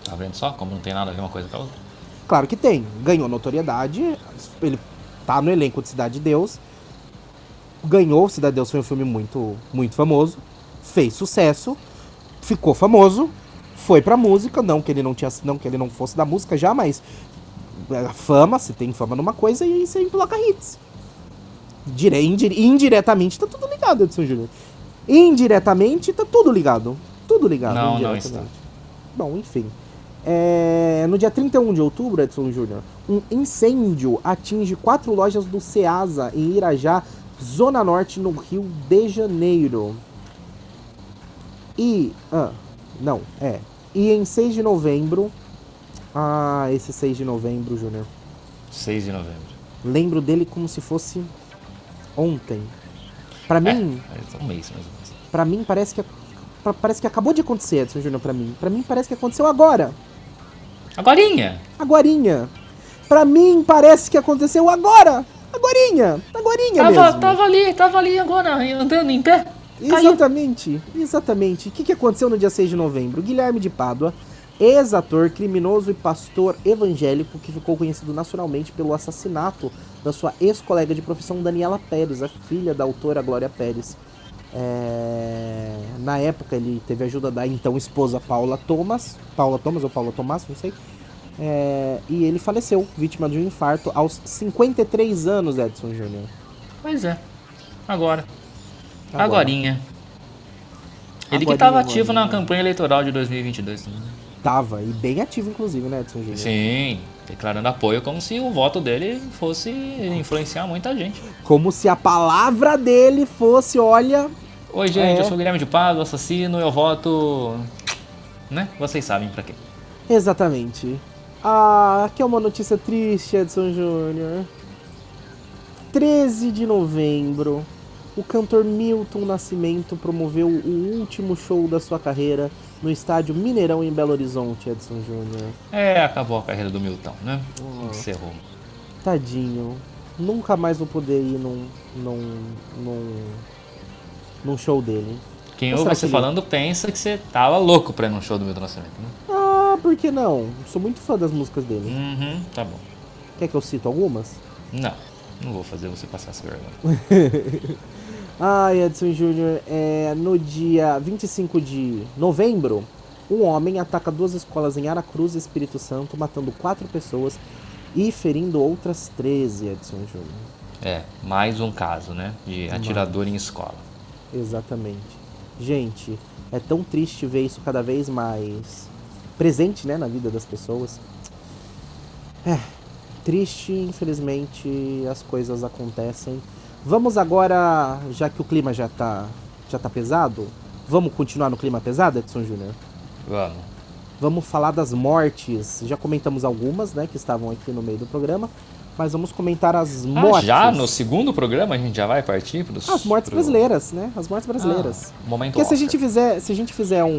Tá vendo só? Como não tem nada a ver uma coisa com a outra. Claro que tem. Ganhou notoriedade. Ele tá no elenco de Cidade de Deus ganhou. Cidade de Deus foi um filme muito, muito famoso. Fez sucesso. Ficou famoso. Foi pra música. Não que ele não tinha. Não que ele não fosse da música já, mas. A fama, você tem fama numa coisa e você emplaca hits. Dire, indire, indiretamente tá tudo ligado, Edson Júnior. Indiretamente tá tudo ligado. Tudo ligado. Não, não está. Bom, enfim. É, no dia 31 de outubro, Edson Júnior, um incêndio atinge quatro lojas do Ceasa em Irajá, Zona Norte, no Rio de Janeiro. E. Ah, não, é. E em 6 de novembro. Ah, esse 6 de novembro, Júnior. 6 de novembro. Lembro dele como se fosse ontem. Para mim. É, um mês mais ou menos. Pra mim parece que. Parece que acabou de acontecer, Edson Júnior, pra mim. Pra mim parece que aconteceu agora. Agorinha? Agorinha. Pra mim parece que aconteceu agora. Agorinha, agorinha tava, mesmo. Tava ali, tava ali agora, andando em pé. Exatamente, Caiu. exatamente. O que, que aconteceu no dia 6 de novembro? Guilherme de Pádua, ex-ator, criminoso e pastor evangélico que ficou conhecido nacionalmente pelo assassinato da sua ex-colega de profissão Daniela Pérez, a filha da autora Glória Pérez. É... Na época ele teve ajuda da então esposa Paula Thomas, Paula Thomas ou Paula Tomás, não sei é, e ele faleceu, vítima de um infarto, aos 53 anos, Edson Júnior. Pois é. Agora. Agora. Agorinha. Ele que estava ativo na campanha eleitoral de 2022 também. Tava, e bem ativo, inclusive, né, Edson Júnior? Sim, declarando apoio como se o voto dele fosse influenciar muita gente. Como se a palavra dele fosse, olha. Oi, gente, é... eu sou o Guilherme de Pado, assassino, eu voto. Né? Vocês sabem para quê. Exatamente. Ah, aqui é uma notícia triste, Edson Júnior. 13 de novembro, o cantor Milton Nascimento promoveu o último show da sua carreira no estádio Mineirão em Belo Horizonte, Edson Júnior. É, acabou a carreira do Milton, né? Oh. Encerrou. Tadinho. Nunca mais vou poder ir num, num, num, num show dele. Quem ouve você falando pensa que você tava louco pra ir num show do Milton Nascimento, né? Ah, por que não? Sou muito fã das músicas dele. Uhum, tá bom. Quer que eu cito algumas? Não, não vou fazer você passar essa vergonha. *laughs* Ai, Edson Júnior, é, no dia 25 de novembro, um homem ataca duas escolas em Aracruz e Espírito Santo, matando quatro pessoas e ferindo outras 13, Edson Júnior. É, mais um caso, né? De atirador em escola. Exatamente. Gente, é tão triste ver isso cada vez mais presente, né, na vida das pessoas. É, triste, infelizmente as coisas acontecem. Vamos agora, já que o clima já tá, já tá pesado, vamos continuar no clima pesado, Edson Júnior? Vamos. Vamos falar das mortes. Já comentamos algumas, né, que estavam aqui no meio do programa mas vamos comentar as ah, mortes. Já no segundo programa a gente já vai partir para As mortes pro... brasileiras, né? As mortes brasileiras. Ah, momento Porque se a gente fizer, se a gente fizer um,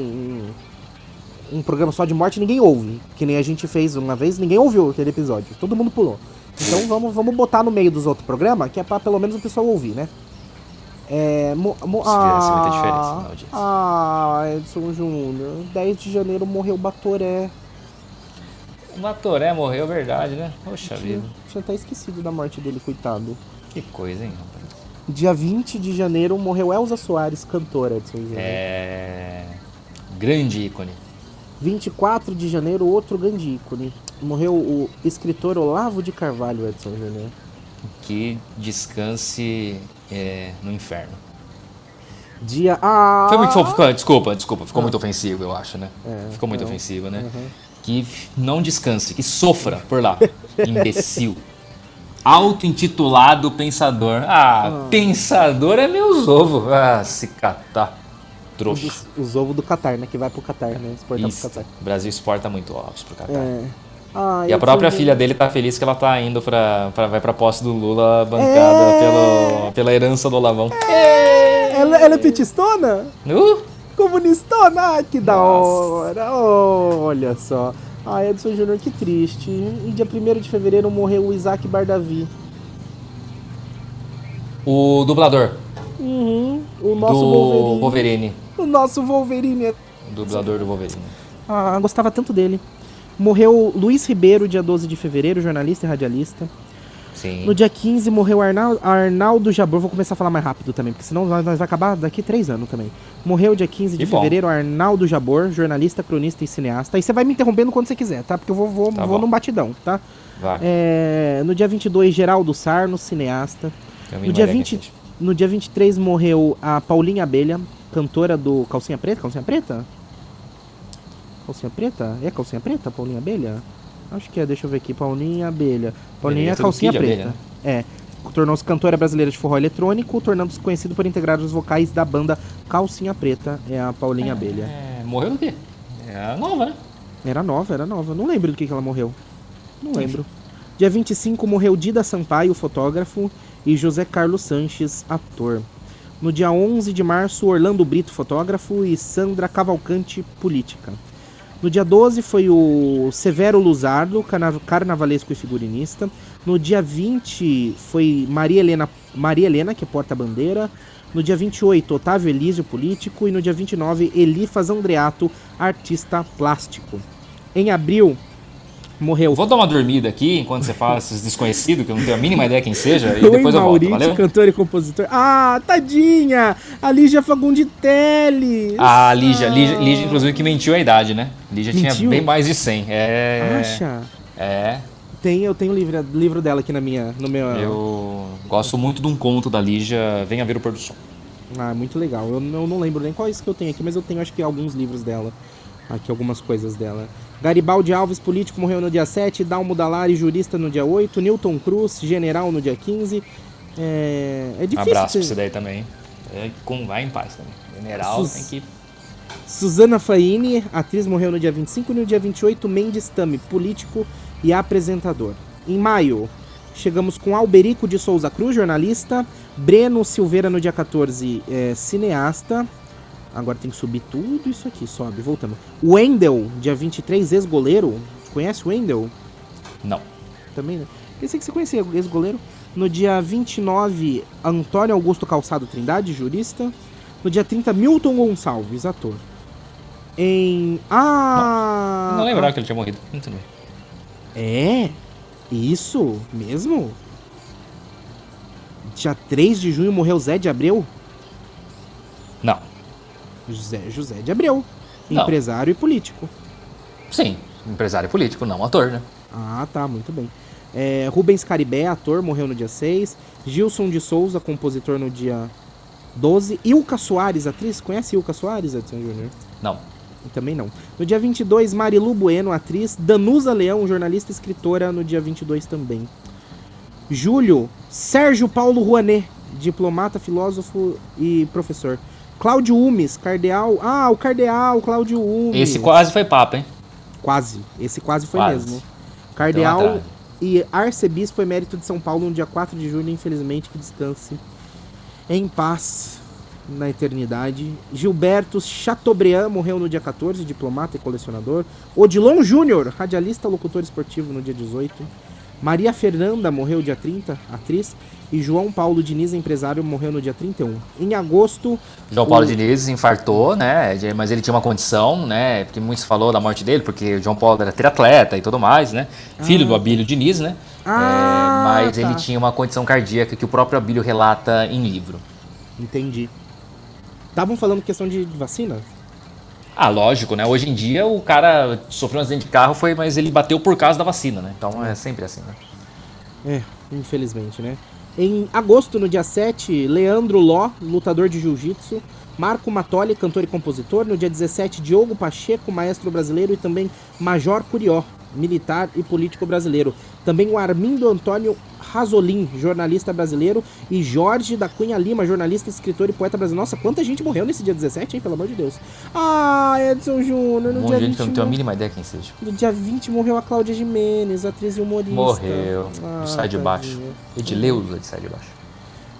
um, um, programa só de morte, ninguém ouve. Que nem a gente fez uma vez, ninguém ouviu aquele episódio. Todo mundo pulou. Então vamos, vamos botar no meio dos outros programas, que é para pelo menos o pessoal ouvir, né? É, mo, mo, ah, muita diferença na audiência. Ah, Edson Júnior. 10 de janeiro morreu Batoré. O Batoré morreu, verdade, né? Poxa tinha, vida. Tinha até esquecido da morte dele, coitado. Que coisa, hein, rapaz? Dia 20 de janeiro morreu Elza Soares, cantora, Edson Júnior. É. Grande ícone. 24 de janeiro, outro grande ícone. Morreu o escritor Olavo de Carvalho, Edson Júnior. Que descanse é, no inferno. Dia. Ah! Foi muito ficou, Desculpa, desculpa. Ficou ah. muito ofensivo, eu acho, né? É, ficou muito é. ofensivo, né? Uhum. Que não descanse, que sofra por lá. *laughs* Imbecil. Auto-intitulado pensador. Ah, ah, pensador é meus ovos. Ah, se catar. Trouxa. Os, os ovos do Qatar, né? Que vai pro Qatar, né? Exportar Isso. pro Qatar. O Brasil exporta muito ovos pro Qatar. É. Ah, e a própria filha dele tá feliz que ela tá indo pra, pra, vai pra posse do Lula bancada é... pelo, pela herança do Olavão. É... Ela, ela é petistona? Uh? Comunistona? Que da hora! Olha só. Ah, Edson Júnior, que triste. E dia 1 de fevereiro morreu o Isaac Bardavi. O dublador. Uhum. O nosso do Wolverine. Wolverine. O nosso Wolverine. O dublador do Wolverine. Ah, gostava tanto dele. Morreu Luiz Ribeiro, dia 12 de fevereiro, jornalista e radialista. Sim. No dia 15 morreu Arnaldo, Arnaldo Jabor. Vou começar a falar mais rápido também, porque senão nós, nós vai acabar daqui três anos também. Morreu dia 15 de fevereiro Arnaldo Jabor, jornalista, cronista e cineasta. E você vai me interrompendo quando você quiser, tá? Porque eu vou, vou, tá vou num batidão, tá? Vai. É, no dia 22, Geraldo Sarno, cineasta. No dia, 20, no dia 23 morreu a Paulinha Abelha, cantora do Calcinha Preta. Calcinha Preta? Calcinha preta? É calcinha preta, Paulinha Abelha? Acho que é, deixa eu ver aqui. Paulinha Abelha. Paulinha é calcinha preta. Abelha, né? É. Tornou-se cantora brasileira de forró eletrônico, tornando-se conhecido por integrar os vocais da banda Calcinha Preta. É a Paulinha é, Abelha. É, morreu do quê? Era nova, né? Era nova, era nova. Não lembro do que, que ela morreu. Não lembro. Dia 25 morreu Dida Sampaio, fotógrafo, e José Carlos Sanches, ator. No dia 11 de março, Orlando Brito, fotógrafo, e Sandra Cavalcante, política. No dia 12 foi o Severo Luzardo, carnavalesco e figurinista. No dia 20 foi Maria Helena, Maria Helena que é porta-bandeira. No dia 28, Otávio Elísio, político. E no dia 29, Elifas Andreato, artista plástico. Em abril, morreu. Vou dar uma dormida aqui enquanto você fala esses desconhecidos, que eu não tenho a mínima ideia quem seja, e depois eu volto, valeu? cantor e compositor. Ah, tadinha! A Lígia Fagundi Teles. Ah, a Lígia. Lígia, Lígia, inclusive, que mentiu a idade, né? Lígia mentiu? tinha bem mais de 100. É... Acha? É. Tem, eu tenho o livro, livro dela aqui na minha, no meu... Eu gosto muito de um conto da Lígia, Venha Ver o Pôr do Sol. Ah, muito legal. Eu, eu não lembro nem quais que eu tenho aqui, mas eu tenho acho que alguns livros dela. Aqui algumas coisas dela. Garibaldi Alves, político, morreu no dia 7. Dalmo Dalari, jurista, no dia 8. Newton Cruz, general, no dia 15. É, é difícil. Abraço ter... pra você daí também. É, com, vai em paz também. General Sus... tem que. Suzana Faini, atriz, morreu no dia 25. E no dia 28, Mendes Tami, político e apresentador. Em maio, chegamos com Alberico de Souza Cruz, jornalista. Breno Silveira, no dia 14, é, cineasta. Agora tem que subir tudo isso aqui, sobe, voltando. Wendel, dia 23, ex-goleiro. Conhece o Wendel? Não. Também, né? Pensei que você conhecia ex-goleiro. No dia 29, Antônio Augusto Calçado Trindade, jurista. No dia 30, Milton Gonçalves, ator. Em. Ah! Não, não lembrava ah, que ele tinha morrido. Muito bem. É? Isso mesmo? Dia 3 de junho morreu Zé de Abreu? Não. José, José de Abreu, não. empresário e político. Sim, empresário e político, não ator, né? Ah, tá, muito bem. É, Rubens Caribé, ator, morreu no dia 6. Gilson de Souza, compositor, no dia 12. Ilka Soares, atriz. Conhece Ilka Soares, Edson Júnior? Não. Também não. No dia 22, Marilu Bueno, atriz. Danusa Leão, jornalista e escritora, no dia 22 também. Julho, Sérgio Paulo Rouanet, diplomata, filósofo e professor. Cláudio Umes, cardeal. Ah, o cardeal, Cláudio Umes. Esse quase foi papa, hein? Quase. Esse quase foi quase. mesmo. Cardeal e arcebispo emérito de São Paulo no dia 4 de junho, infelizmente, que descanse em paz na eternidade. Gilberto Chateaubriand morreu no dia 14, diplomata e colecionador. Odilon Júnior, radialista, locutor esportivo no dia 18. Maria Fernanda morreu dia 30, atriz. E João Paulo Diniz, empresário, morreu no dia 31. Em agosto. João Paulo o... Diniz infartou, né? Mas ele tinha uma condição, né? Porque muitos falou da morte dele, porque o João Paulo era triatleta e tudo mais, né? Filho ah. do Abílio Diniz, né? Ah, é, mas tá. ele tinha uma condição cardíaca que o próprio Abílio relata em livro. Entendi. Estavam falando questão de vacina? Ah, lógico, né? Hoje em dia o cara sofreu um acidente de carro, foi, mas ele bateu por causa da vacina, né? Então é sempre assim, né? É, infelizmente, né? Em agosto, no dia 7, Leandro Ló, lutador de jiu-jitsu, Marco Matoli, cantor e compositor. No dia 17, Diogo Pacheco, maestro brasileiro e também Major Curió, militar e político brasileiro. Também o Armindo Antônio Rasolim, jornalista brasileiro, e Jorge da Cunha Lima, jornalista, escritor e poeta brasileiro. Nossa, quanta gente morreu nesse dia 17, hein? Pelo amor de Deus. Ah, Edson Júnior, no Um dia 20. gente que eu não tenho a mínima ideia quem seja. No dia 20 morreu a Cláudia Jimenez, atriz e humorista. Morreu. Ah, Sai de baixo. Edileuza de Sai de baixo.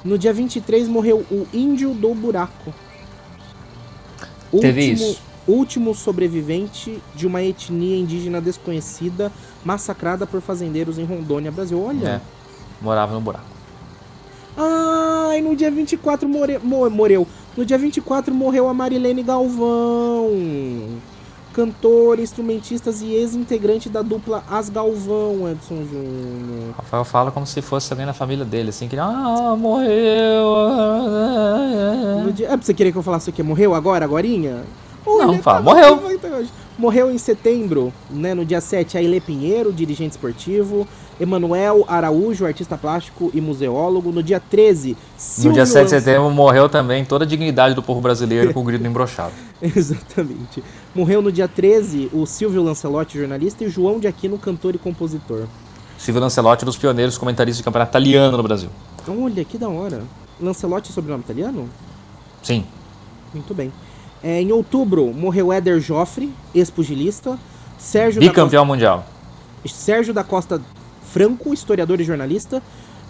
No dia 23 morreu o Índio do Buraco. Teve Último- isso. Último sobrevivente de uma etnia indígena desconhecida, massacrada por fazendeiros em Rondônia, Brasil. Olha. É. Morava no buraco. Ai, no dia 24 more, mo- morreu. No dia 24 morreu a Marilene Galvão. Cantora, instrumentistas e ex-integrante da dupla As Galvão, Edson Júnior. Rafael fala como se fosse alguém na família dele, assim, que ah, morreu. No dia... É pra você querer que eu falasse o quê? Morreu agora, agorinha? Olha, Não, fala, tá morreu. Morreu em setembro, né? No dia 7, a Ilê Pinheiro, dirigente esportivo. Emanuel Araújo, artista plástico e museólogo. No dia 13, No Silvio dia 7 de setembro morreu também toda a dignidade do povo brasileiro com o grito embrochado. *laughs* Exatamente. Morreu no dia 13 o Silvio Lancelotti, jornalista, e o João de Aquino, cantor e compositor. Silvio Lancelotti, um dos pioneiros comentaristas de campeonato italiano no Brasil. Olha, que da hora. Lancelotti é sobrenome italiano? Sim. Muito bem. É, em outubro, morreu Éder Joffre, ex-pugilista. Sérgio da Costa, Bicampeão mundial. Sérgio da Costa Franco, historiador e jornalista.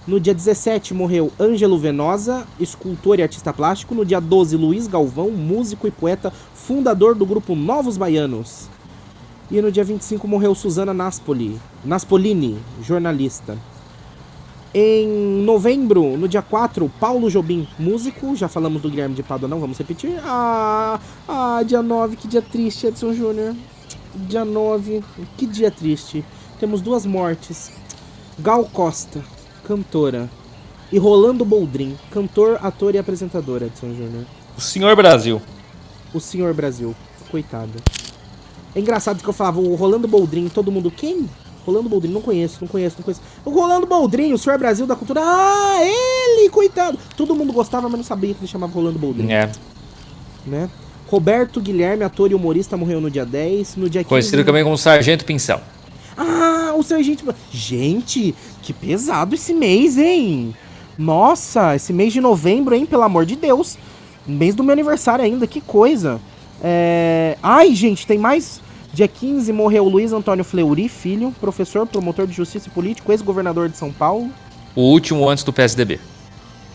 No dia 17, morreu Ângelo Venosa, escultor e artista plástico. No dia 12, Luiz Galvão, músico e poeta, fundador do grupo Novos Baianos. E no dia 25 morreu Susana Naspoli, Naspolini, jornalista. Em novembro, no dia 4, Paulo Jobim, músico. Já falamos do Guilherme de Pádua, não vamos repetir. Ah, ah, dia 9, que dia triste, Edson Júnior. Dia 9, que dia triste. Temos duas mortes. Gal Costa, cantora. E Rolando Boldrin, cantor, ator e apresentador, Edson Júnior. O senhor Brasil. O Senhor Brasil, coitado. É engraçado que eu falava, o Rolando Boldrin, todo mundo, quem? Rolando Boldrin, não conheço, não conheço, não conheço. O Rolando Boldrin, o Senhor Brasil da cultura, ah, ele, coitado. Todo mundo gostava, mas não sabia que ele chamava Rolando Boldrin, É. né? Roberto Guilherme, ator e humorista, morreu no dia 10. No dia 15... Conhecido também como Sargento Pincel. Ah, o Sargento... Gente, que pesado esse mês, hein? Nossa, esse mês de novembro, hein? Pelo amor de Deus. Mês do meu aniversário ainda, que coisa. É... Ai, gente, tem mais... Dia 15 morreu Luiz Antônio Fleury, filho, professor, promotor de justiça e político, ex-governador de São Paulo. O último antes do PSDB.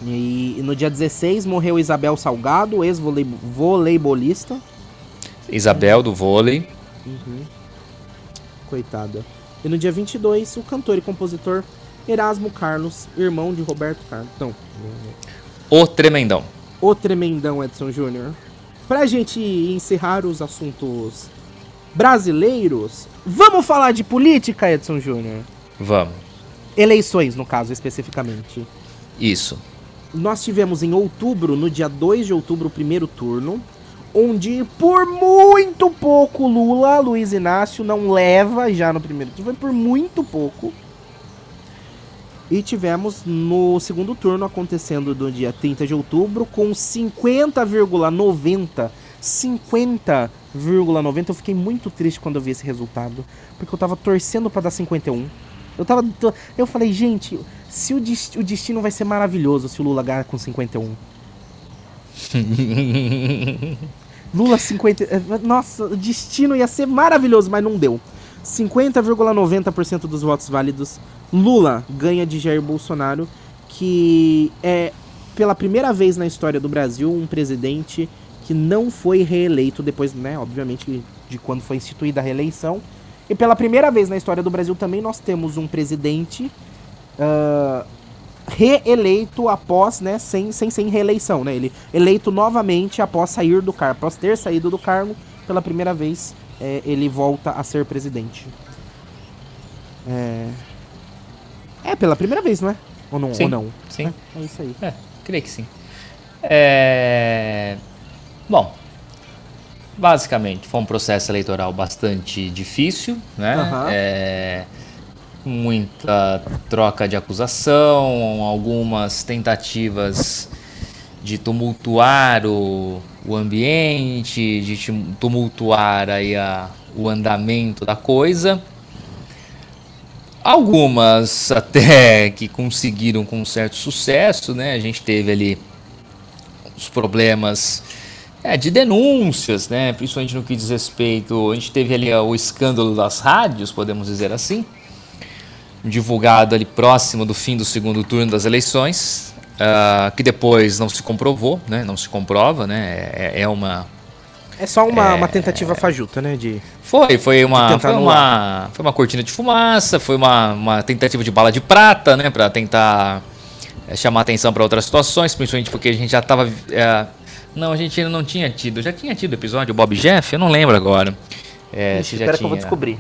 E no dia 16 morreu Isabel Salgado, ex-voleibolista. Isabel do vôlei. Coitada. E no dia 22, o cantor e compositor Erasmo Carlos, irmão de Roberto Carlos. Não, O Tremendão. o tremendão Edson Júnior. Pra gente encerrar os assuntos brasileiros, vamos falar de política, Edson Júnior? Vamos. Eleições, no caso, especificamente. Isso. Nós tivemos em outubro, no dia 2 de outubro, o primeiro turno, onde por muito pouco Lula, Luiz Inácio, não leva já no primeiro turno, foi por muito pouco. E tivemos no segundo turno acontecendo no dia 30 de outubro com 50,90. 50,90. Eu fiquei muito triste quando eu vi esse resultado, porque eu tava torcendo pra dar 51. Eu tava eu falei, gente, se o, dest- o destino vai ser maravilhoso se o Lula ganhar com 51. *laughs* Lula 50. eh, Nossa, o destino ia ser maravilhoso, mas não deu. 50,90% dos votos válidos. Lula ganha de Jair Bolsonaro, que é pela primeira vez na história do Brasil um presidente que não foi reeleito depois, né, obviamente, de quando foi instituída a reeleição. E pela primeira vez na história do Brasil também nós temos um presidente ah, reeleito após, né, sem, sem, sem reeleição, né? Ele eleito novamente após sair do cargo, após ter saído do cargo, pela primeira vez é, ele volta a ser presidente. É, é pela primeira vez, não é? Ou não? Sim, Ou não? sim. É, é isso aí. É, creio que sim. É... Bom, basicamente foi um processo eleitoral bastante difícil, né? Aham. É, Muita troca de acusação, algumas tentativas de tumultuar o, o ambiente, de tumultuar aí a, o andamento da coisa. Algumas até *laughs* que conseguiram com certo sucesso, né? A gente teve ali os problemas é, de denúncias, né? Principalmente no que diz respeito. A gente teve ali o escândalo das rádios, podemos dizer assim, divulgado ali próximo do fim do segundo turno das eleições, uh, que depois não se comprovou, né? Não se comprova, né? É, é uma é só uma, é... uma tentativa fajuta, né? De, foi, foi uma, foi uma, foi uma cortina de fumaça, foi uma, uma tentativa de bala de prata, né? Para tentar é, chamar atenção para outras situações, principalmente porque a gente já estava. É, não, a gente ainda não tinha tido. Já tinha tido episódio Bob Jeff? Eu não lembro agora. É, Ixi, se já tinha. que eu vou descobrir.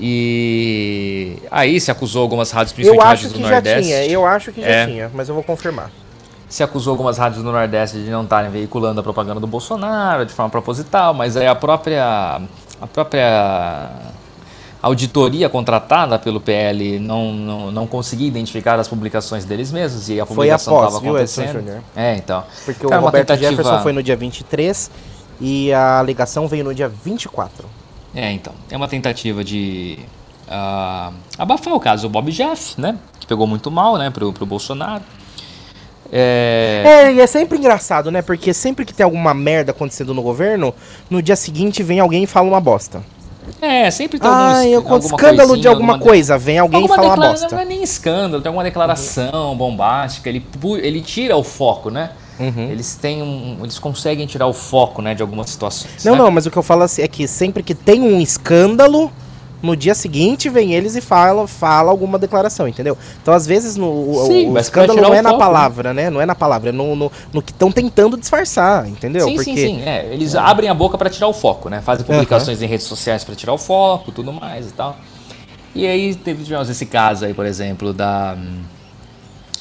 E aí se acusou algumas rádios, principalmente rádios do Nordeste. Tinha, eu acho que já é. tinha, mas eu vou confirmar se acusou algumas rádios do Nordeste de não estarem veiculando a propaganda do Bolsonaro de forma proposital, mas aí a própria a própria auditoria contratada pelo PL não, não, não conseguia identificar as publicações deles mesmos e a publicação estava acontecendo. Viu, é, então. Porque então, o Roberto tentativa... Jefferson foi no dia 23 e a alegação veio no dia 24. É, então. É uma tentativa de uh, abafar o caso do Bob Jeff, né? Que pegou muito mal, né, pro, pro Bolsonaro. É... é, e é sempre engraçado, né? Porque sempre que tem alguma merda acontecendo no governo, no dia seguinte vem alguém e fala uma bosta. É, sempre tem ah, algum escândalo de alguma, alguma coisa, vem alguém e fala uma bosta. Não é nem escândalo, tem alguma declaração uhum. bombástica, ele, ele tira o foco, né? Uhum. Eles têm um, eles conseguem tirar o foco, né, de algumas situações. Não, né? não, mas o que eu falo assim é que sempre que tem um escândalo, no dia seguinte vem eles e fala, fala alguma declaração, entendeu? Então, às vezes, no, sim, o, o escândalo não é na foco, né? palavra, né? Não é na palavra, é no, no, no que estão tentando disfarçar, entendeu? Sim, Porque... sim, sim. É, eles é. abrem a boca para tirar o foco, né? Fazem publicações uhum. em redes sociais para tirar o foco, tudo mais e tal. E aí teve tivemos esse caso aí, por exemplo, da,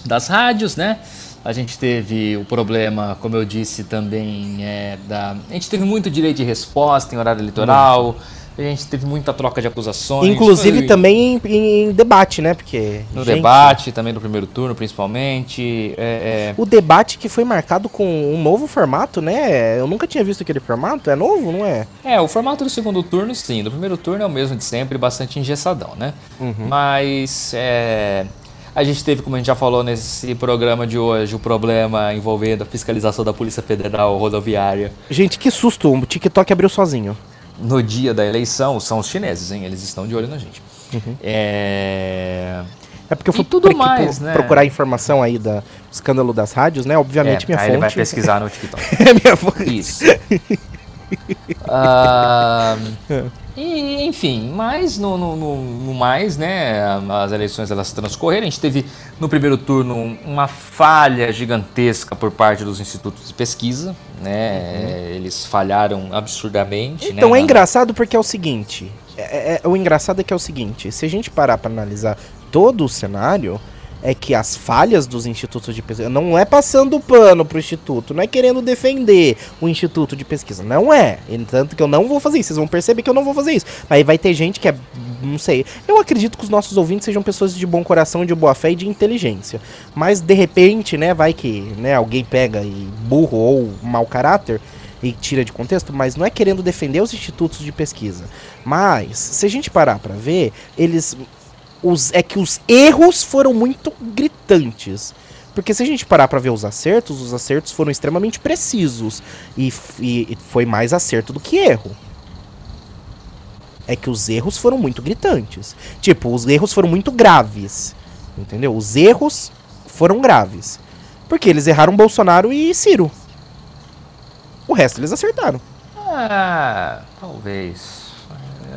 das rádios, né? A gente teve o problema, como eu disse também, é, da. A gente teve muito direito de resposta em horário eleitoral. Muito a gente teve muita troca de acusações. Inclusive foi... também em, em, debate, né? Porque. No gente... debate, também no primeiro turno, principalmente. É, é... O debate que foi marcado com um novo formato, né? Eu nunca tinha visto aquele formato. É novo, não é? É, o formato do segundo turno, sim. Do primeiro turno é o mesmo de sempre, bastante engessadão, né? Uhum. Mas. É... A gente teve, como a gente já falou nesse programa de hoje, o problema envolvendo a fiscalização da Polícia Federal Rodoviária. Gente, que susto! O TikTok abriu sozinho no dia da eleição são os chineses, hein? Eles estão de olho na gente. Uhum. É... É porque eu fui tudo mais, né? procurar informação aí do escândalo das rádios, né? Obviamente é, minha aí fonte. ele vai pesquisar no TikTok. *laughs* é minha fonte. Isso. uh, *laughs* e, enfim, mas no, no, no, mais, né? As eleições elas transcorreram. A gente teve no primeiro turno uma falha gigantesca por parte dos institutos de pesquisa, né? Uhum. Eles falharam absurdamente. Então né, é engraçado porque é o seguinte. É, é, é, o engraçado é que é o seguinte. Se a gente parar para analisar todo o cenário, é que as falhas dos institutos de pesquisa não é passando pano pro instituto, não é querendo defender o instituto de pesquisa, não é. Tanto que eu não vou fazer isso, vocês vão perceber que eu não vou fazer isso. Aí vai ter gente que é, não sei. Eu acredito que os nossos ouvintes sejam pessoas de bom coração, de boa fé e de inteligência. Mas de repente, né, vai que, né, alguém pega e burro ou mau caráter e tira de contexto, mas não é querendo defender os institutos de pesquisa. Mas, se a gente parar para ver, eles os, é que os erros foram muito gritantes. Porque se a gente parar para ver os acertos, os acertos foram extremamente precisos. E, e, foi mais acerto do que erro. É que os erros foram muito gritantes. Tipo, os erros foram muito graves. Entendeu? Os erros foram graves. Porque eles erraram Bolsonaro e Ciro. O resto eles acertaram. Ah, talvez.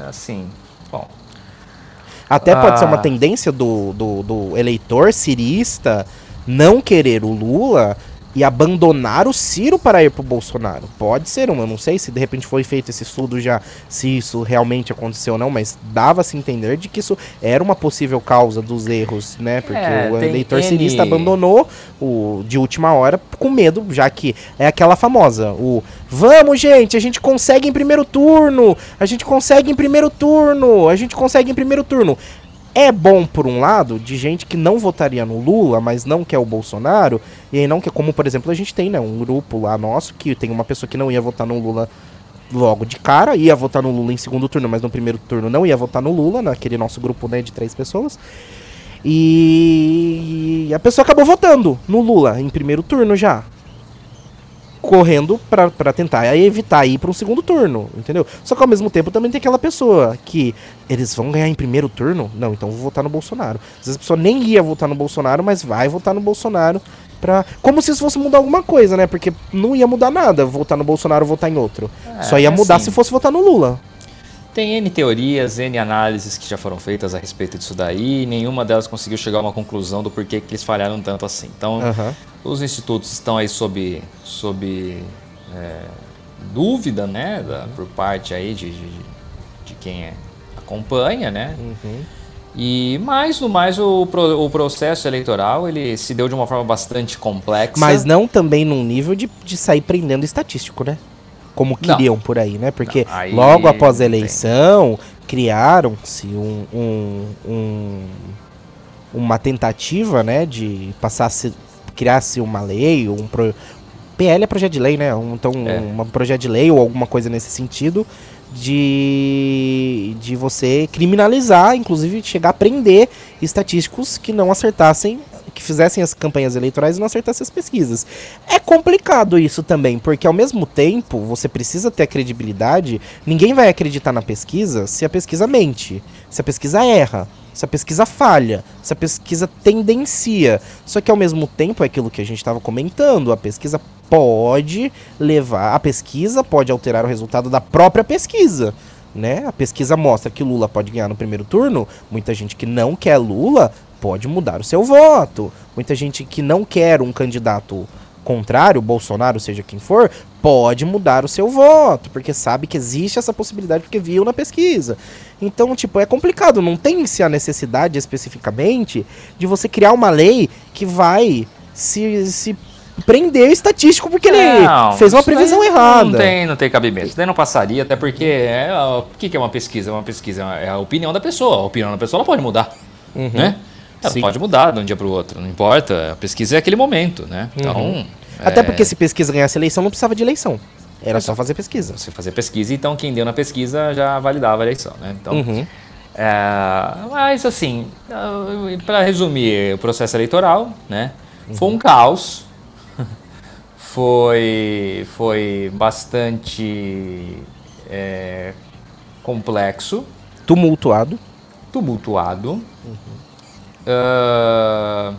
Assim, bom, até ah. pode ser uma ah. tendência do, do, do eleitor cirista não querer o Lula e abandonar o Ciro para ir pro Bolsonaro. Pode ser uma, eu não sei se de repente foi feito esse estudo já, se isso realmente aconteceu ou não, mas dava-se entender de que isso era uma possível causa dos erros, né? Porque é, o eleitor N... cirista abandonou o de última hora com medo, já que é aquela famosa, o vamos gente, a gente consegue em primeiro turno, a gente consegue em primeiro turno, a gente consegue em primeiro turno É bom, por um lado, de gente que não votaria no Lula, mas não quer o Bolsonaro, e aí não quer, como por exemplo a gente tem, né, um grupo lá nosso que tem uma pessoa que não ia votar no Lula logo de cara, ia votar no Lula em segundo turno, mas no primeiro turno não ia votar no Lula, naquele nosso grupo né, de três pessoas. E a pessoa acabou votando no Lula em primeiro turno já correndo para tentar evitar ir para um segundo turno, entendeu? Só que ao mesmo tempo também tem aquela pessoa que eles vão ganhar em primeiro turno? Não, então vou votar no Bolsonaro. Às vezes a pessoa nem ia votar no Bolsonaro, mas vai votar no Bolsonaro pra... Como se isso fosse mudar alguma coisa, né? Porque não ia mudar nada votar no Bolsonaro ou votar em outro. É, Só ia mudar assim, se fosse votar no Lula. Tem N teorias, N análises que já foram feitas a respeito disso daí, e nenhuma delas conseguiu chegar a uma conclusão do porquê que eles falharam tanto assim. Então, uhum. os institutos estão aí sob, sob é, dúvida, né, da, por parte aí de, de, de quem é, acompanha, né? Uhum. E mais no mais o, o processo eleitoral ele se deu de uma forma bastante complexa. Mas não também num nível de, de sair prendendo estatístico, né? Como queriam não. por aí, né? Porque não, aí logo após a eleição criaram-se um, um, um, uma tentativa, né, de passar criar-se uma lei, um pro, PL é projeto de lei, né? Um, então é. um projeto de lei ou alguma coisa nesse sentido de, de você criminalizar, inclusive chegar a prender estatísticos que não acertassem que fizessem as campanhas eleitorais e não acertassem as pesquisas. É complicado isso também, porque ao mesmo tempo você precisa ter a credibilidade. Ninguém vai acreditar na pesquisa se a pesquisa mente, se a pesquisa erra, se a pesquisa falha, se a pesquisa tendencia. Só que ao mesmo tempo é aquilo que a gente estava comentando, a pesquisa pode levar, a pesquisa pode alterar o resultado da própria pesquisa. Né? A pesquisa mostra que Lula pode ganhar no primeiro turno. Muita gente que não quer Lula pode mudar o seu voto. Muita gente que não quer um candidato contrário, Bolsonaro, seja quem for, pode mudar o seu voto, porque sabe que existe essa possibilidade porque viu na pesquisa. Então, tipo, é complicado, não tem-se a necessidade especificamente de você criar uma lei que vai se, se prender o estatístico porque não, ele fez uma previsão errada. Não tem, não tem cabimento. Isso daí não passaria, até porque é, o que é uma pesquisa? Uma pesquisa é a opinião da pessoa. A opinião da pessoa ela pode mudar, uhum. né? Ela Sim. pode mudar de um dia para o outro, não importa. A pesquisa é aquele momento, né? Então. Uhum. Até é... porque se pesquisa ganhasse eleição, não precisava de eleição. Era só fazer pesquisa. Você fazer pesquisa, então quem deu na pesquisa já validava a eleição, né? Então. Uhum. É, mas assim, para resumir o processo eleitoral, né? Uhum. Foi um caos. *laughs* foi, foi bastante é, complexo. Tumultuado. Tumultuado. Uhum. Uh...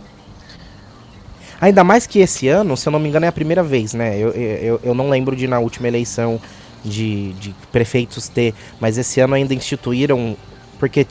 Ainda mais que esse ano, se eu não me engano, é a primeira vez, né? Eu, eu, eu não lembro de na última eleição de, de prefeitos ter, mas esse ano ainda instituíram porque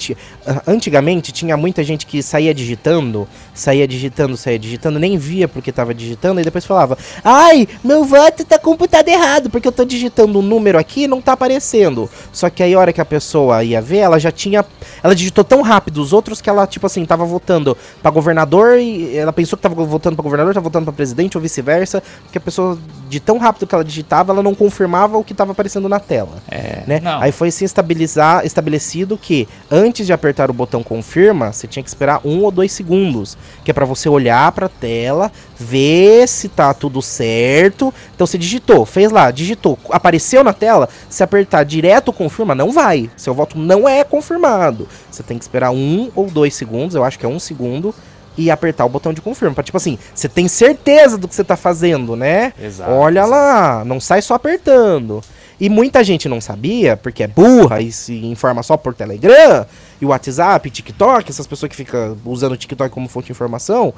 antigamente tinha muita gente que saía digitando, saía digitando, saía digitando, nem via porque estava digitando, e depois falava: Ai, meu voto tá computado errado, porque eu tô digitando um número aqui e não tá aparecendo. Só que aí a hora que a pessoa ia ver, ela já tinha. Ela digitou tão rápido os outros que ela, tipo assim, tava votando para governador e ela pensou que tava votando para governador, tava votando para presidente ou vice-versa, porque a pessoa, de tão rápido que ela digitava, ela não confirmava o que tava aparecendo na tela. É, né? Aí foi se estabilizar, estabelecido que antes de apertar o botão confirma, você tinha que esperar um ou dois segundos, que é para você olhar para a tela, ver se tá tudo certo. Então você digitou, fez lá, digitou, apareceu na tela, se apertar direto confirma, não vai. Seu voto não é confirmado. Você tem que esperar um ou dois segundos, eu acho que é um segundo e apertar o botão de confirma. Pra, tipo assim, você tem certeza do que você tá fazendo, né? Exato, Olha exato. lá, não sai só apertando. E muita gente não sabia, porque é burra e se informa só por Telegram, e WhatsApp, TikTok, essas pessoas que ficam usando o TikTok como fonte de informação.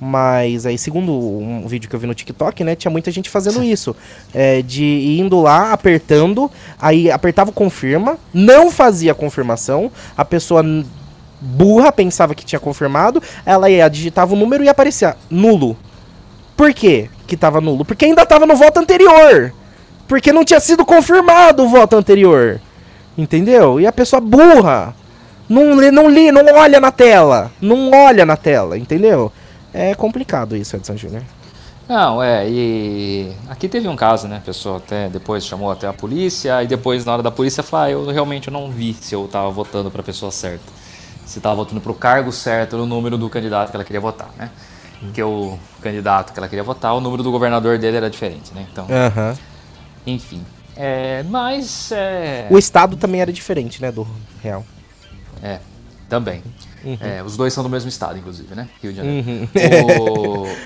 Mas aí, segundo um vídeo que eu vi no TikTok, né, tinha muita gente fazendo isso. É, de indo lá, apertando, aí apertava o confirma, não fazia a confirmação, a pessoa burra pensava que tinha confirmado, ela ia, digitava o número e aparecia nulo. Por quê que tava nulo? Porque ainda tava no voto anterior. Porque não tinha sido confirmado o voto anterior. Entendeu? E a pessoa burra. Não lê, não lê, não olha na tela. Não olha na tela, entendeu? É complicado isso, Edson Júnior. Não, é, e aqui teve um caso, né? A pessoa até depois chamou até a polícia, e depois, na hora da polícia, falou: ah, eu realmente não vi se eu tava votando pra pessoa certa. se estava votando para o cargo certo no número do candidato que ela queria votar, né? Que o candidato que ela queria votar, o número do governador dele era diferente, né? Então, Aham. Enfim. É, mas é, O estado também era diferente, né, do real. é também. Uhum. É, os dois são do mesmo estado, inclusive, né? Rio de Janeiro. Uhum. O-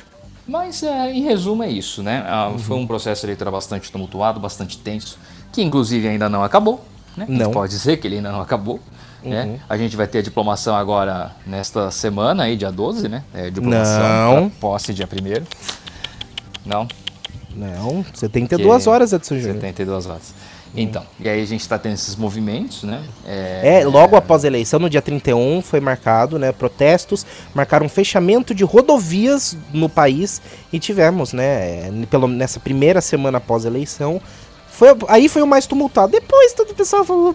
Mas, é, em resumo, é isso, né? Ah, Uhum. Foi um processo eleitoral bastante tumultuado, bastante tenso, que inclusive ainda não acabou, né? Não. Uhum. pode dizer que ele ainda não acabou. Né? A gente vai ter a diplomação agora nesta semana aí, dia 12, né? É, diplomação Não. posse dia 1 Não? Não, 72 horas, Edson Júnior. 72 horas. Então, e aí a gente tá tendo esses movimentos, né? É, É, logo após a eleição, no dia 31, foi marcado, né, protestos, marcaram fechamento de rodovias no país e tivemos, né, pelo, nessa primeira semana após a eleição, foi, aí foi o mais tumultuado. Depois todo o pessoal falou,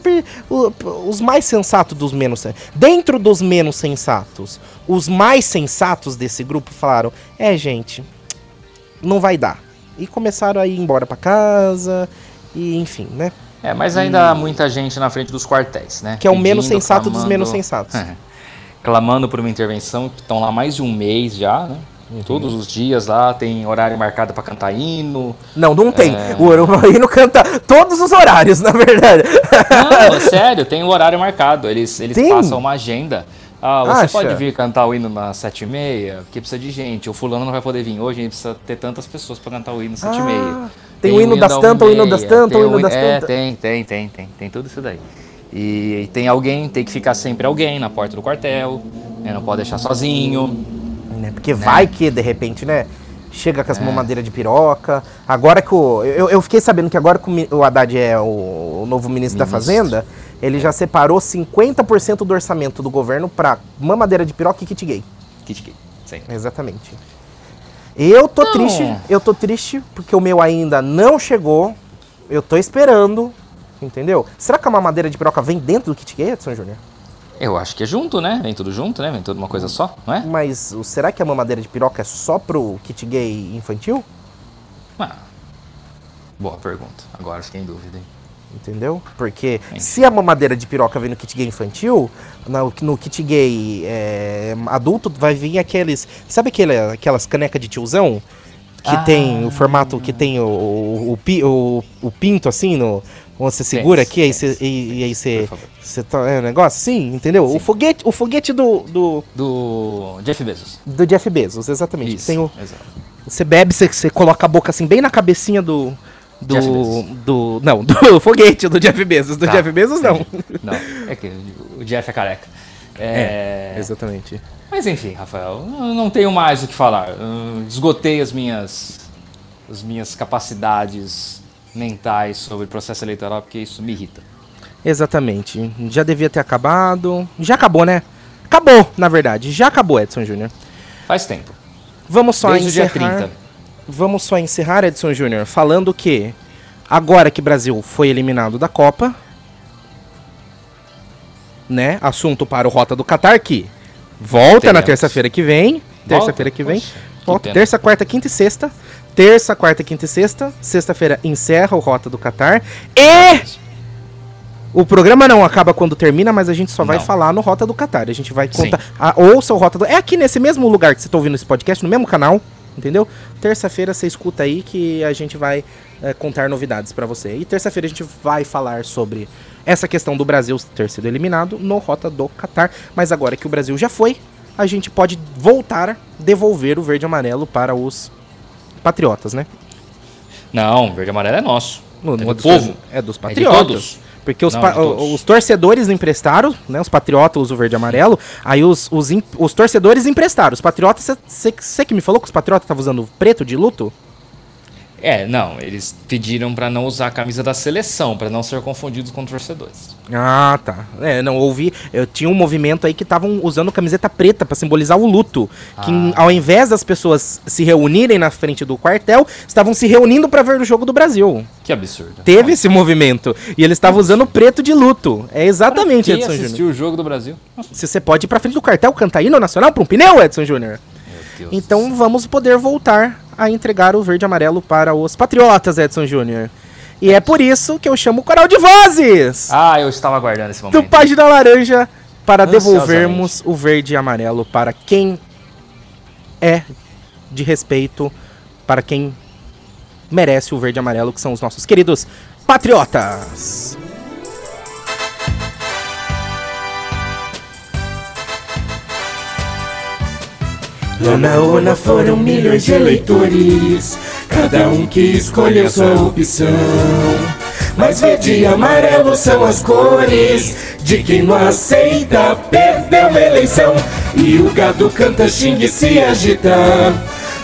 os mais sensatos dos menos, dentro dos menos sensatos, os mais sensatos desse grupo falaram, é gente, não vai dar. E começaram a ir embora pra casa, e enfim, né. É, mas ainda há muita gente na frente dos quartéis, né? Que é o menos Pedindo, sensato dos clamando- menos sensatos. clamando por uma intervenção, que estão lá mais de um mês já, né? Uhum. Todos os dias lá, tem horário marcado para cantar hino. Não, não tem. É. O Uruguaiano canta todos os horários, *laughs* na verdade. Não, sério, tem o horário marcado. Eles, eles Tem? passam uma agenda. Ah, você Acha? pode vir cantar o hino nas sete e meia, porque precisa de gente. O fulano não vai poder vir hoje, a gente precisa ter tantas pessoas para cantar o hino às sete e meia. Ah, tem o hino das da tantas, o hino das tantas, o hino das É, tantas. tem, tem, tem, tem. Tem tudo isso daí. E, e tem alguém, tem que ficar sempre alguém na porta do quartel, né, não pode deixar sozinho. Né, Porque vai que, de repente, né? Chega com as mamadeiras de piroca. Agora que o. Eu, eu fiquei sabendo que agora que o, Haddad é o, o novo ministro, da Ministro. Fazenda, ele já separou 50% do orçamento do governo pra mamadeira de piroca e kit gay. Kit kit, sempre. Exatamente. Eu tô Não. triste, eu tô triste porque o meu ainda não chegou. Eu tô esperando, entendeu? Será que a mamadeira de piroca vem dentro do kit gay, Edson Júnior? Eu acho que é junto, né? Vem tudo junto, né? Vem tudo uma coisa só, não é? Mas será que a mamadeira de piroca é só pro kit gay infantil? Ah, boa pergunta. Agora fiquei em dúvida, hein? Entendeu? Porque Sim. se a mamadeira de piroca vem no kit gay infantil, no, no kit gay é, adulto vai vir aqueles. Sabe aquele, aquelas canecas de tiozão? Que Ah. tem o formato que tem o, o, o, o- o pinto assim, no, onde você segura aqui, e, aí você. Você tá, é um negócio assim, entendeu? O foguete, o foguete do, do, Do Jeff Bezos. do Jeff Bezos, exatamente. Isso, Tem o, exato. você bebe, você, você coloca a boca assim, bem na cabecinha do. Do, do. Não, *laughs* do foguete do Jeff Bezos. Do Tá, Jeff Bezos, não. Não, é que o Jeff é careca. É, Exatamente. Mas enfim, Rafael, não tenho mais o que falar. Esgotei as minhas, as minhas capacidades mentais sobre o processo eleitoral, porque isso me irrita. Exatamente. Já devia ter acabado. Já acabou, né? Acabou, na verdade. Já acabou, Edson Júnior. Faz tempo. Vamos só Desde o dia encerrar. 30. Vamos só encerrar, Edson Júnior, falando que agora que o Brasil foi eliminado da Copa, né? Assunto para o Rota do Catar que volta na Teremos. terça-feira que vem. Terça-feira que vem. Poxa, que Volta pena. terça, quarta, quinta e sexta. Terça, quarta, quinta e sexta. Sexta-feira encerra o Rota do Catar. E o programa não acaba quando termina, mas a gente só vai Não. falar no Rota do Catar. A gente vai contar. Ah, ouça o Rota do. É aqui nesse mesmo lugar que você está ouvindo esse podcast, no mesmo canal, entendeu? Terça-feira você escuta aí que a gente vai eh, contar novidades pra você. E terça-feira a gente vai falar sobre essa questão do Brasil ter sido eliminado no Rota do Catar. Mas agora que o Brasil já foi, a gente pode voltar, devolver o verde e amarelo para os patriotas, né? Não, verde e amarelo é nosso. No- é do dos- povo. É dos É de patriotas. todos. Porque os, Não, os torcedores emprestaram, né? Os patriotas usam o verde e amarelo. Aí os, os, os torcedores emprestaram. Os patriotas, você que me falou que os patriotas estavam usando preto de luto? É, não, eles pediram pra não usar a camisa da seleção, pra não ser confundidos com torcedores. Ah, tá. É, não ouvi. Eu tinha um movimento aí que estavam usando camiseta preta pra simbolizar o luto. Que Ah. ao invés das pessoas se reunirem na frente do quartel, estavam se reunindo pra ver o jogo do Brasil. Que absurdo. Teve esse movimento. E eles estavam usando preto de luto. É exatamente, Edson Júnior. assistiu o jogo do Brasil? Se você pode ir pra frente do quartel cantar hino nacional pra um pneu, Edson Júnior. Meu Deus. Então vamos poder voltar a entregar o verde e amarelo para os patriotas, Edson Júnior. E é por isso que eu chamo o coral de vozes Ah, eu estava aguardando esse do momento. Página Laranja para devolvermos o verde e amarelo para quem é de respeito, para quem merece o verde e amarelo, que são os nossos queridos patriotas. Lá na urna foram milhões de eleitores, cada um que escolheu sua opção. Mas verde e amarelo são as cores de quem não aceita, perdeu uma eleição. E o gado canta, xingue se agita.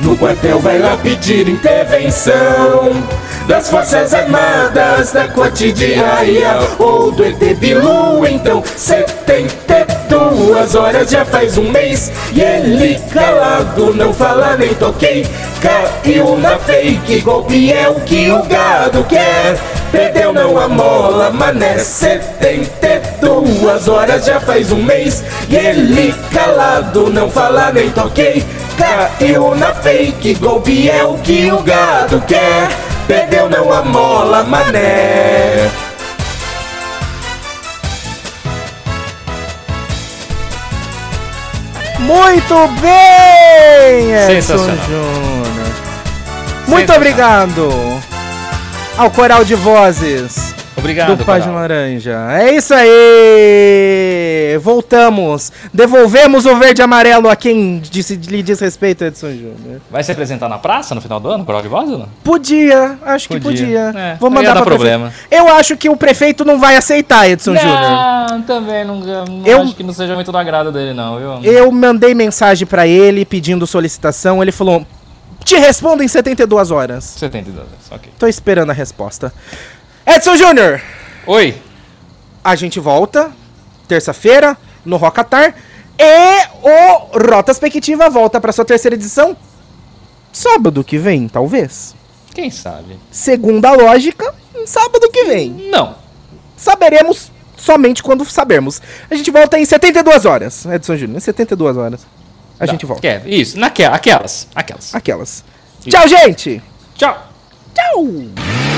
No quartel vai lá pedir intervenção das Forças Armadas, da cotidiana ou do ET Bilu. Então, 72 horas já faz um mês e ele calado não fala nem toquei. Caiu na fake, golpe é o que o gado quer. Perdeu não a mola, mané 72 horas já faz um mês E ele calado, não fala nem toquei Caiu na fake, golpe é o que o gado quer Perdeu não a mola, mané Muito bem, Edson Sensacional. Júnior. Muito Sensacional. obrigado ao coral de vozes Obrigado, do Página. Laranja. É isso aí! Voltamos. Devolvemos o verde e amarelo a quem disse, lhe diz respeito, Edson Júnior. Vai se apresentar na praça no final do ano, Coral de Voz ou não? Podia, acho que Podia. podia. É, Vou não ia mandar problema. prefeito. Eu acho que o prefeito não vai aceitar, Edson Júnior. Não, também não, não Eu- acho que não seja muito do agrado dele, não, viu? Eu mandei mensagem pra ele pedindo solicitação. Ele falou: Te respondo em 72 horas. 72 anos, ok. Tô esperando a resposta. Edson Júnior, Oi, a gente volta terça-feira no Rocatar. E o Rotas Pequitiva volta pra sua terceira edição sábado que vem, talvez. quem sabe? Segundo a lógica, sábado que vem. Não. Saberemos somente quando sabermos. A gente volta em 72 horas, Edson Júnior. Em 72 horas. A Tá, gente volta. quer- Isso, naquela, aquelas, aquelas. Aquelas. Tchau, gente! Tchau. Tchau!